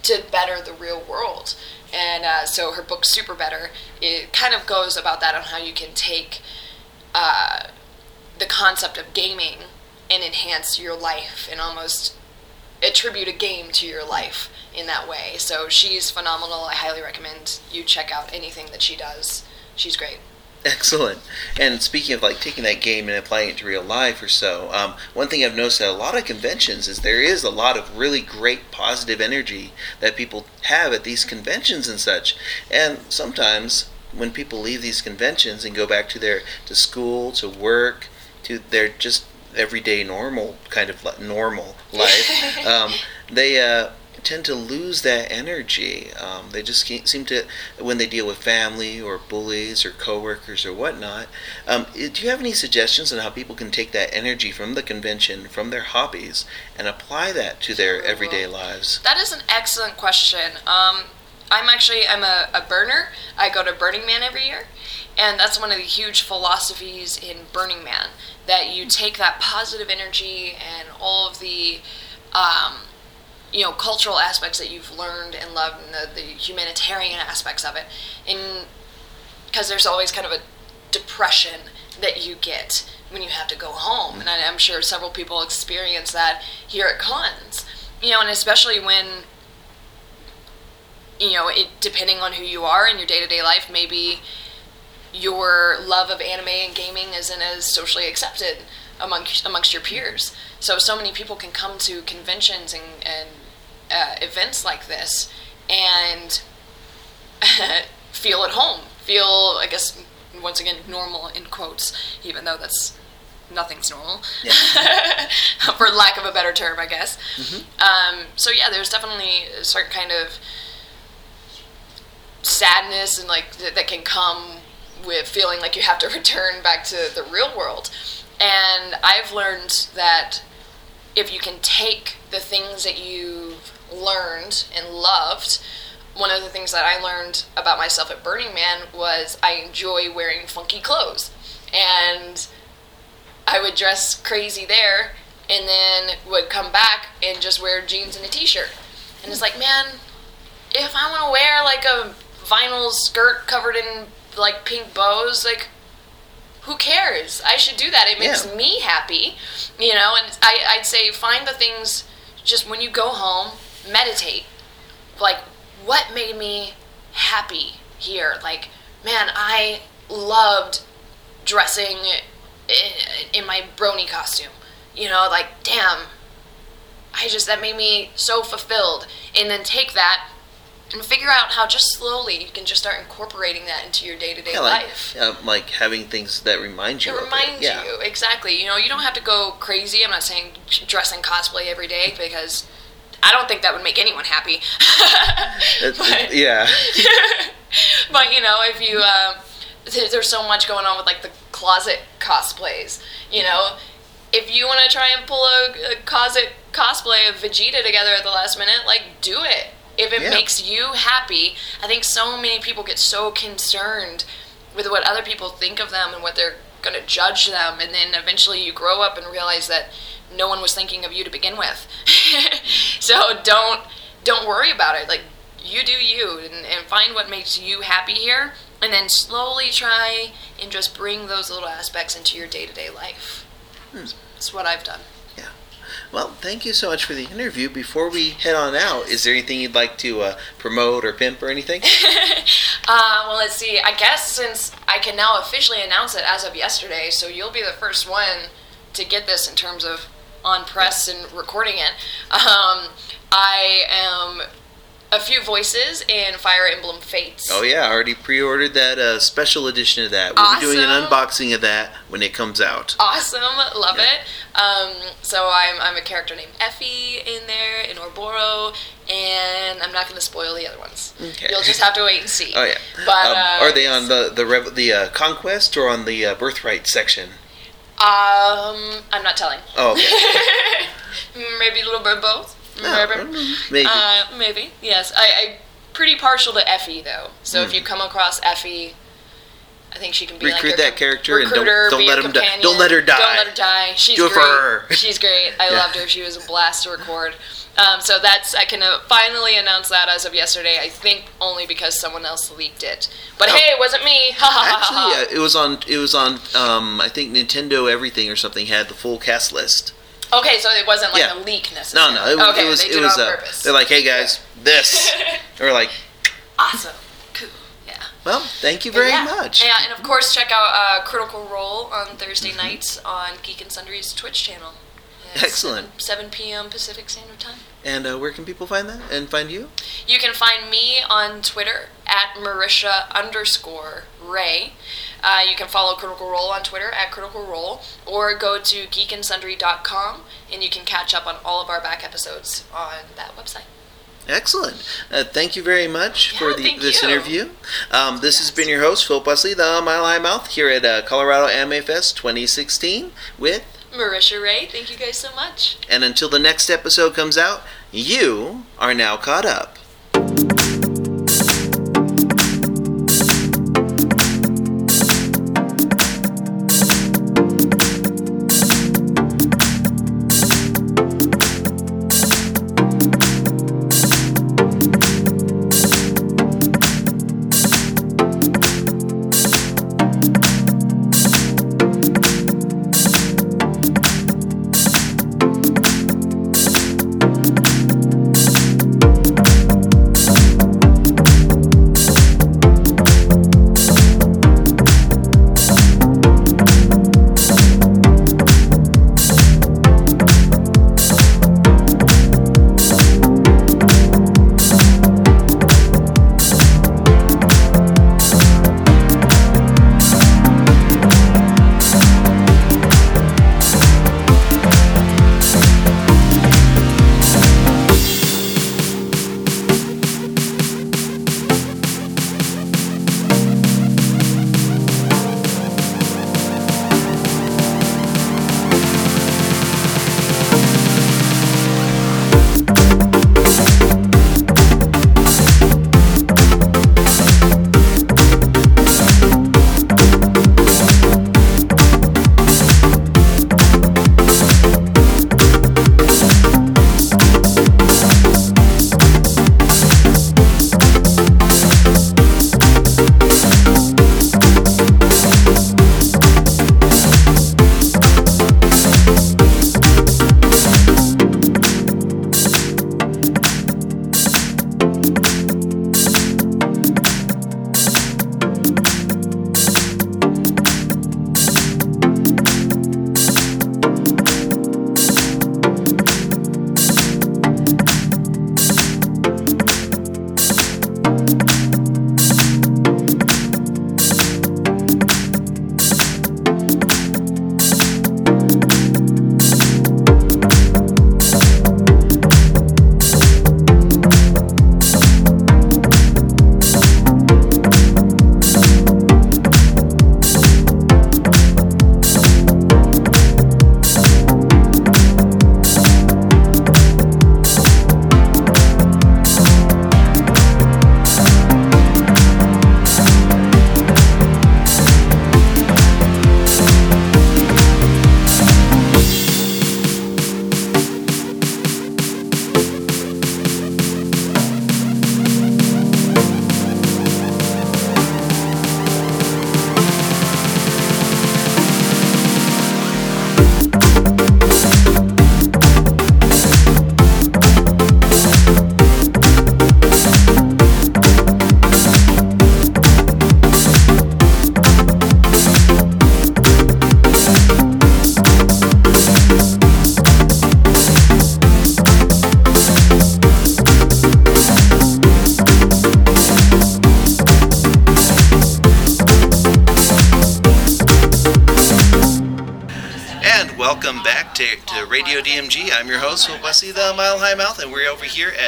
to better the real world. And uh, so her book, SuperBetter, it kind of goes about that on how you can take uh, the concept of gaming and enhance your life and almost attribute a game to your life in that way. So she's phenomenal. I highly recommend you check out anything that she does. She's great. Excellent. And speaking of like taking that game and applying it to real life or so, um, one thing I've noticed at a lot of conventions is there is a lot of really great positive energy that people have at these conventions and such. And sometimes when people leave these conventions and go back to their to school, to work, to their just everyday normal kind of normal life, um, they uh, tend to lose that energy. Um, they just can't seem to, when they deal with family or bullies or coworkers or whatnot. Um, do you have any suggestions on how people can take that energy from the convention, from their hobbies, and apply that to their everyday lives? That is an excellent question. Um, I'm actually I'm a, a burner. I go to Burning Man every year, and that's one of the huge philosophies in Burning Man that you take that positive energy and all of the um, you know cultural aspects that you've learned and loved and the, the humanitarian aspects of it and because there's always kind of a depression that you get when you have to go home, and I, I'm sure several people experience that here at cons. You know, and especially when you know, it depending on who you are in your day to day life, maybe your love of anime and gaming isn't as socially accepted amongst amongst your peers. So so many people can come to conventions and and uh, events like this and feel at home, feel I guess once again normal in quotes, even though that's nothing's normal, for lack of a better term, I guess. Um, so yeah, there's definitely a certain kind of sadness and like th- that can come with feeling like you have to return back to the real world. And I've learned that if you can take the things that you've learned and loved, one of the things that I learned about myself at Burning Man was I enjoy wearing funky clothes. And I would dress crazy there and then would come back and just wear jeans and a t shirt. And it's like, man, if I want to wear like a vinyl skirt covered in like pink bows, like who cares? I should do that. It makes Yeah. me happy, you know. And I, I'd say find the things just when you go home, meditate. Like what made me happy here? Like man, I loved dressing in, in my brony costume. You know, like damn, I just that made me so fulfilled. And then take that and figure out how just slowly you can just start incorporating that into your day to day Yeah, like, life. uh, like having things that remind you. It of reminds yeah. you exactly. You know, you don't have to go crazy. I'm not saying dress in cosplay every day because I don't think that would make anyone happy. But- yeah. but you know, if you uh, there- there's so much going on with like the closet cosplays. You know, if you want to try and pull a, a closet cosplay of Vegeta together at the last minute, like do it. If it Yeah. makes you happy, I think so many people get so concerned with what other people think of them and what they're going to judge them, and then eventually you grow up and realize that no one was thinking of you to begin with. so don't don't worry about it. Like you do you and, and find what makes you happy here and then slowly try and just bring those little aspects into your day-to-day life that's what i've done Yeah. Well, thank you so much for the interview. Before we head on out, is there anything you'd like to uh, promote or pimp or anything? uh, well let's see i guess since i can now officially announce it as of yesterday so you'll be the first one to get this in terms of on press and recording it um, i am a few voices in fire emblem fates Oh yeah, I already pre-ordered that uh, special edition of that. We'll be doing an unboxing of that when it comes out. awesome love Yeah. it um, so I'm, I'm a character named effie in there in orboro and i'm not going to spoil the other ones Okay. you'll just have to wait and see Oh yeah. but um, uh, are they on the the the uh, conquest or on the uh, birthright section? Um i'm not telling. Oh, okay. maybe a little bit of both. No, maybe. Uh, maybe yes. I, I pretty partial to effie though. So if you come across effie I think she can be. Recruit like that character and don't- don't be let a 'em die. companion. Don't let her die. Don't let her die. She's Do it for great. her. She's great. I Yeah. loved her. She was a blast to record. Um, so that's I can uh, finally announce that as of yesterday. I think only because someone else leaked it. But Oh. hey, it wasn't me. Ha ha ha Actually, ha. uh, it was on. It was on. Um, I think Nintendo Everything or something had the full cast list. Okay, so it wasn't like Yeah. a leak No, necessarily. no, it, was- okay, it was. they it did was. it on uh, purpose. they're like, hey guys, this. or like, awesome. Cool. Yeah. well, thank you very yeah. much. Yeah, and of course, check out uh, Critical Role on Thursday Mm-hmm. nights on Geek and Sundry's Twitch channel. At Excellent. 7, 7 p.m. Pacific Standard Time. And uh, where can people find that and find you? You can find me on Twitter at Marisha underscore Ray. Uh, you can follow Critical Role on Twitter at Critical Role, or go to geekandsundry.com and you can catch up on all of our back episodes on that website. Excellent. Uh, thank you very much Yeah, for the, this you. interview. Um, this has been your host, Philip Wesley, the Mile High Mouth, here at uh, Colorado Anime Fest 2016 with Marisha Ray, thank you guys so much. And until the next episode comes out, you are now caught up.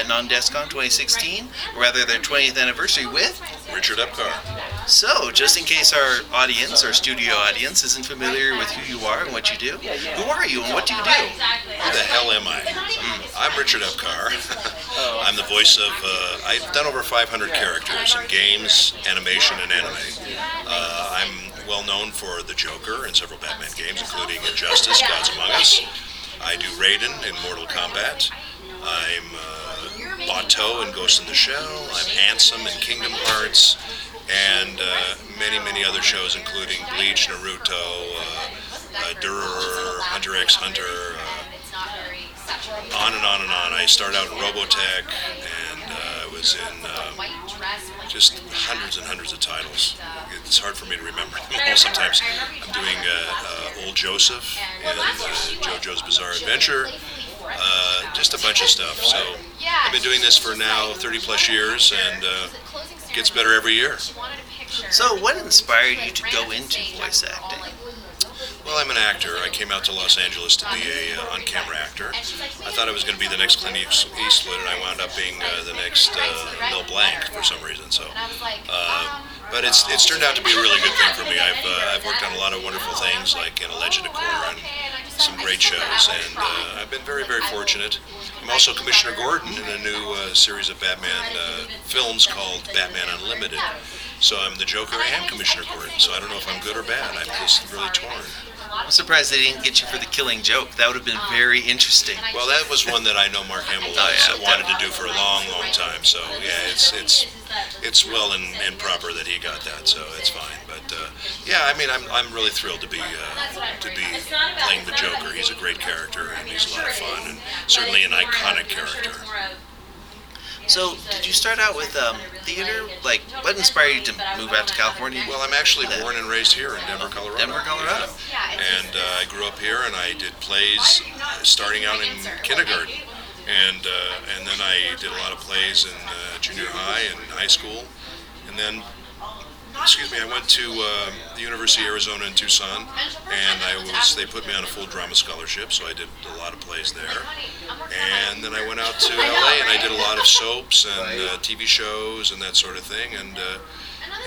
At Nan Desu Kan 2016, or rather their 20th anniversary with Richard Epcar. So, just in case our audience, our studio audience, isn't familiar with who you are and what you do, who are you and what do you do? Who the hell am I? I'm Richard Epcar. I'm the voice of, uh, I've done over 500 characters in games, animation, and anime. Uh, I'm well known for the Joker in several Batman games, including Injustice, Gods Among Us. I do Raiden in Mortal Kombat. Batou in Ghost in the Shell. I'm Ansem in Kingdom Hearts. And uh, many, many other shows, including Bleach, Naruto, uh, uh, Hunter x Hunter, uh, on and on and on. I started out in Robotech, and uh, I was in um, just hundreds and hundreds of titles. It's hard for me to remember. Sometimes I'm doing uh, uh, Old Joseph and uh, JoJo's Bizarre Adventure. Uh, just a bunch of stuff. So I've been doing this for now 30 plus years, and uh, it gets better every year. So, what inspired you to go into voice acting? Well, I'm an actor. I came out to Los Angeles to be a uh, on-camera actor. I thought I was going to be the next Clint Eastwood, and I wound up being uh, the next uh, Bill Blank for some reason. So, uh, but it's it's turned out to be a really good thing for me. I've uh, I've worked on a lot of wonderful things, like in A Legend of Korra and some great shows, and uh, I've been very very fortunate. I'm also Commissioner Gordon in a new uh, series of Batman uh, films called Batman Unlimited. So I'm the Joker and Commissioner Gordon. So I don't know if I'm good or bad. I'm just really torn. I'm surprised they didn't get you for the killing joke. That would have been very interesting. Well, that was one that I know Mark Hamill Oh, yeah. wanted to do for a long, long time. So yeah, it's it's it's well and, and proper that he got that. So it's fine. Uh, yeah, I mean, I'm, I'm really thrilled to be uh, to be playing the Joker. He's a great character and he's a lot of fun and certainly an iconic character. So, did you start out with um, theater? Like, what inspired you to move out to California? Well, I'm actually born and raised here in Denver, Colorado. Denver, Colorado. And uh, I grew up here, and I did plays starting out in kindergarten, and uh, and then I did a lot of plays in uh, junior high and high school, and then. Excuse me. I went to uh, the University of Arizona in Tucson, and I was. They put me on a full drama scholarship, so I did a lot of plays there. And then I went out to LA, and I did a lot of soaps and uh, TV shows and that sort of thing. And uh,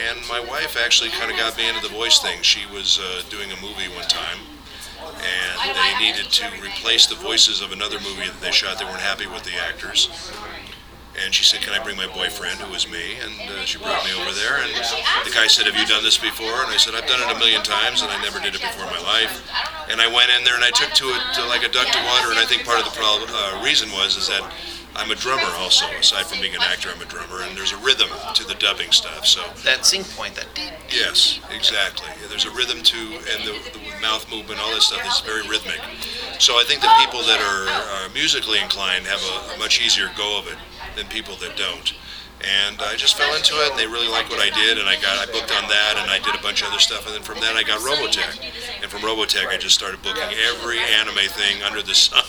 and my wife actually kind of got me into the voice thing. She was uh, doing a movie one time, and they needed to replace the voices of another movie that they shot. They weren't happy with the actors. And she said, "Can I bring my boyfriend, who was me?" And uh, she brought me over there. And the guy said, "Have you done this before?" And I said, "I've done it a million times, and I never did it before in my life." And I went in there and I took to it uh, like a duck to water. And I think part of the problem, uh, reason was is that I'm a drummer also. Aside from being an actor, I'm a drummer, and there's a rhythm to the dubbing stuff. So That sync point, that Yes, exactly. There's a rhythm to, and the, the mouth movement, all this stuff is very rhythmic. So I think the people that are, are musically inclined have a, a much easier go of it than people that don't. And I just fell into it, and they really liked what I did, and I got I booked on that, and I did a bunch of other stuff, and then from that I got Robotech, and from Robotech I just started booking every anime thing under the sun,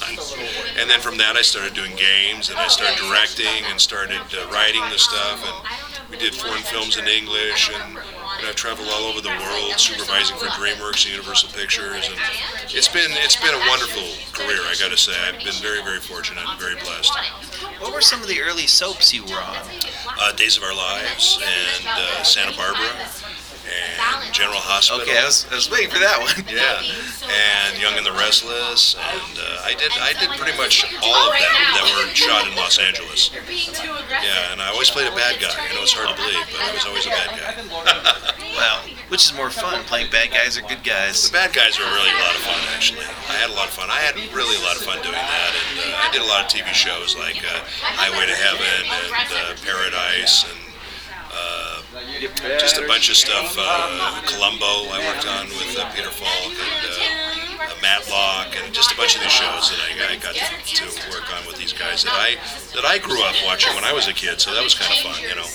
and then from that I started doing games, and I started directing, and started uh, writing the stuff, and we did foreign films in English, and, and I've traveled all over the world supervising for DreamWorks and Universal Pictures, and it's been it's been a wonderful career. I got to say, I've been very very fortunate and very blessed. What were some of the early soaps you were on? Uh, Days of Our Lives and uh, Santa Barbara and General Hospital. Okay, I was, I was waiting for that one. Yeah, and Young and the Restless, and uh, I did I did pretty much all of them that were shot in Los Angeles. Yeah, and I always played a bad guy. I know it's hard to believe, but I was always a bad guy. Well, which is more fun, playing bad guys or good guys? The bad guys were really a lot of fun, actually. I had a lot of fun. I had really a lot of fun doing that, and uh, I did a lot of TV shows like uh, Highway to Heaven and uh, Paradise and. Uh, just a bunch of stuff. Uh, Columbo, I worked on with uh, Peter Falk and uh, Matlock, and just a bunch of these shows that I, I got to, to work on with these guys that I that I grew up watching when I was a kid. So that was kind of fun, you know.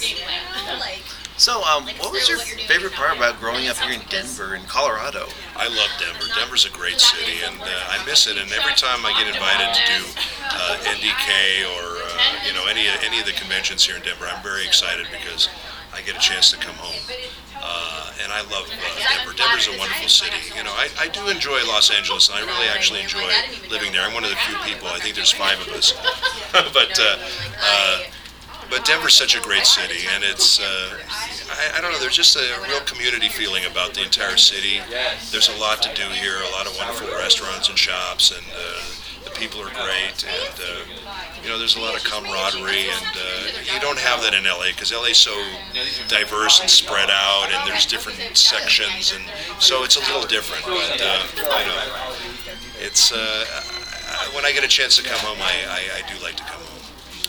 So, um, what was your favorite part about growing up here in Denver in Colorado? I love Denver. Denver's a great city, and uh, I miss it. And every time I get invited to do uh, NDK or uh, you know any any of the conventions here in Denver, I'm very excited because I get a chance to come home. Uh, and I love uh, Denver. Denver's a wonderful city. You know, I, I do enjoy Los Angeles, and I really actually enjoy living there. I'm one of the few people. I think there's five of us, but. But Denver's such a great city, and it's, uh, I, I, don't know, there's just a real community feeling about the entire city. There's a lot to do here, a lot of wonderful restaurants and shops, and uh, the people are great, and, uh, you know, there's a lot of camaraderie, and uh, you don't have that in LA, because LA's so diverse and spread out, and there's different sections, and so it's a little different, but, uh, you know, it's, uh, when I get a chance to come home, I, I, I do like to come home.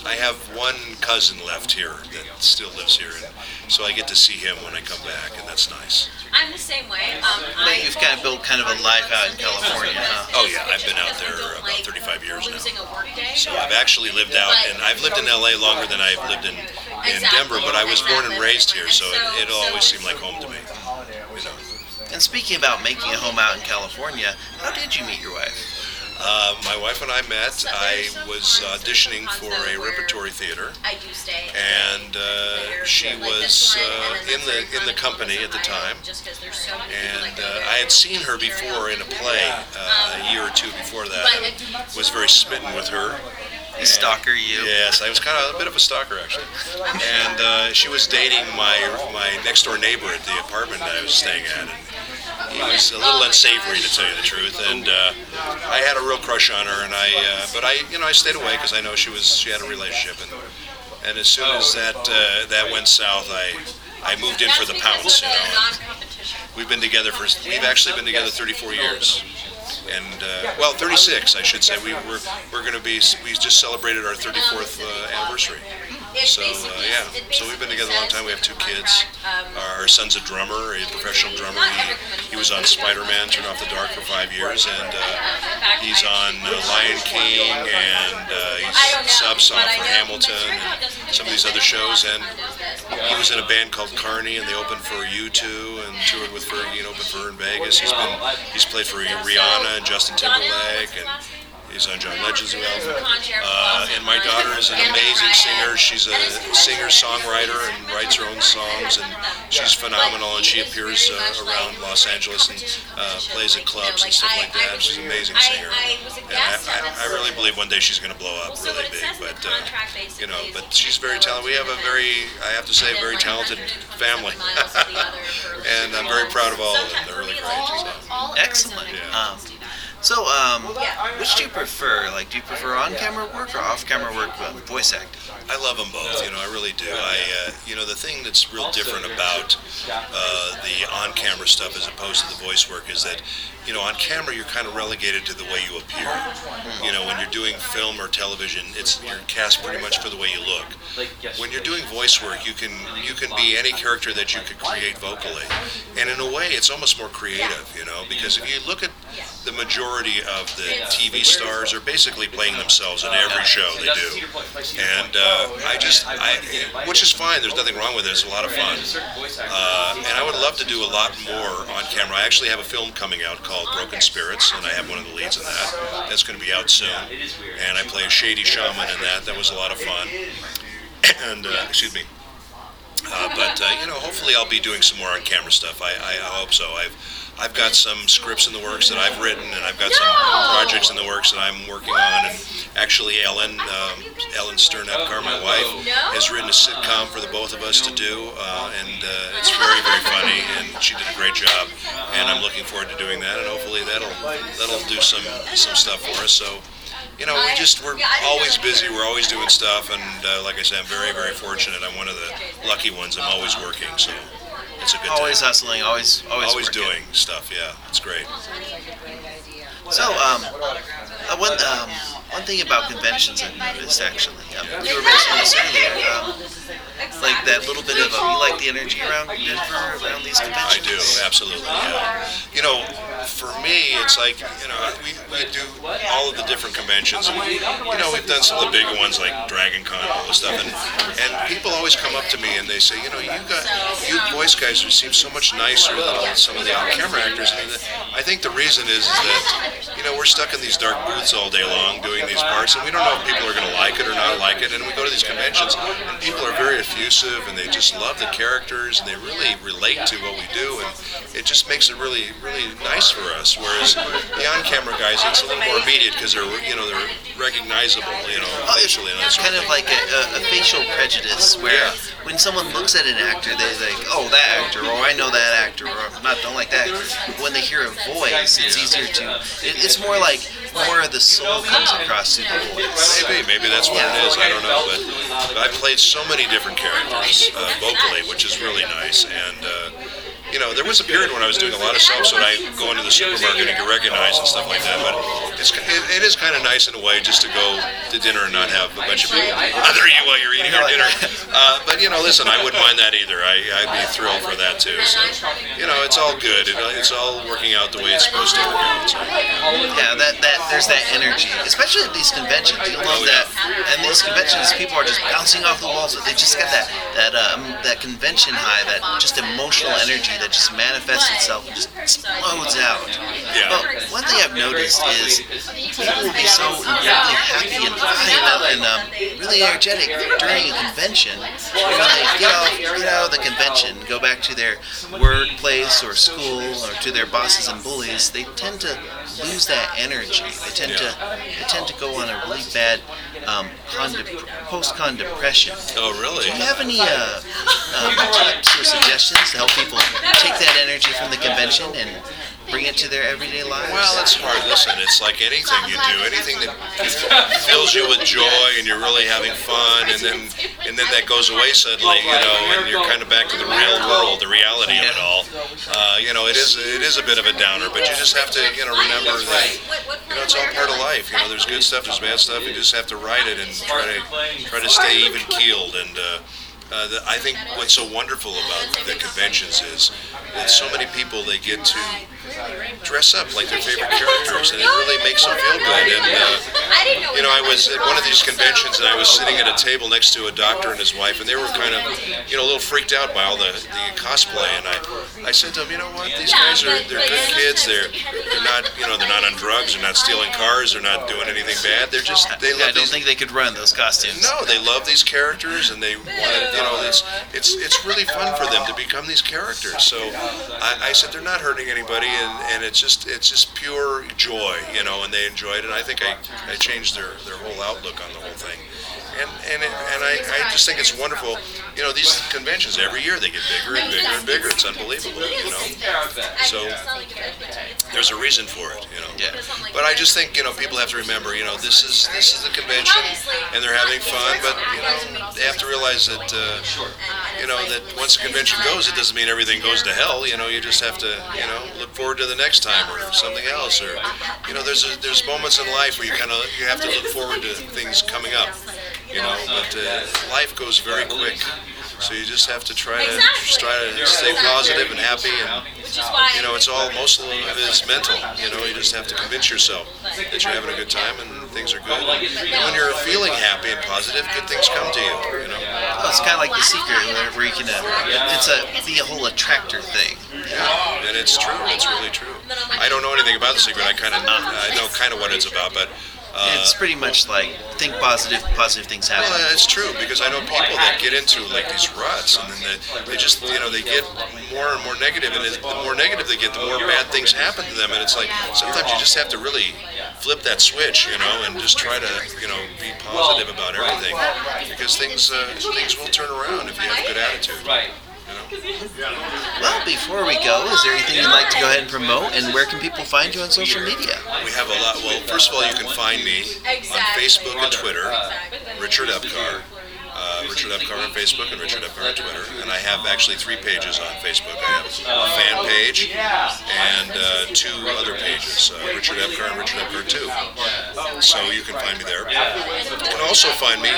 I have one cousin left here that still lives here, and so I get to see him when I come back, and that's nice. I'm the same way. Um, I think you've kind of built kind of a life out in California, huh? Oh yeah, I've been out there about 35 years now. So I've actually lived out, and I've lived in LA longer than I've lived in in Denver, but I was born and raised here, so it, it'll always seem like home to me. You know. And speaking about making a home out in California, how did you meet your wife? Uh, my wife and I met. I was auditioning for a repertory theater, and uh, she was uh, in the in the company at the time. And uh, I had seen her before in a play uh, a year or two before that. Was very smitten with her. A stalker you? Yes, I was kind of a bit of a stalker actually. And uh, she was dating my my next door neighbor at the apartment that I was staying at. And, he was a little unsavory to tell you the truth, and uh, I had a real crush on her. And I, uh, but I, you know, I stayed away because I know she was she had a relationship, and and as soon as that uh, that went south, I I moved in for the pounce. You know, we've been together for we've actually been together 34 years. And uh, well, 36, I should say. We were we're going to be. We just celebrated our 34th uh, anniversary. So uh, yeah, so we've been together a long time. We have two kids. Our son's a drummer, a professional drummer. He, he was on Spider-Man, Turn Off the Dark for five years, and uh, he's on uh, Lion King, and uh, he's sub for Hamilton, and some of these other shows. And he was in a band called Carney, and they opened for U2 and toured with Fergie and opened for her in Vegas. He's been he's played for Rihanna and Justin Timberlake and He's on John Legend's album. Uh, and my daughter is an amazing singer. She's a singer songwriter and writes her own songs, and she's phenomenal. And she appears uh, around Los Angeles and uh, plays at clubs and stuff like that. She's an amazing singer. And I, I, I really believe one day she's going to blow up really big. But uh, you know, but she's very talented. We have a very, I have to say, a very talented family, and I'm very proud of all of them. They're really great. So. Excellent. Yeah. Um, so, um, which do you prefer? Like, do you prefer on-camera work or off-camera work, um, voice acting? I love them both. You know, I really do. I, uh, you know, the thing that's real different about uh, the on-camera stuff as opposed to the voice work is that, you know, on camera you're kind of relegated to the way you appear. You know, when you're doing film or television, it's you're cast pretty much for the way you look. When you're doing voice work, you can you can be any character that you could create vocally, and in a way, it's almost more creative. You know, because if you look at the majority of the TV stars are basically playing themselves in every show they do, and uh, I just, I, which is fine. There's nothing wrong with it. It's a lot of fun, uh, and I would love to do a lot more on camera. I actually have a film coming out called Broken Spirits, and I have one of the leads in that. That's going to be out soon, and I play a shady shaman in that. That was a lot of fun, and uh, excuse me. Uh, but uh, you know, hopefully, I'll be doing some more on camera stuff. I, I, I hope so. I've I've got some scripts in the works that I've written, and I've got some projects in the works that I'm working on. And actually, Ellen um, Ellen Stern Epcar, my wife, has written a sitcom for the both of us to do, uh, and uh, it's very very funny, and she did a great job. And I'm looking forward to doing that, and hopefully that'll that'll do some some stuff for us. So you know, we just we're always busy. We're always doing stuff, and uh, like I said, I'm very very fortunate. I'm one of the lucky ones. I'm always working, so it's a good Always time. hustling, always, always, Always working. doing stuff. Yeah, it's great. So, um, uh, one, um, one thing about conventions I've noticed actually, um, you were mentioning this earlier, um, like that little bit of, you like the energy around Denver, around these conventions. I do absolutely. Yeah. You know, for me, it's like you know we, we do all of the different conventions. And, you know, we've done some of the bigger ones like Dragon Con and all this stuff, and and people always come up to me and they say, you know, you got you voice guys who seem so much nicer than all, some of the on-camera actors. And I think the reason is, is that you know we're stuck in these dark booths all day long doing these parts, and we don't know if people are going to like it or not like it. And we go to these conventions, and people are very effusive, and they just love the characters, and they really relate to what we do, and it just makes it really, really nice for us. Whereas the on-camera guys, it's a little more immediate because they're, you know, they're recognizable, you know. Oh, and It's kind of of like a, a, facial prejudice where Yeah. when someone looks at an actor, they're like, oh, that actor, or I know that actor, or I'm not don't like that actor. But when they hear a voice, it's easier to. It, it's more like more of the soul comes across through the voice. Maybe, maybe that's what it is. I don't know, but, but I played so many different characters uh, vocally, which is really nice. And uh, you know, there was a period when I was doing a lot of subs so I go into the supermarket and get recognized and stuff like that. But it's it, it is kind of nice in a way just to go to dinner and not have a bunch of people bother you while you're eating your dinner. Uh, but you know, listen, I wouldn't mind that either. I, I'd be thrilled for that too. So you know, it's all good. It, it's all working out the way it's supposed to work out. So. Yeah, that, that there's that energy, especially at these conventions. You love that, and these conventions, people are just bouncing off the walls. They just got that that um, that convention high, that just emotional energy that just manifests itself and just explodes out. Yeah. But one thing I've noticed is people will be so incredibly happy and high and, and um, really energetic during a convention. And when they get out, get out of the convention, go back to their workplace or school or to their bosses and bullies, they tend to lose that energy. They tend to they tend to go on a really bad um, con post-con depression. Oh, really? Do you have any uh, um, tips or suggestions to help people take that energy from the convention and bring it to their everyday lives? Well, it's hard. Listen, it's like anything you do. Anything that fills you with joy and you're really having fun, and then and then that goes away suddenly, you know, and you're kind of back to the real world, the reality of it all. Uh, you know, it is it is a bit of a downer, but you just have to you know remember that you know it's all part of life. You know, there's good stuff, there's bad stuff. You just have to ride it and try to try to stay even keeled and. Uh, uh, the, I think what's so wonderful about the conventions is that so many people they get to dress up like their favorite characters, and it really makes them feel good. And uh, you know, I was at one of these conventions, and I was sitting at a table next to a doctor and his wife, and they were kind of, you know, a little freaked out by all the, the cosplay. And I, I said to them, you know what? These guys are they're good kids. They're they're not, you know, they're not on drugs. They're not stealing cars. They're not doing anything bad. They're just they love. I love don't these. think they could run those costumes. No, they love these characters, and they want to, you know, it's it's it's really fun for them to become these characters. So I, I said they're not hurting anybody, and, and it's just it's just pure joy, you know, and they enjoy it. And I think I, I changed their, their whole outlook on the whole thing. And and it, and I, I just think it's wonderful. You know, these conventions every year they get bigger and bigger and bigger. It's unbelievable, you know. So there's a reason for it, you know. Yeah. But I just think you know people have to remember, you know, this is this is the convention, and they're having fun. But you know, they have to realize that uh, you know that once the convention goes, it doesn't mean everything goes to hell. You know, you just have to you know look forward to the next time or something else. Or you know, there's a, there's moments in life where you kind of you have to look forward to things coming up. You know, but uh, life goes very quick. So you just have to try to just try to stay positive and happy, and you know it's all most of it is mental. You know, you just have to convince yourself that you're having a good time and things are good. And when you're feeling happy and positive, good things come to you. You know. Oh, it's kind of like the secret where, where you can. Uh, it's a the whole attractor thing. Yeah, and it's true. It's really true. I don't know anything about the secret. I kind of I know kind of what it's about, but. Uh, it's pretty much like think positive, positive things happen. Well, it's true because I know people that get into like these ruts, and then they, they just you know they get more and more negative, and the more negative they get, the more bad things happen to them, and it's like sometimes you just have to really flip that switch, you know, and just try to you know be positive about everything because things uh, things will turn around if you have a good attitude. Right. Well, before we go, is there anything you'd like to go ahead and promote, and where can people find you on social media? We have a lot. Well, first of all, you can find me on Facebook and Twitter, Richard Epcar. Uh, Richard Epcar on Facebook and Richard Epcar on Twitter. And I have actually three pages on Facebook. I have a fan page and uh, two other pages, uh, Richard Epcar and Richard Epcar 2. So you can find me there. You can also find me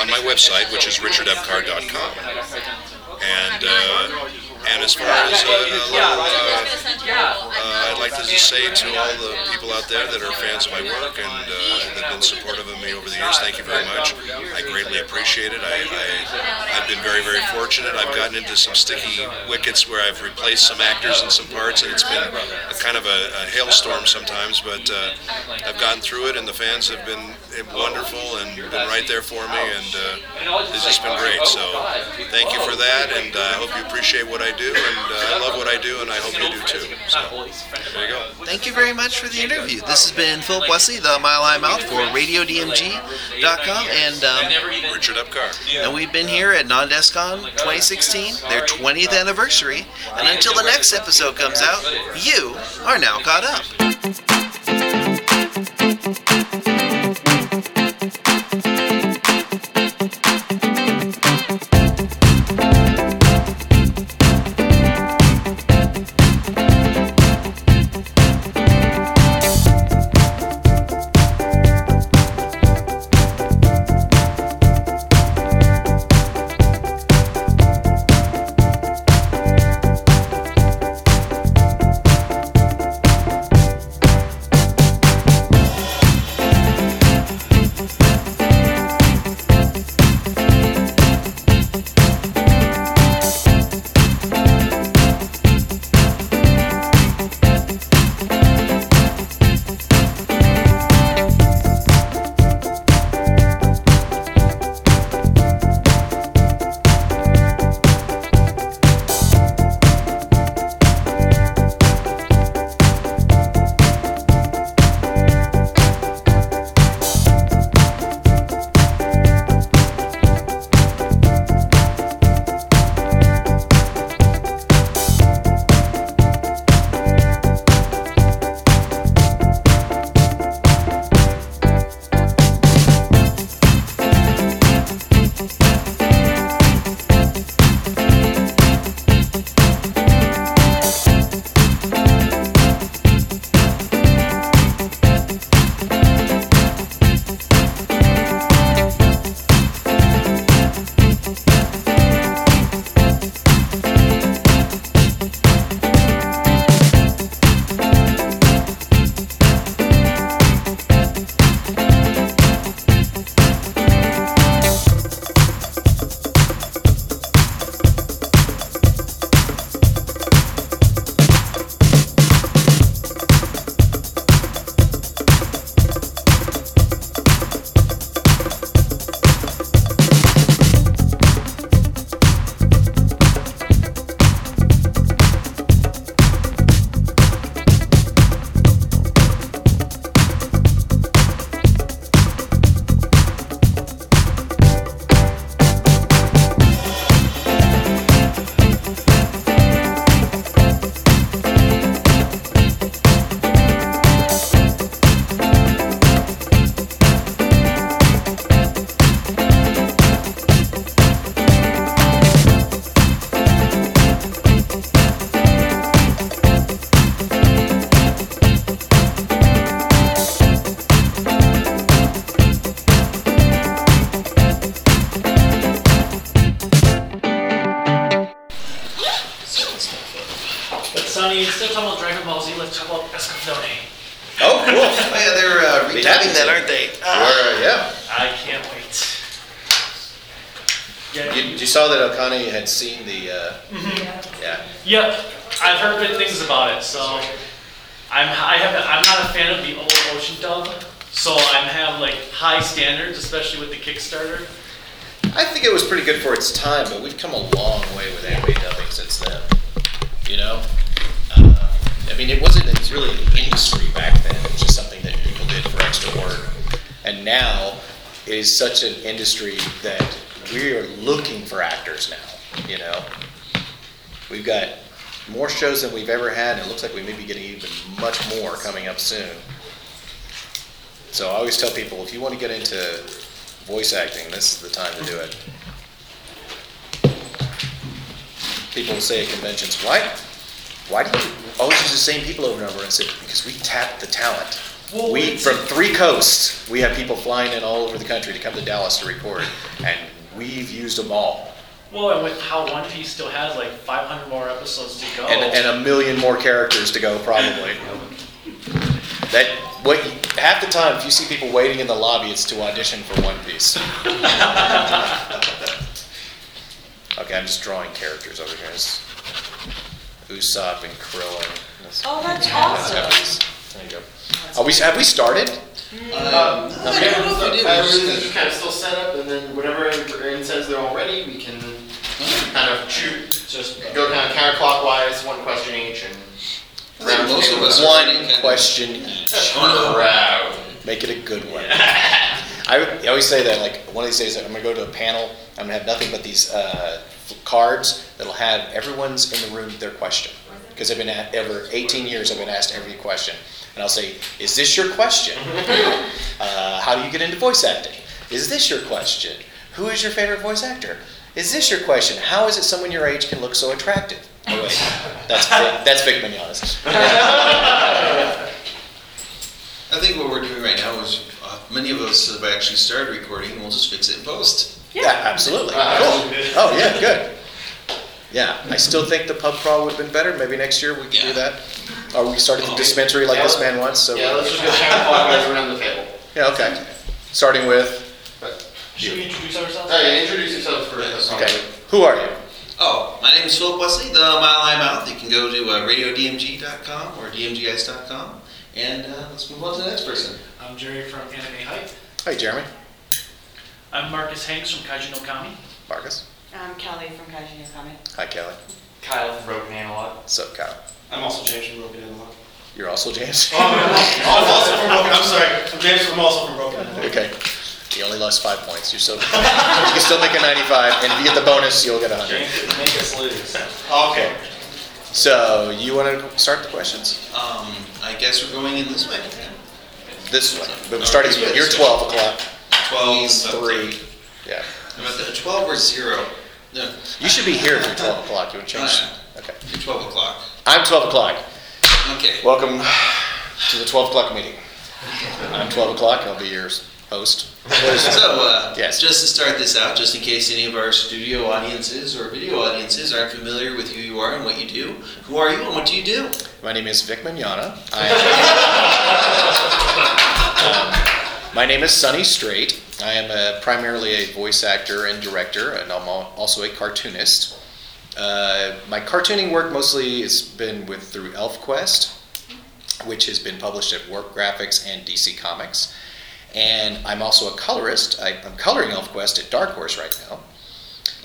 on my website, which is richardepcar.com. And uh, and as far as uh, a little, uh, uh, I'd like to just say to all the people out there that are fans of my work and uh, that have been supportive of me over the years, thank you very much. I greatly appreciate it. I, I, I've been very, very fortunate. I've gotten into some sticky wickets where I've replaced some actors and some parts, and it's been a kind of a, a hailstorm sometimes, but uh, I've gotten through it, and the fans have been wonderful and been right there for me, and uh, it's just been great. So thank you for that, and uh, I hope you appreciate what I do, and uh, I love what I do, and I hope you do too. So there you go. Thank you very much for the interview. This has been Philip Wesley, the Mile High Mouth for RadioDMG.com, and um, Richard Epcar. and we've been here at Nan Desu Kan 2016, their 20th anniversary. And until the next episode comes out, you are now caught up. Seen the. Uh, Yeah. Yep, I've heard good things about it. So I'm I have I'm not a fan of the old Ocean dub. So I'm have like high standards, especially with the Kickstarter. I think it was pretty good for its time, but we've come a long way with anime dubbing since then. You know? Uh, I mean, it wasn't it's really an industry back then. It was just something that people did for extra work. And now it is such an industry that we are looking for actors now. You know? We've got more shows than we've ever had, and it looks like we may be getting even much more coming up soon. So I always tell people if you want to get into voice acting, this is the time to do it. People will say at conventions, why, why do you always use the same people over and over? And I said, because we tap the talent. Well, We, from three coasts, we have people flying in all over the country to come to Dallas to record, and we've used them all. Well, and with how One Piece still has like 500 more episodes to go. and, and a million more characters to go probably. That what half the time if you see people waiting in the lobby, it's to audition for One Piece. okay, I'm just drawing characters over here. It's Usopp and Krillin. That's- Oh, that's that's awesome. Epics. There you go. Are we have we started? Um, Okay. I don't know if we did. Everything's just- just kind of still set up, and then whenever Aaron says they're all ready, we can kind of shoot, just go kind of counterclockwise, one question each, and. I think most of us are One kind of- question each. Oh, no. Round. Make it a good one. I, I always say that like one of these days I'm gonna go to a panel. I'm gonna have nothing but these uh, cards that'll have everyone's in the room their question because I've been at ever 18 years I've been asked every question and I'll say, "Is this your question? uh, how do you get into voice acting? Is this your question? Who is your favorite voice actor? Is this your question? How is it someone your age can look so attractive?" Oh wait, that's Vic, that's Vic Mignogna. I think what we're doing right now is uh, many of us have actually started recording, and we'll just fix it in post. Yeah, absolutely. Cool. Oh, yeah, good. Yeah, I still think the pub crawl would have been better. Maybe next year we could do that. Or we start at the dispensary like Yeah, this man wants. So Yeah, let's just go counterclockwise around the table. yeah, okay. Starting with Should we introduce ourselves? Oh, yeah, introduce yourselves for this one. okay, who are you? Oh, my name is Philip Wesley, the Mile High Mouth. You can go to uh, radiodmg.com or dmgice.com. And uh, let's move on to the next person. I'm Jerry from Anime Hype. Hi, Jeremy. I'm Marcus Hanks from Kaiju no Kami. Marcus. I'm Kelly from Kaiju no Kami. Hi, Kelly. Kyle from Broken Analog. What's up, Kyle? I'm also James from Broken Analog. You're also James. I'm also from Broken, I'm sorry, I'm James from also from Broken Analog. okay. You only lost five points. You're still you can still make a 95, and if you get the bonus, you'll get a 100. didn't make us lose. Okay. So you want to start the questions? Um, I guess we're going in this way. This way. But we're starting. Okay, You're 12 o'clock. 12, He's three. Yeah. I'm at the 12 or 0. No, You should be here for 12 o'clock. You would change. Okay. You're 12 o'clock. I'm 12 o'clock. Okay. Welcome to the 12 o'clock meeting. I'm 12 o'clock. I'll be your host. So, uh, Yes. just to start this out, just in case any of our studio audiences or video audiences aren't familiar with who you are and what you do, who are you and what do you do? My name is Vic Mignogna. I am, um, my name is Sonny Strait. I am a, primarily a voice actor and director, and I'm also a cartoonist. Uh, my cartooning work mostly has been with through ElfQuest, which has been published at Warp Graphics and DC Comics. And I'm also a colorist. I, I'm coloring ElfQuest at Dark Horse right now.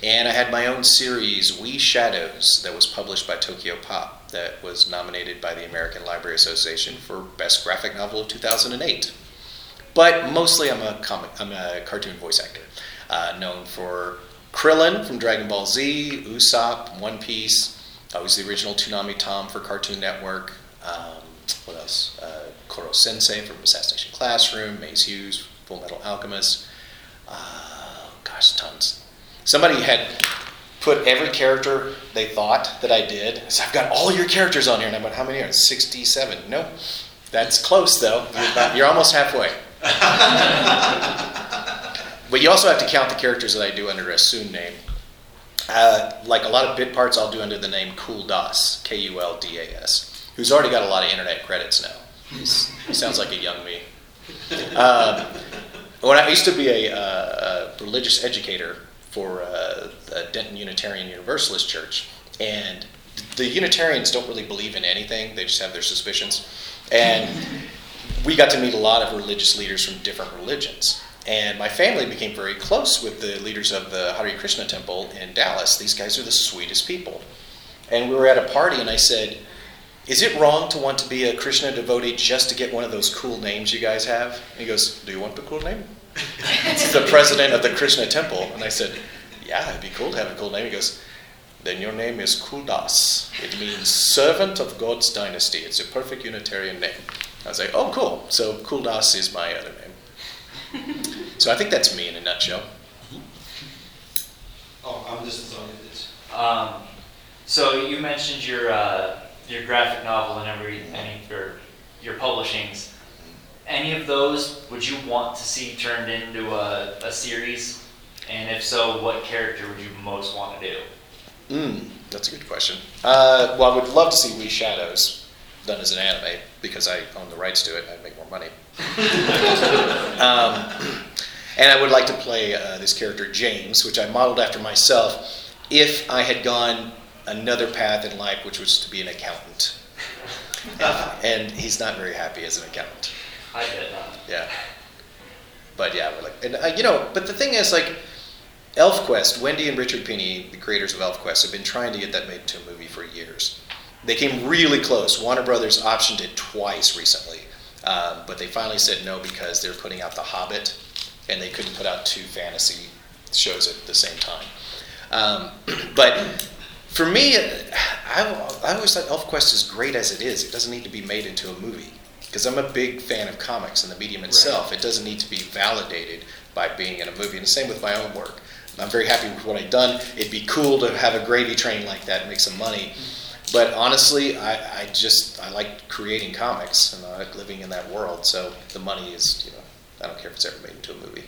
And I had my own series, We Shadows, that was published by Tokyo Pop, that was nominated by the American Library Association for Best Graphic Novel of 2008. But mostly, I'm a comic, I'm a cartoon voice actor, uh, known for Krillin from Dragon Ball Z, Usopp, One Piece. I was the original Toonami Tom for Cartoon Network. Um, what else? Uh, Koro Sensei from Assassination Classroom, Maes Hughes, Full Metal Alchemist. Uh, gosh, tons. Somebody had put every character they thought that I did. So I've got all your characters on here, and I'm went, how many are? 67. Nope. That's close though. You're, you're almost halfway. but you also have to count the characters that I do under a Soon name. Uh, like a lot of bit parts, I'll do under the name Kuldas, K U L D A S, who's already got a lot of internet credits now. He sounds like a young me. Um, when I used to be a, uh, a religious educator for uh, the Denton Unitarian Universalist Church, and the Unitarians don't really believe in anything; they just have their suspicions. And we got to meet a lot of religious leaders from different religions. And my family became very close with the leaders of the Hare Krishna temple in Dallas. These guys are the sweetest people. And we were at a party, and I said, Is it wrong to want to be a Krishna devotee just to get one of those cool names you guys have? And he goes, Do you want the cool name? it's the president of the Krishna temple. And I said, Yeah, it'd be cool to have a cool name. He goes, Then your name is Kuldas. It means servant of God's dynasty. It's a perfect Unitarian name. I was like, Oh, cool. So Kuldas is my other name. So I think that's me in a nutshell. Oh, I'm just as on it. Um, so you mentioned your uh, your graphic novel and every any your your publishings. Any of those would you want to see turned into a, a series? And if so, what character would you most want to do? Mm, that's a good question. Uh, well, I would love to see We Shadows done as an anime because I own the rights to it and I'd make more money. um, and I would like to play uh, this character James, which I modeled after myself, if I had gone another path in life, which was to be an accountant. And, and he's not very happy as an accountant. I get that. Yeah. But yeah, we're like, and uh, you know, but the thing is, like, ElfQuest, Wendy and Richard Pini, the creators of ElfQuest, have been trying to get that made into a movie for years. They came really close. Warner Brothers optioned it twice recently, um, but they finally said no because they're putting out The Hobbit, and they couldn't put out two fantasy shows at the same time. Um, but for me, I, I always thought ElfQuest is great as it is. It doesn't need to be made into a movie because I'm a big fan of comics and the medium itself. It doesn't need to be validated by being in a movie. And the same with my own work. I'm very happy with what I've done. It'd be cool to have a gravy train like that and make some money. But honestly, I, I just I like creating comics and I like living in that world. So the money is, you know, I don't care if it's ever made into a movie.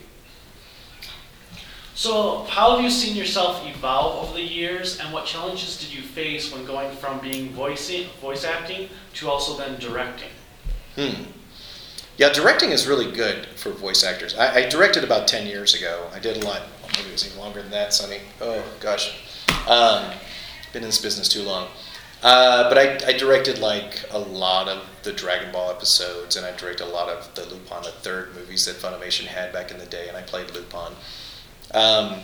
So, how have you seen yourself evolve over the years, and what challenges did you face when going from being voicing, voice acting to also then directing? Hmm. Yeah, directing is really good for voice actors. I, I directed about 10 years ago. I did a lot. Maybe it was even longer than that, Sonny. Oh, gosh. Um, been in this business too long. Uh, but I, I directed like a lot of the Dragon Ball episodes, and I directed a lot of the Lupin the Third movies that Funimation had back in the day, and I played Lupin. Um,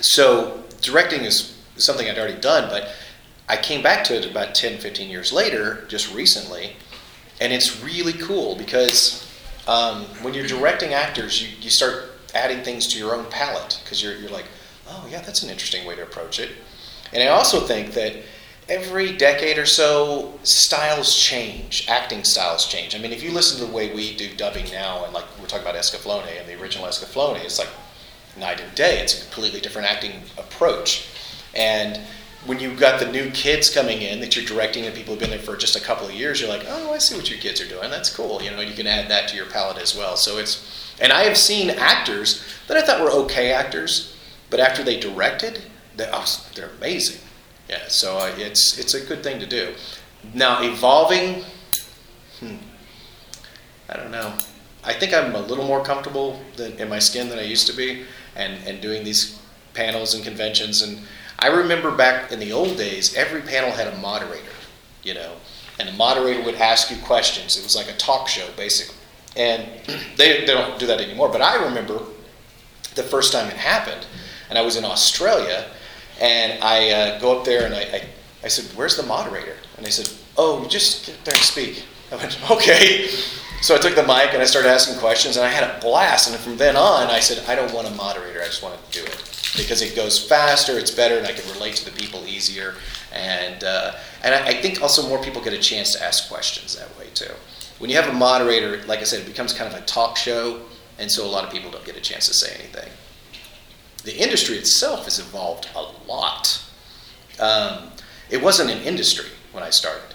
so directing is something I'd already done, but I came back to it about 10, 15 years later, just recently, and it's really cool because um, when you're directing actors, you, you start adding things to your own palette because you're, you're like, oh, yeah, that's an interesting way to approach it. And I also think that every decade or so, styles change, acting styles change. I mean, if you listen to the way we do dubbing now, and like we're talking about Escaflowne and the original Escaflowne, it's like night and day. It's a completely different acting approach. And when you've got the new kids coming in that you're directing and people have been there for just a couple of years, you're like, oh, I see what your kids are doing. That's cool. You know, you can add that to your palette as well. So it's, and I have seen actors that I thought were okay actors, but after they directed, they're, they're amazing. Yeah, so uh, it's it's a good thing to do. Now evolving, hmm, I don't know. I think I'm a little more comfortable than, in my skin than I used to be, and and doing these panels and conventions. And I remember back in the old days, every panel had a moderator, you know, and the moderator would ask you questions. It was like a talk show basically, and they they don't do that anymore. But I remember the first time it happened, and I was in Australia and I uh, go up there and I, I, I, said, Where's the moderator? And they said, Oh, just get there and speak. I went, Okay. So I took the mic and I started asking questions and I had a blast. And from then on, I said, I don't want a moderator, I just want to do it. Because it goes faster, it's better, and I can relate to the people easier. And, uh, and I, I think also more people get a chance to ask questions that way too. When you have a moderator, like I said, it becomes kind of a talk show, and so a lot of people don't get a chance to say anything the industry itself has evolved a lot. Um, it wasn't an industry when I started.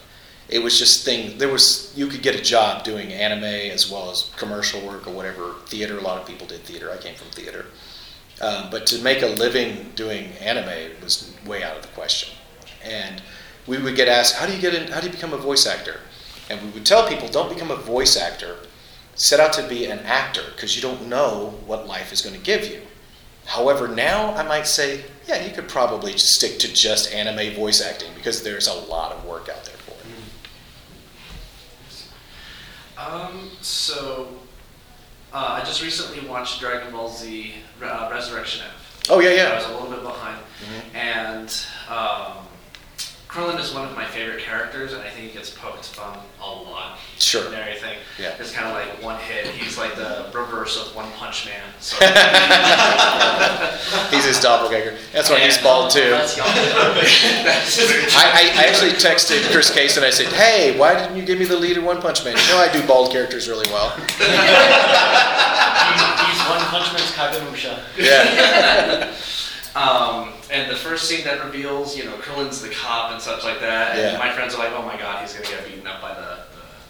It was just thing. There was you could get a job doing anime as well as commercial work or whatever. Theater. A lot of people did theater. I came from theater. Um, but to make a living doing anime was way out of the question. And we would get asked, "How do you get in? How do you become a voice actor?" And we would tell people, "Don't become a voice actor. Set out to be an actor because you don't know what life is going to give you." However, now I might say, yeah, you could probably stick to just anime voice acting because there's a lot of work out there for it. Um, so, uh, I just recently watched Dragon Ball Z uh, Resurrection F. Oh, yeah, yeah. I was a little bit behind. Mm-hmm. And um, Krillin is one of my favorite characters, and I think he gets poked fun a lot. Sure. And everything. Yeah. It's kind of like one hit. He's like the reverse of One Punch Man. So. he's his doppelganger. That's why he's bald too. That's I, I, I actually texted Chris Case and I said, "Hey, why didn't you give me the lead in One Punch Man? You know I do bald characters really well." he's One Punch Man's Kagemusha. Yeah. Um, and the first scene that reveals, you know, Krillin's the cop and such like that, and Yeah. my friends are like, "Oh my God, he's gonna get beaten up by the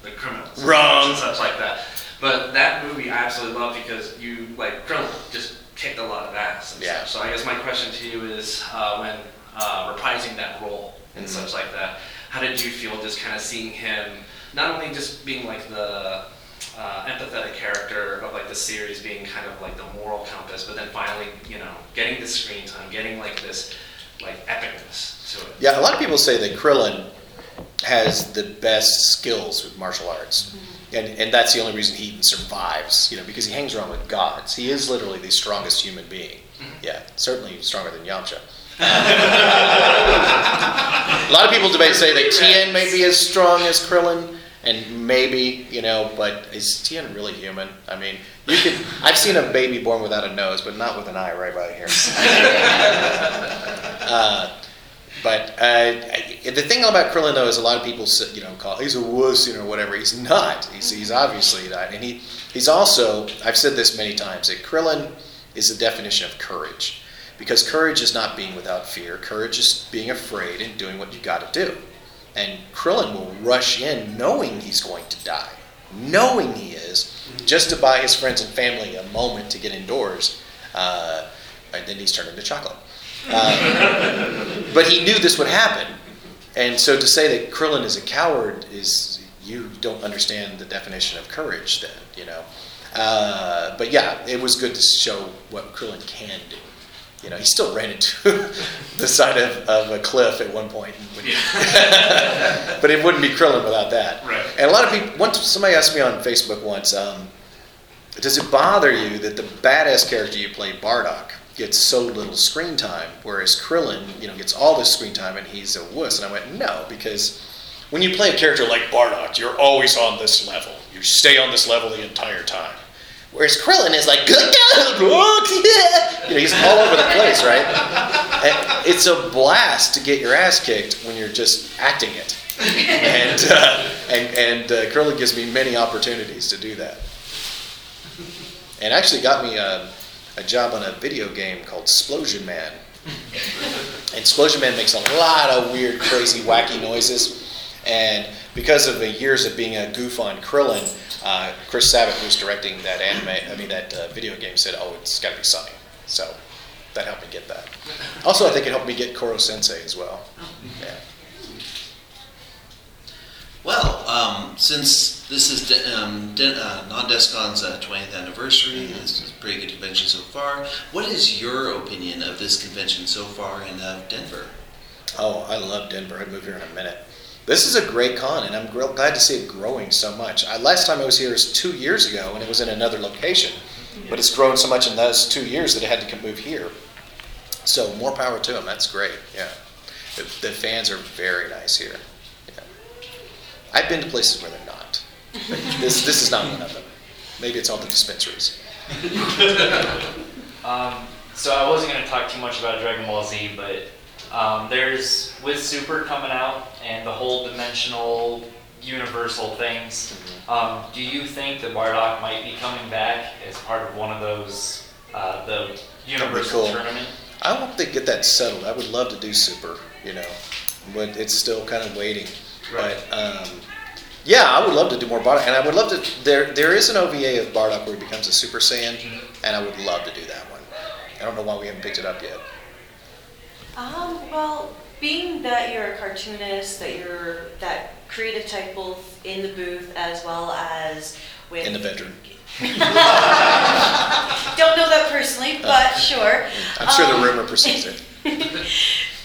the, the criminals." Wrong. And such like that. But that movie I absolutely love because you like Krillin just kicked a lot of ass and Yeah. such. So I guess my question to you is, uh, when uh, reprising that role and Mhm. such like that, how did you feel just kind of seeing him, not only just being like the uh, empathetic character of like the series, being kind of like the moral compass, but then finally, you know, getting the screen time, getting like this like epicness to it. Yeah, a lot of people say that Krillin has the best skills with martial arts. And, and that's the only reason he even survives, you know, because he hangs around with gods. He is literally the strongest human being. Yeah, certainly stronger than Yamcha. a lot of people debate say that Tien may be as strong as Krillin, and maybe, you know, but is Tien really human? I mean, you could. I've seen a baby born without a nose, but not with an eye right by here. uh, but uh, the thing about Krillin, though, is a lot of people, you know, call he's a wuss, you know, whatever. He's not. He's, he's obviously not, and he he's also. I've said this many times that Krillin is the definition of courage, because courage is not being without fear. Courage is being afraid and doing what you got to do. And Krillin will rush in knowing he's going to die, knowing he is, just to buy his friends and family a moment to get indoors. Uh, and then he's turned into chocolate. Uh, but he knew this would happen. And so to say that Krillin is a coward is you don't understand the definition of courage then, you know. Uh, but yeah, it was good to show what Krillin can do. You know, he still ran into the side of, of a cliff at one point. but it wouldn't be Krillin without that. Right. And a lot of people, once somebody asked me on Facebook once, um, does it bother you that the badass character you play, Bardock, gets so little screen time, whereas Krillin, you know, gets all this screen time and he's a wuss? And I went, no, because when you play a character like Bardock, you're always on this level. You stay on this level the entire time. Whereas Krillin is like. You know, he's all over the place, right? And it's a blast to get your ass kicked when you're just acting it. And, uh, and, and uh, Krillin gives me many opportunities to do that. And actually got me a, a job on a video game called Explosion Man. And Explosion Man makes a lot of weird, crazy, wacky noises. And because of the years of being a goof on Krillin, uh, Chris Sabat, who's directing that anime, I mean that uh, video game, said, "Oh, it's got to be Sonny." So that helped me get that. Also, I think it helped me get Koro Sensei as well. Yeah. Well, um, since this is de- um, de- uh, Nan Desu Kan's uh, 20th anniversary, this is a pretty good convention so far. What is your opinion of this convention so far in uh, Denver? Oh, I love Denver. I'd move here in a minute. This is a great con, and I'm gr- glad to see it growing so much. I, last time I was here was two years ago, and it was in another location. But it's grown so much in those two years that it had to come move here. So more power to them. That's great. Yeah, the, the fans are very nice here. Yeah. I've been to places where they're not. But this this is not one of them. Maybe it's all the dispensaries. Um, so I wasn't going to talk too much about Dragon Ball Z, but um, there's with Super coming out and the whole dimensional universal things. Um, do you think that Bardock might be coming back as part of one of those uh, the universal cool. tournament? I hope they get that settled. I would love to do super, you know, but it's still kind of waiting. Right. But um, yeah, I would love to do more Bardock, and I would love to. There, there is an OVA of Bardock where he becomes a Super Saiyan, and I would love to do that one. I don't know why we haven't picked it up yet. Um, well, being that you're a cartoonist, that you're that creative type both in the booth as well as with In the bedroom, Don't know that personally, but sure. I'm sure Um, the rumor precedes it.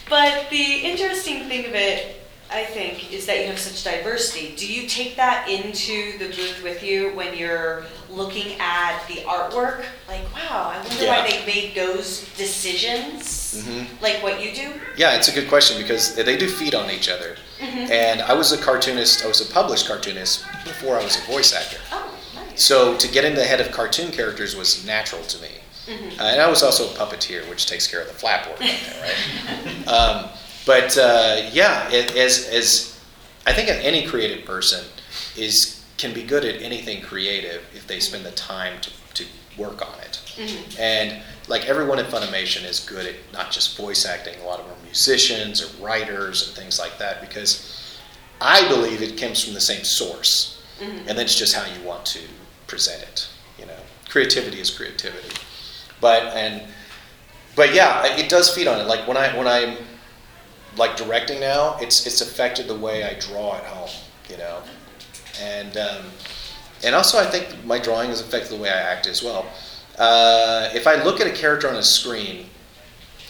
But the interesting thing of it, I think, is that you have such diversity. Do you take that into the booth with you when you're looking at the artwork? Like, wow, I wonder Yeah. why they made those decisions, hmm like what you do. Yeah, it's a good question because they do feed on each other. Mhm. And I was a cartoonist, I was a published cartoonist before I was a voice actor. Oh, nice. So to get in the head of cartoon characters was natural to me. Mhm. Uh, and I was also a puppeteer, which takes care of the flap work there, right? um, but uh, yeah, it, as, as I think any creative person is can be good at anything creative if they spend the time to, to work on it. Mhm. And like everyone at Funimation is good at not just voice acting, a lot of them are musicians or writers and things like that because I believe it comes from the same source. Mhm. And then it's just how you want to present it. You know, creativity is creativity. But and but yeah, it does feed on it. Like when I when I'm like directing now, it's it's affected the way I draw at home, you know, and um, and also I think my drawing has affected the way I act as well. Uh, if I look at a character on a screen,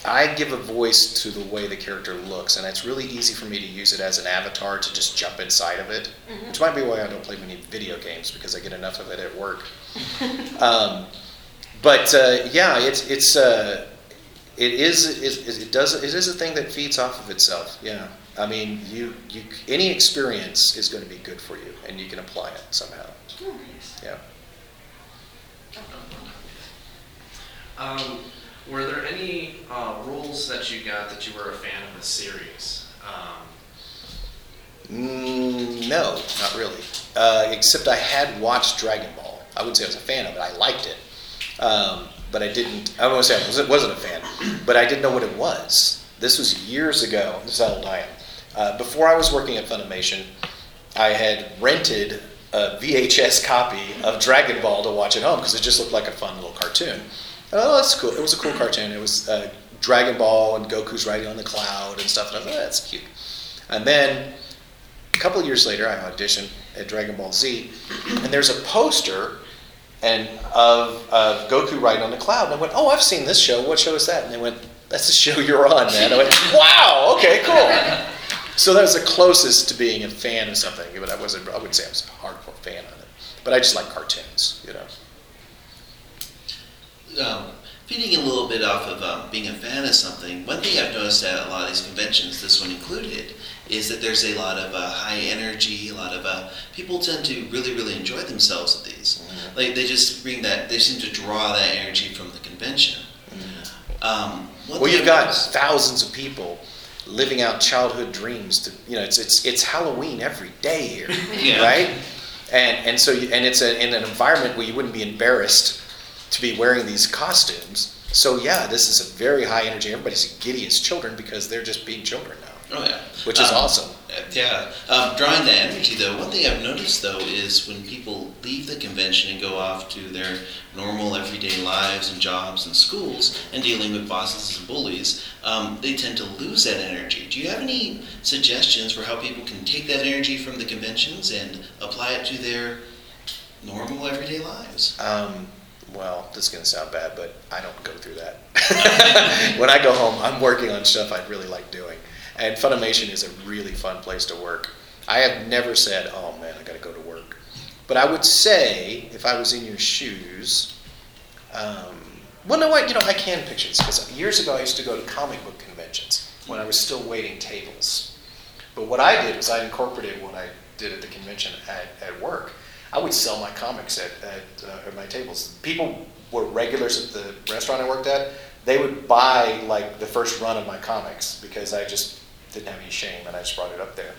I give a voice to the way the character looks, and it's really easy for me to use it as an avatar to just jump inside of it, Mhm. which might be why I don't play many video games because I get enough of it at work. um, but uh, yeah, it's it's uh, it is it, it does it is a thing that feeds off of itself. Yeah, I mean you you any experience is going to be good for you, and you can apply it somehow. Yeah. Um, were there any uh, roles that you got that you were a fan of the series? Um, Mm, no, not really. Uh, except I had watched Dragon Ball. I wouldn't say I was a fan of it. I liked it, um, but I didn't. I won't say I wasn't, wasn't a fan, but I didn't know what it was. This was years ago. This is how old I am. Uh, before I was working at Funimation, I had rented a VHS copy of Dragon Ball to watch at home because it just looked like a fun little cartoon. Oh, that's cool. It was a cool cartoon. It was uh, Dragon Ball and Goku's riding on the cloud and stuff. And I thought, oh, that's cute. And then a couple years later, I auditioned at Dragon Ball Z, and there's a poster and of, of Goku riding on the cloud. And I went, "Oh, I've seen this show. What show is that?" And they went, "That's the show you're on, man." I went, "Wow, okay, cool." So that was the closest to being a fan of something, but I wasn't. I wouldn't say I was a hardcore fan of it, but I just like cartoons, you know. um, feeding a little bit off of um, being a fan of something, one thing I've noticed at a lot of these conventions, this one included, is that there's a lot of uh, high energy, a lot of uh, people tend to really, really enjoy themselves at these. Like they just bring that, they seem to draw that energy from the convention. Um, well, you've got thousands of people living out childhood dreams. To you know, it's it's it's Halloween every day here, Yeah. right? And and so you, and it's a, in an environment where you wouldn't be embarrassed to be wearing these costumes. So yeah, this is a very high energy. Everybody's giddy as children because they're just being children now. Oh yeah, which is Um, awesome. Yeah, um, drawing that energy though. One thing I've noticed though is when people leave the convention and go off to their normal everyday lives and jobs and schools and dealing with bosses and bullies, um, they tend to lose that energy. Do you have any suggestions for how people can take that energy from the conventions and apply it to their normal everyday lives? Um, well, this is going to sound bad, but I don't go through that. when I go home, I'm working on stuff I'd really like doing. And Funimation is a really fun place to work. I have never said, oh man, I got to go to work. But I would say, if I was in your shoes, um, well, no, what? You know, I can picture this because years ago I used to go to comic book conventions when I was still waiting tables. But what I did was I incorporated what I did at the convention at, at work. I would sell my comics at, at, uh, at my tables. People were regulars at the restaurant I worked at. They would buy like the first run of my comics because I just didn't have any shame and I just brought it up there.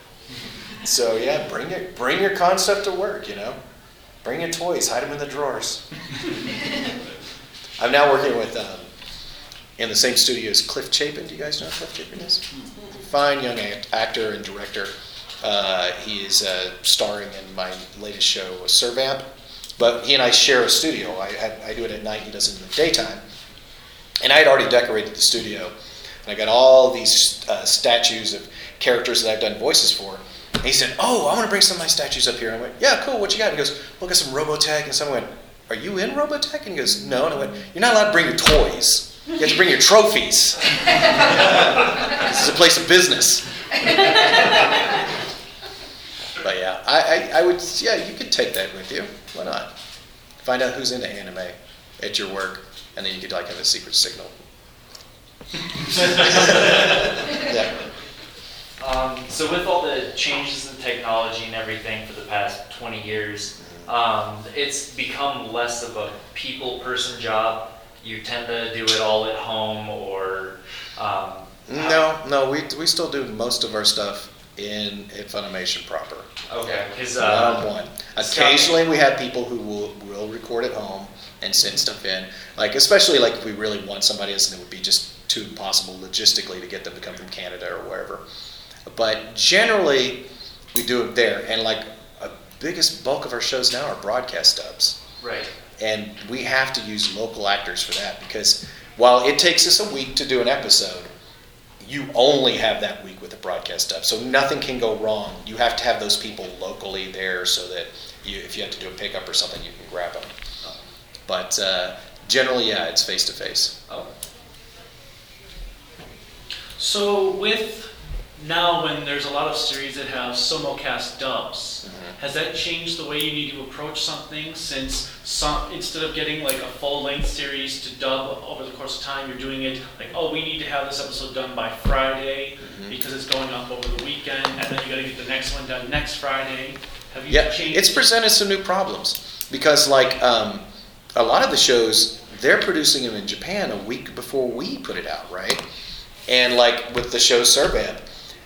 So yeah, bring your bring your concept to work. You know, bring your toys, hide them in the drawers. I'm now working with um, in the same studio as Cliff Chapin. Do you guys know Cliff Chapin is? Fine young act- actor and director. Uh, he is uh, starring in my latest show, Servamp. But he and I share a studio. I, I, I do it at night. He does it in the daytime. And I had already decorated the studio, and I got all these uh, statues of characters that I've done voices for. And he said, "Oh, I want to bring some of my statues up here." And I went, "Yeah, cool. What you got?" And he goes, "Look at some Robotech." And someone went, "Are you in Robotech?" And he goes, "No." And I went, "You're not allowed to bring your toys. You have to bring your trophies. this is a place of business." But yeah, I, I, I would, yeah, you could take that with you. Why not? Find out who's into anime at your work, and then you could like have a secret signal. Yeah. Um, so with all the changes in technology and everything for the past 20 years, um, it's become less of a people person job. You tend to do it all at home or. Um, No, no, we, we still do most of our stuff in at Funimation proper. Okay, 'cause, one uh, on one. Occasionally, we have people who will will record at home and send stuff in. Like especially like if we really want somebody else, and it would be just too impossible logistically to get them to come from Canada or wherever. But generally, we do it there, and like a biggest bulk of our shows now are broadcast dubs. Right. and we have to use local actors for that because while it takes us a week to do an episode, you only have that week with the broadcast up, so nothing can go wrong. You have to have those people locally there so that you, if you have to do a pickup or something, you can grab them. But uh, generally, yeah, it's face to face. So with now when there's a lot of series that have simulcast dubs, has that changed the way you need to approach something since some instead of getting like a full length series to dub over the course of time, you're doing it like, oh, we need to have this episode done by Friday because it's going up over the weekend, and then you gotta get the next one done next Friday. Have you Yeah, changed? it's presented some new problems because, like, um, a lot of the shows they're producing them in Japan a week before we put it out, right? And like with the show Servamp,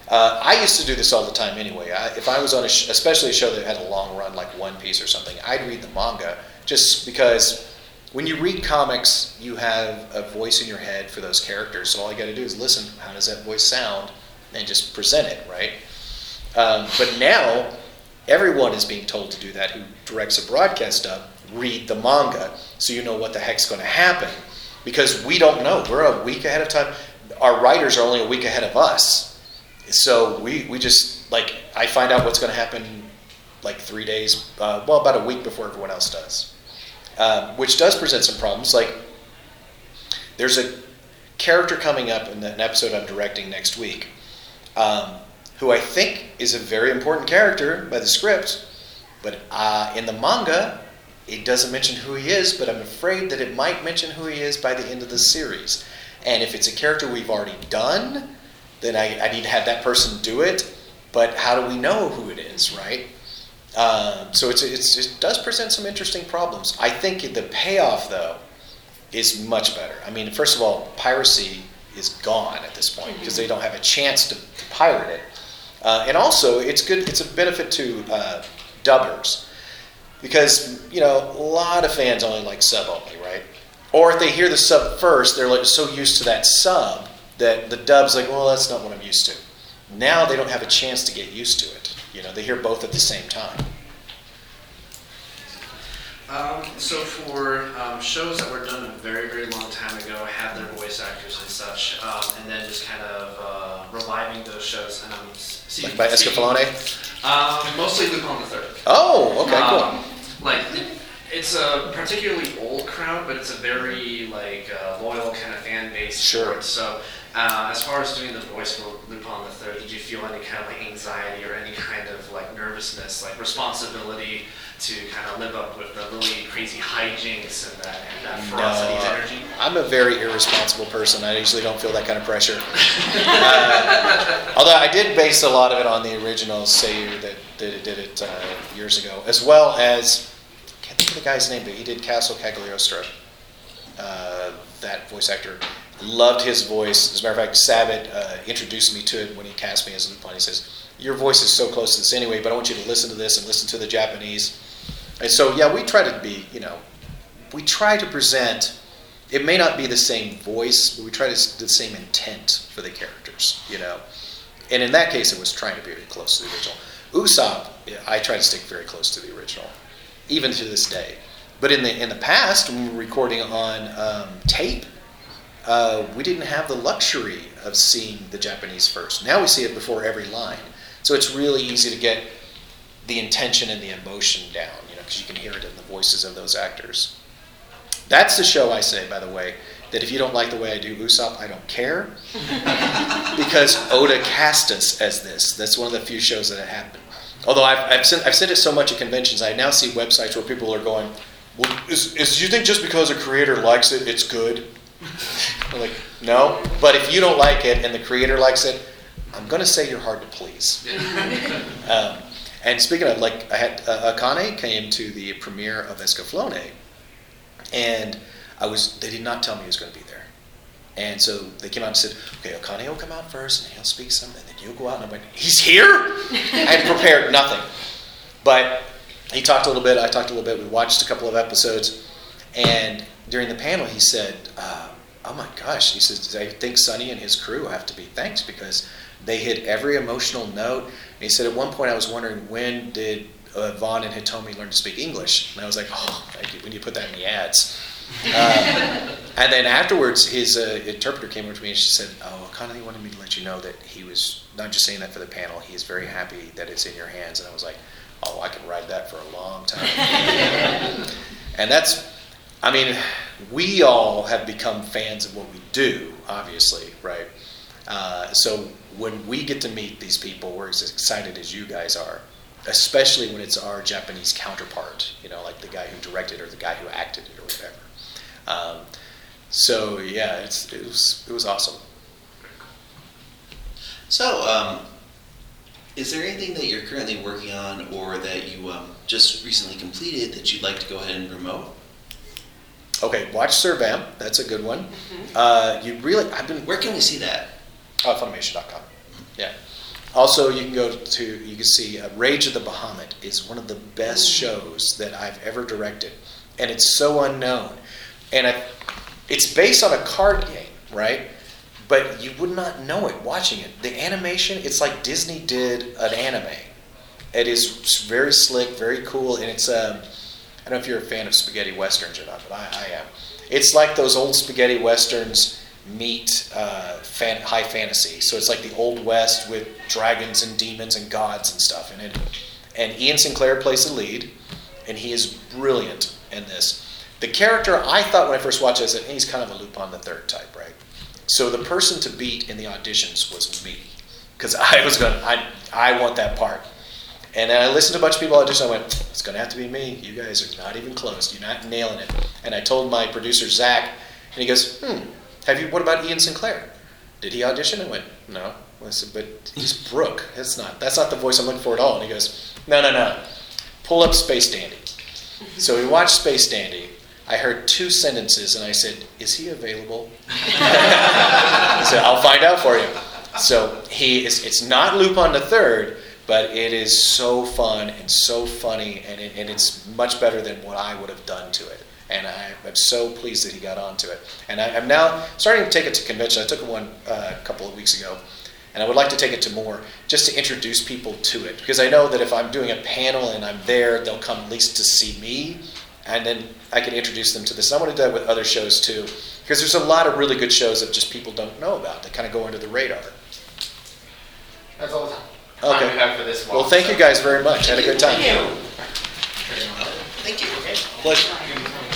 uh, I used to do this all the time anyway. I, if I was on a, sh- especially a show that had a long run like One Piece or something, I'd read the manga just because when you read comics, you have a voice in your head for those characters. So all you got to do is listen. How does that voice sound? And just present it, right? Um, but now everyone is being told to do that who directs a broadcast dub read the manga so you know what the heck's going to happen because we don't know we're a week ahead of time our writers are only a week ahead of us so we, we just like i find out what's going to happen like three days uh, well about a week before everyone else does um, which does present some problems like there's a character coming up in an episode i'm directing next week um, who I think is a very important character by the script, but uh, in the manga, it doesn't mention who he is, but I'm afraid that it might mention who he is by the end of the series. And if it's a character we've already done, then I, I need to have that person do it, but how do we know who it is, right? Um, so it's, it's, it does present some interesting problems. I think the payoff, though, is much better. I mean, first of all, piracy is gone at this point because they don't have a chance to, to pirate it. Uh, and also, it's good. It's a benefit to uh, dubbers because you know a lot of fans only like sub only, right? Or if they hear the sub first, they're like so used to that sub that the dub's like, well, that's not what I'm used to. Now they don't have a chance to get used to it. You know, they hear both at the same time. Um, so for um, shows that were done a very, very long time ago, had their voice actors and such, um, and then just kind of uh, reviving those shows. And I'm see, Like by Escaflowne? Um, mostly Lupin the Third. Oh, okay, cool. Um, like it's a particularly old crowd, but it's a very like uh, loyal kind of fan base. Sure. it. So uh, as far as doing the voice for Lupin the Third, did you feel any kind of like anxiety or any kind of like nervousness, like responsibility to kind of live up with the really crazy hijinks and that and that ferocity No, energy? I'm a very irresponsible person. I usually don't feel that kind of pressure. Uh, although I did base a lot of it on the original Seiyu that, that did it uh, years ago, as well as can't think of the guy's name, but he did Castle Cagliostro. Uh, that voice actor loved his voice. As a matter of fact, Sabat uh, introduced me to it when he cast me as Lupin. He says, "Your voice is so close to this anyway, but I want you to listen to this and listen to the Japanese." And so, yeah, we try to be, you know, we try to present. It may not be the same voice, but we try to the same intent for the characters, you know. And in that case, it was trying to be very close to the original. Usopp, I try to stick very close to the original, even to this day. But in the in the past, when we were recording on um, tape, uh, we didn't have the luxury of seeing the Japanese first. Now we see it before every line, so it's really easy to get the intention and the emotion down, you know, because you can hear it in the voices of those actors. That's the show I say, by the way, that if you don't like the way I do Usopp, I don't care. because Oda cast us as this. That's one of the few shows that it happened. Although I've, I've, seen, I've said it so much at conventions, I now see websites where people are going, well, is, is, you think just because a creator likes it, it's good? I'm like, no. But if you don't like it and the creator likes it, I'm going to say you're hard to please. Um, and speaking of, like, I had uh, Akane came to the premiere of Escaflowne, and I was they did not tell me he was going to be there. And so they came out and said, okay, Akane will come out first, and he'll speak some, and then you'll go out. And I'm like, he's here? I had prepared nothing. But he talked a little bit, I talked a little bit, we watched a couple of episodes, and during the panel he said, uh, oh my gosh, he says, I think Sonny and his crew have to be thanked because they hit every emotional note. And he said, at one point I was wondering when did uh, Van and Hitomi learn to speak English. And I was like, oh. We need to put that in the ads. Uh, and then afterwards, his uh, interpreter came over to me and she said, "Oh, Connolly wanted me to let you know that he was not just saying that for the panel. He is very happy that it's in your hands." And I was like, "Oh, I can ride that for a long time." and that's, I mean, we all have become fans of what we do, obviously, right? Uh, so when we get to meet these people, we're as excited as you guys are, especially when it's our Japanese counterpart, you know, like the guy who directed or the guy who acted it or whatever. Um, so yeah, it's, it was it was awesome. So, um, is there anything that you're currently working on or that you um, just recently completed that you'd like to go ahead and promote? Okay, watch Servamp. That's a good one. Uh, you really, I've been. Where can we see that? Uh, Funimation.com. Yeah. Also, you can go to you can see uh, Rage of the Bahamut is one of the best shows that I've ever directed, and it's so unknown, and it's based on a card game, right? But you would not know it watching it. The animation, it's like Disney did an anime. It is very slick, very cool, and it's um, I don't know if you're a fan of spaghetti westerns or not, but I, I am. It's like those old spaghetti westerns meet uh, fan, high fantasy. So it's like the old west with dragons and demons and gods and stuff in it. And Ian Sinclair plays the lead, and he is brilliant in this. The character I thought when I first watched it, he's kind of a Lupin the Third type, right? So the person to beat in the auditions was me, because I was going, I I want that part. And then I listened to a bunch of people audition. I went, it's to have to be me. You guys are not even close. You're not nailing it. And I told my producer Zach, and he goes, hmm, have you? What about Ian Sinclair? Did he audition? I went, no. I said, but he's Brooke. That's not. That's not the voice I'm looking for at all. And he goes, no, no, no. Pull up Space Dandy. So we watched Space Dandy. I heard two sentences, and I said, is he available? he said, I'll find out for you. So he is. It's not Lupin the Third, but it is so fun and so funny, and, it, and it's much better than what I would have done to it. And I, am so pleased that he got onto it. And I, am now starting to take it to convention. I took one uh, a couple of weeks ago, and I would like to take it to more, just to introduce people to it. Because I know that if I'm doing a panel and I'm there, they'll come at least to see me, and then I can introduce them to this. And I want to do that with other shows too, because there's a lot of really good shows that just people don't know about that kind of go under the radar. That's all the time Okay. we have for this Well, thank you guys very much. Had a good time. Thank you. Thank you. Pleasure.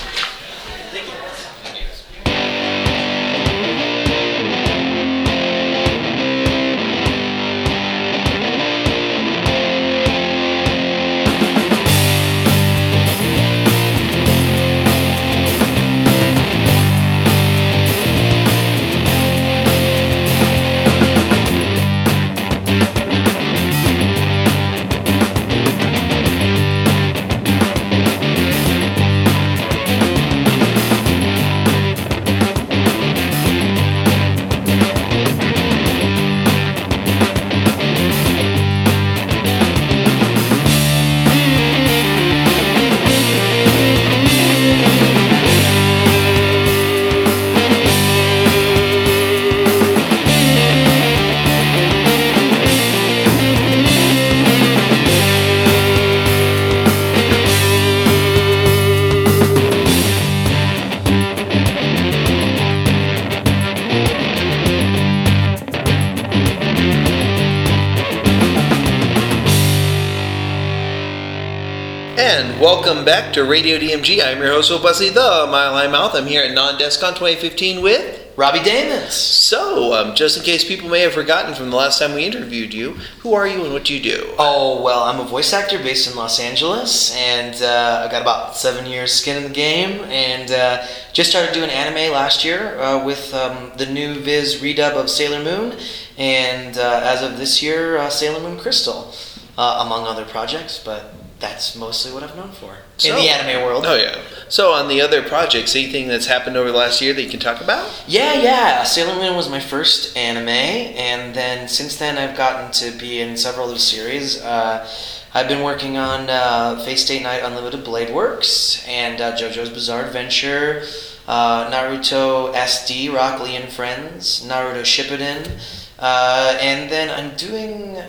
Welcome back to Radio DMG. I'm your host, Busley, the Mile High Mouth. I'm here at Nan Desu Kan 2015 with Robbie Daymond. So, um, just in case people may have forgotten from the last time we interviewed you, who are you and what do you do? Oh, well, I'm a voice actor based in Los Angeles, and uh, I got about seven years skin in the game, and uh, just started doing anime last year uh, with um, the new Viz redub of Sailor Moon, and uh, as of this year, uh, Sailor Moon Crystal, uh, among other projects, but that's mostly what I've known for in the anime world. Oh, yeah. So, on the other projects, anything that's happened over the last year that you can talk about? Yeah, yeah. Sailor Moon was my first anime, and then since then I've gotten to be in several of the series. Uh, I've been working on uh, Fate Stay Night Unlimited Blade Works and uh, JoJo's Bizarre Adventure, uh, Naruto SD, Rock Lee and Friends, Naruto Shippuden, uh, and then I'm doing.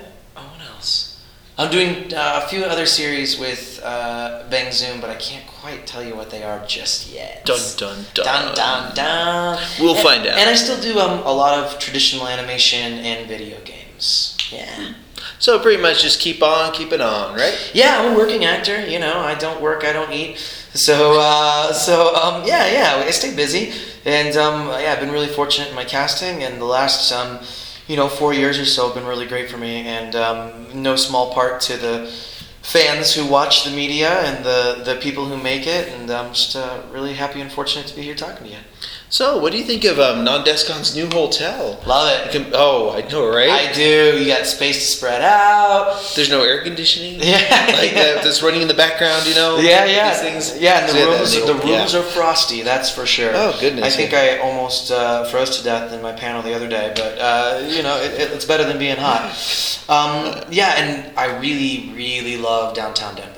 I'm doing uh, a few other series with uh, Bang Zoom, but I can't quite tell you what they are just yet. Dun dun dun. Dun dun dun. We'll And- find out. And I still do um, a lot of traditional animation and video games. Yeah. So pretty much just keep on keeping on, right? Yeah, I'm a working actor. You know, I don't work, I don't eat. So, uh, so um, yeah, yeah, I stay busy, and um, yeah, I've been really fortunate in my casting, and the last, um, you know, four years or so have been really great for me, and um, no small part to the fans who watch the media and the the people who make it, and I'm just uh, really happy and fortunate to be here talking to you. So, what do you think of um, Nan Desu Kan's new hotel? Love it. Can- oh, I know, right? I do. You got space to spread out. There's no air conditioning. Yeah, like that, that's running in the background. You know. Yeah, yeah, These things. yeah. And the rooms, little- the rooms yeah. are frosty. That's for sure. Oh, goodness, I think yeah. I almost uh, froze to death in my panel the other day, but uh, you know, it, it- it's better than being hot. Um, yeah, and I really, really love downtown Denver.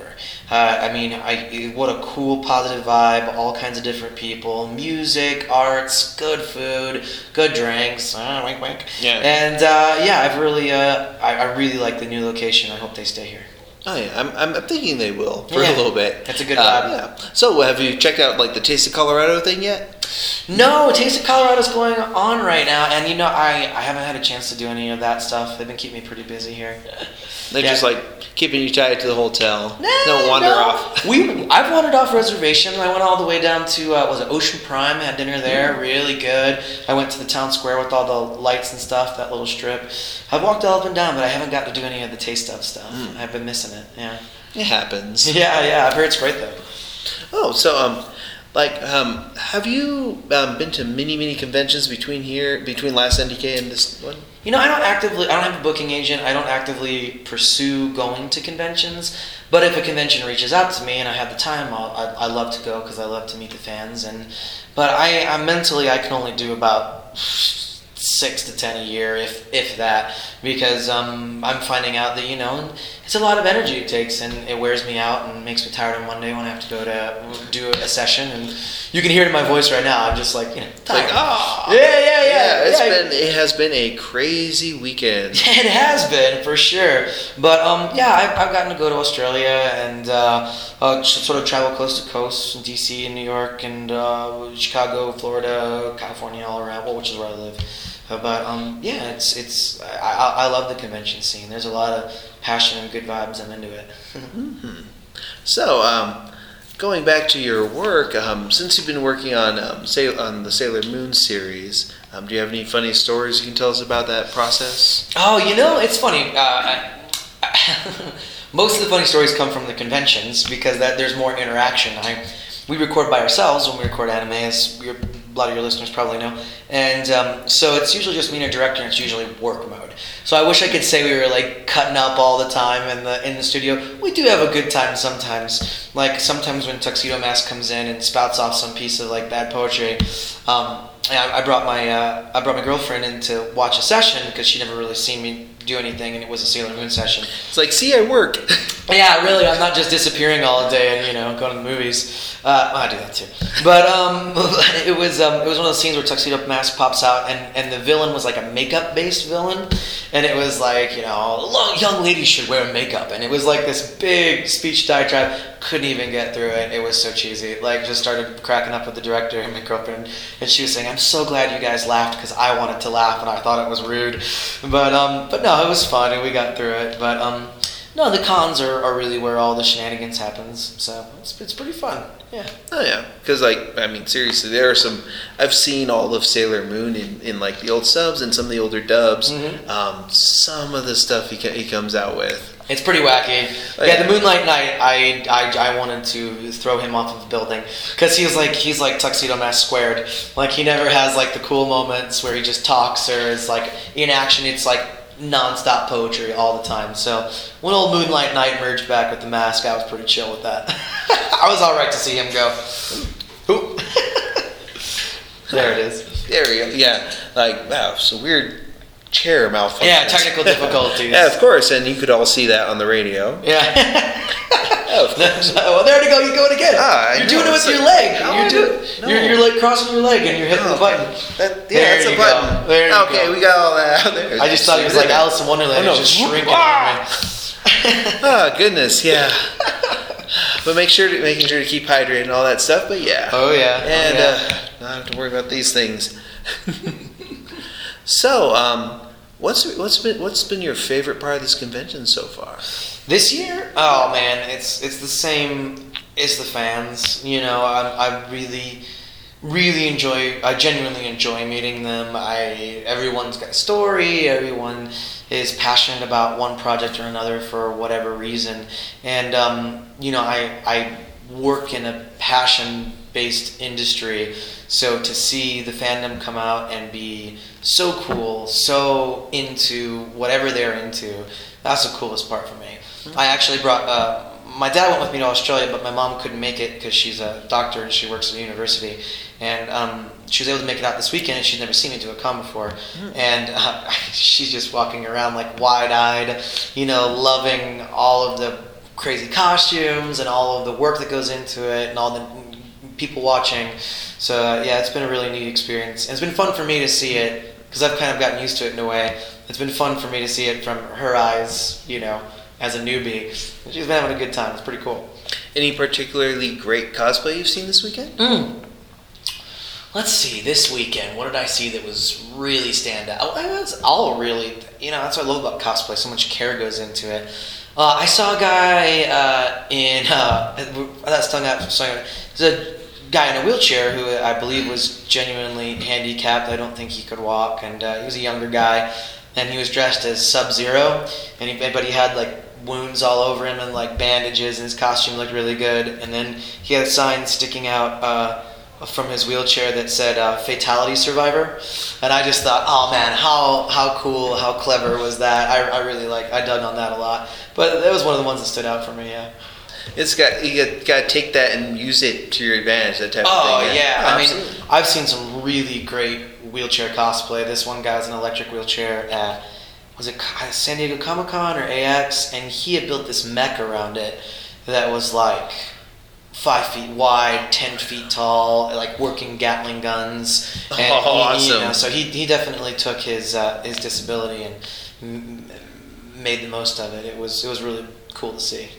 Uh, I mean, I what a cool, positive vibe. All kinds of different people, music, arts, good food, good drinks. Uh, wink, wink. Yeah. And uh, yeah, I've really, uh, I, I really like the new location. I hope they stay here. Oh yeah, I'm, I'm, I'm thinking they will for Yeah. a little bit. That's a good Uh, vibe. yeah. So, have you checked out like the Taste of Colorado thing yet? No, Taste of Colorado's going on right now, and you know I, I haven't had a chance to do any of that stuff. They've been keeping me pretty busy here. They're Yeah. just like keeping you tied to the hotel. Don't wander no. off. We I've wandered off reservation. I went all the way down to uh, was it Ocean Prime? Had dinner there, really good. I went to the town square with all the lights and stuff, that little strip. I've walked all up and down, but I haven't got to do any of the taste of stuff. I've been missing it. Yeah. It happens. Yeah, yeah. I've heard it's great though. Oh, so um, like um, have you um, been to many many conventions between here between last NDK and this one? You know, I don't actively, I don't have a booking agent. I don't actively pursue going to conventions. But if a convention reaches out to me and I have the time, I'll, I, I love to go because I love to meet the fans. And but I, I mentally, I can only do about six to ten a year, if if that, because um, I'm finding out that you know it's a lot of energy it takes, and it wears me out and makes me tired on Monday when I have to go to do a session. And you can hear it in my voice right now. I'm just like you know, tired. ah. yeah, yeah, yeah. It's yeah. been it has been a crazy weekend. It has been for sure, but um, yeah, I've, I've gotten to go to Australia and uh, uh, sort of travel coast to coast, in DC and New York and uh, Chicago, Florida, California, all around. Well, which is where I live. Uh, but um, yeah, it's it's I, I, love the convention scene. There's a lot of passion and good vibes. I'm into it. So um, going back to your work, um, since you've been working on um, Sail- on the Sailor Moon series, um, do you have any funny stories you can tell us about that process? Oh, you know, it's funny. Uh, I, most of the funny stories come from the conventions because that there's more interaction. I, we record by ourselves when we record anime, as your, a lot of your listeners probably know, and um, so it's usually just me and a director, and it's usually work mode. So I wish I could say we were like cutting up all the time in the in the studio. We do have a good time sometimes. Like sometimes when Tuxedo Mask comes in and spouts off some piece of like bad poetry. Um, I, brought my uh, I brought my girlfriend in to watch a session because she never really seen me do anything, and it was a Sailor Moon session. It's like, see, I work. Yeah, really, I'm not just disappearing all day and you know going to the movies. Uh, I do that too, but um, it was um, it was one of those scenes where Tuxedo Mask pops out, and, and the villain was like a makeup based villain, and it was like you know long, young ladies should wear makeup, and it was like this big speech diatribe. Couldn't even get through it. It was so cheesy. Like just started cracking up with the director and my girlfriend, and she was saying, "I'm so glad you guys laughed because I wanted to laugh and I thought it was rude," but um, but no, it was fun and we got through it. But um, no, the cons are, are really where all the shenanigans happens. So it's, it's pretty fun. Yeah. Oh yeah, because like I mean, seriously, there are some. I've seen all of Sailor Moon in, in like the old subs and some of the older dubs. Mhm. Um, some of the stuff he he comes out with. It's pretty wacky. Like- yeah, the Moonlight Knight. I, I, I wanted to throw him off of the building because he's like he's like Tuxedo Mask squared. Like he never has like the cool moments where he just talks or is like in action. It's like non-stop poetry all the time. So when old Moonlight Knight merged back with the mask, I was pretty chill with that. I was all right to see him go. Ooh. there it is. There we go. Yeah, like wow, some weird chair malfunction. Yeah, technical difficulties. yeah, of course, and you could all see that on the radio. Yeah. Oh, well, there to go. You go it again. Ah, you're doing it with your leg. You're, I do, do- you're, you're like crossing your leg and you're hitting Oh, the button. That, yeah, There that's a button. go. There you okay, go. we got all that out there. I just thought he was like Alice in Wonderland. Oh, no. Just shrinking. Oh goodness, yeah. but make sure to making sure to keep hydrated and all that stuff. But yeah. Oh, yeah. Oh, And yeah. Uh, not have to worry about these things. so, um, what's what's been what's been your favorite part of this convention so far? This year, oh man, it's it's the same. It's the fans. You know, I I really really enjoy. I genuinely enjoy meeting them. I everyone's got a story. Everyone is passionate about one project or another for whatever reason, and um, you know, I I work in a passion based industry. So to see the fandom come out and be so cool so into whatever they're into that's the coolest part for me. I actually brought uh, my dad went with me to australia but my mom couldn't make it because she's a doctor and she works at a university. And um, she was able to make it out this weekend and she'd never seen me do a con before. And uh, she's just walking around like wide-eyed you know loving all of the crazy costumes and all of the work that goes into it and all the people watching. So uh, yeah, it's been a really neat experience. And it's been fun for me to see it because I've kind of gotten used to it in a way. It's been fun for me to see it from her eyes, you know, as a newbie. She's been having a good time. It's pretty cool. Any particularly great cosplay you've seen this weekend? Mm. Let's see. This weekend, what did I see that was really stand out? That's all really. You know, that's what I love about cosplay. So much care goes into it. Uh, I saw a guy uh, in uh, that's stung out. Stung out. There's a guy in a wheelchair who I believe was genuinely handicapped. I don't think he could walk, and uh, he was a younger guy, and he was dressed as Sub Zero, and he, but he had like wounds all over him and like bandages, and his costume looked really good. And then he had a sign sticking out. Uh, from his wheelchair that said uh, "Fatality Survivor," and I just thought, "Oh man, how how cool, how clever was that?" I, I really like, I dug on that a lot. But that was one of the ones that stood out for me. Yeah. It's got you got to take that and use it to your advantage. That type Oh of thing. Oh yeah, I mean. I've seen some really great wheelchair cosplay. This one guy's an electric wheelchair at was it San Diego Comic Con or AX, and he had built this mech around it that was like five feet wide, ten feet tall, like working Gatling guns. And Oh, he- you awesome. know, so he, he definitely took his uh, his disability and m- made the most of it. It was it was really cool to see.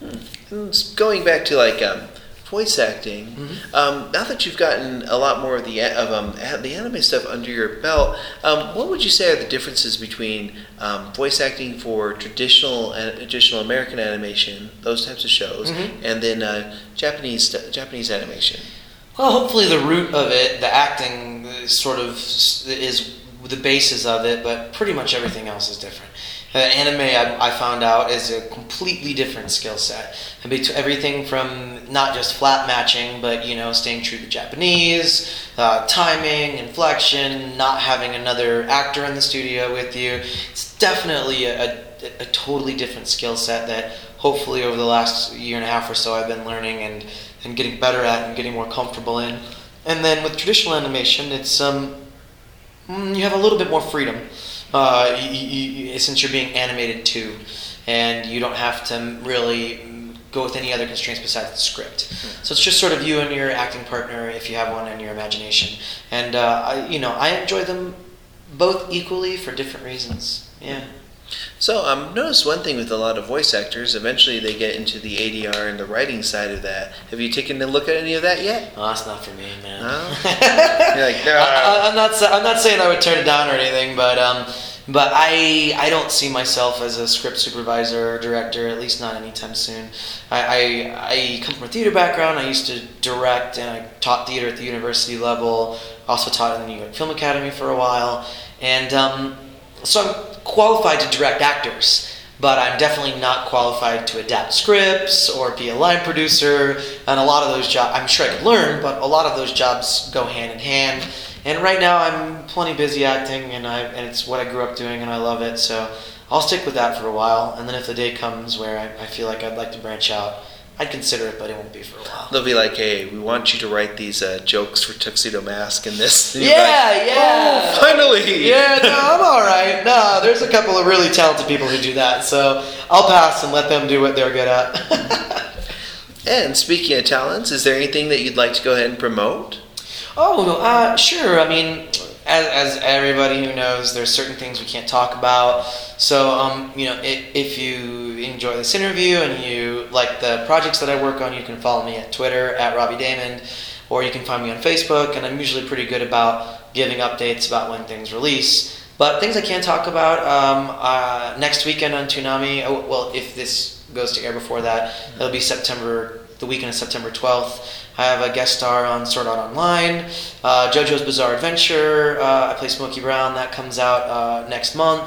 And Going back to like um, voice acting, Mm-hmm. um, now that you've gotten a lot more of the of um, the anime stuff under your belt, um, what would you say are the differences between um, voice acting for traditional and traditional American animation, those types of shows, Mhm. and then uh, Japanese Japanese animation? Well, hopefully the root of it, the acting, sort of is the basis of it, but pretty much everything else is different. Uh, anime, I, I found out, is a completely different skill set. Everything from not just flat matching, but you know, staying true to Japanese, uh, timing, inflection, not having another actor in the studio with you. It's definitely a, a, a totally different skill set that hopefully over the last year and a half or so I've been learning and, and getting better at and getting more comfortable in. And then with traditional animation, it's um, mm, you have a little bit more freedom uh, you, you, since you're being animated too, and you don't have to really go with any other constraints besides the script. So it's just sort of you and your acting partner, if you have one, and your imagination. And uh, I, you know, I enjoy them both equally for different reasons. Yeah. So um, notice one thing with a lot of voice actors, eventually they get into the ADR and the writing side of that. Have you taken a look at any of that yet? Oh, that's not for me, man. You're like, "Nah." I, am not. I'm not saying I would turn it down or anything, but um, but I I don't see myself as a script supervisor or director, at least not anytime soon. I I, I come from a theater background. I used to direct and I taught theater at the university level. Also taught in the New York Film Academy for a while, and um, so I'm qualified to direct actors. But I'm definitely not qualified to adapt scripts or be a line producer. And a lot of those jobs, I'm sure I could learn, but a lot of those jobs go hand in hand. And right now, I'm plenty busy acting, and I and it's what I grew up doing, and I love it. So I'll stick with that for a while. And then if the day comes where I, I feel like I'd like to branch out, I'd consider it, but it won't be for a while. They'll be like, "Hey, we want you to write these uh, jokes for Tuxedo Mask and this." And Yeah, like, yeah. "Oh, finally. Yeah, no, I'm all right. No, there's a couple of really talented people who do that, so I'll pass and let them do what they're good at. And speaking of talents, is there anything that you'd like to go ahead and promote? Oh, uh, sure. I mean, as, as everybody who knows, there's certain things we can't talk about. So, um, you know, if, if you enjoy this interview and you like the projects that I work on, you can follow me at Twitter at Robbie Daymond, or you can find me on Facebook. And I'm usually pretty good about giving updates about when things release. But things I can't talk about um, uh, next weekend on Toonami. Oh, well, if this goes to air before that, it'll be September, the weekend of September 12th. I have a guest star on Sword Art Online, uh, JoJo's Bizarre Adventure. Uh, I play Smokey Brown. That comes out uh, next month.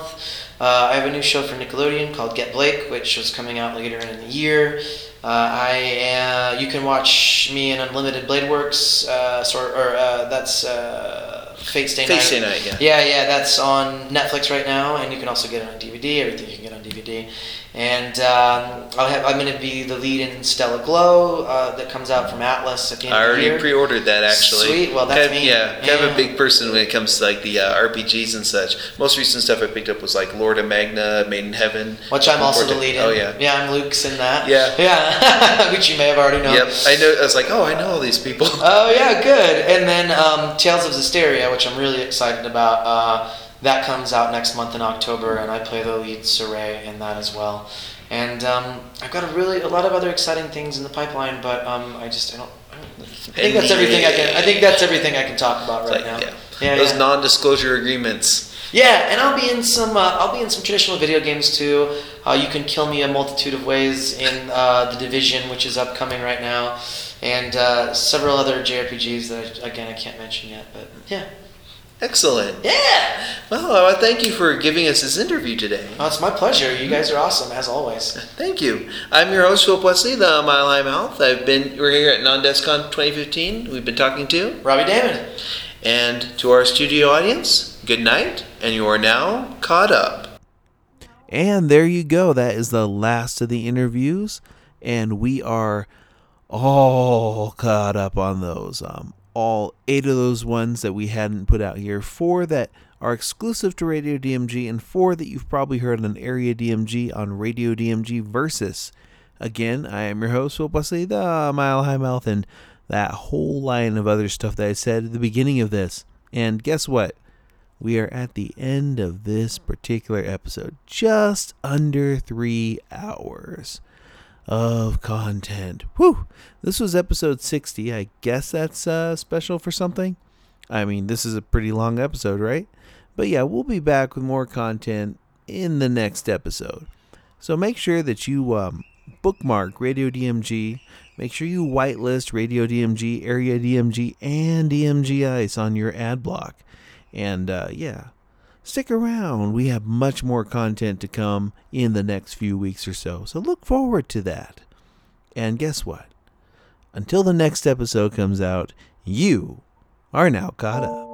Uh, I have a new show for Nickelodeon called Get Blake, which is coming out later in the year. Uh, I you can watch me in Unlimited Blade Works, uh, sort or uh, that's uh, Fate Stay Fate Night. Stay Night, yeah. Yeah, yeah, that's on Netflix right now, and you can also get it on DVD. Everything you can get on DVD. And um, I'll have, I'm going to be the lead in Stella Glow uh, that comes out from Atlus at the end I of the already year. pre-ordered that actually. Sweet, well, that's me. Yeah, kind of a big person when it comes to like the uh, RPGs and such. Most recent stuff I picked up was like Lord of Magna, Maiden Heaven, Which I'm also the lead in. Oh yeah. Yeah, I'm Luchs in that. Yeah. Yeah. Which you may have already known. Yep, I know. I was like, oh, I know all these people. Oh yeah, good. And then um, Tales of Zestiria, which I'm really excited about. Uh, that comes out next month in October, and I play the lead Sorey in that as well. And um, I've got a really a lot of other exciting things in the pipeline, but um, I just I don't. I don't- I think that's everything I can. I think that's everything I can talk about right Like, now. yeah. Yeah, Those yeah. non-disclosure agreements. Yeah, and I'll be in some. Uh, I'll be in some traditional video games too. Uh, you can kill me a multitude of ways in uh, the Division, which is upcoming right now, and uh, several other JRPGs that I, again I can't mention yet. But yeah, Excellent. Yeah. Well, I want to thank you for giving us this interview today. oh, it's my pleasure. You guys are awesome as always. Thank you. I'm your host, Philip Wesley, the Mile High Mouth. I've been we're here at Nan Desu Kan 2015. We've been talking to Robbie Daymond. And to our studio audience, good night, and you are now caught up. And there you go. That is the last of the interviews, and we are all caught up on those. Um, all eight of those ones that we hadn't put out here, four that are exclusive to Radio DMG, and four that you've probably heard on Area DMG on Radio DMG Versus. Again, I am your host, Phil Wesley, the Mile High Mouth, and that whole line of other stuff that I said at the beginning of this. And guess what? We are at the end of this particular episode, just under three hours of content. Whew! This was episode 60. I guess that's uh, special for something. I mean, this is a pretty long episode, right? But yeah, we'll be back with more content in the next episode. So make sure that you um, bookmark Radio DMG. Make sure you whitelist Radio DMG, Area DMG, and DMG Ice on your ad block. And uh, yeah, stick around. We have much more content to come in the next few weeks or so. So look forward to that. And guess what? Until the next episode comes out, you are now caught up.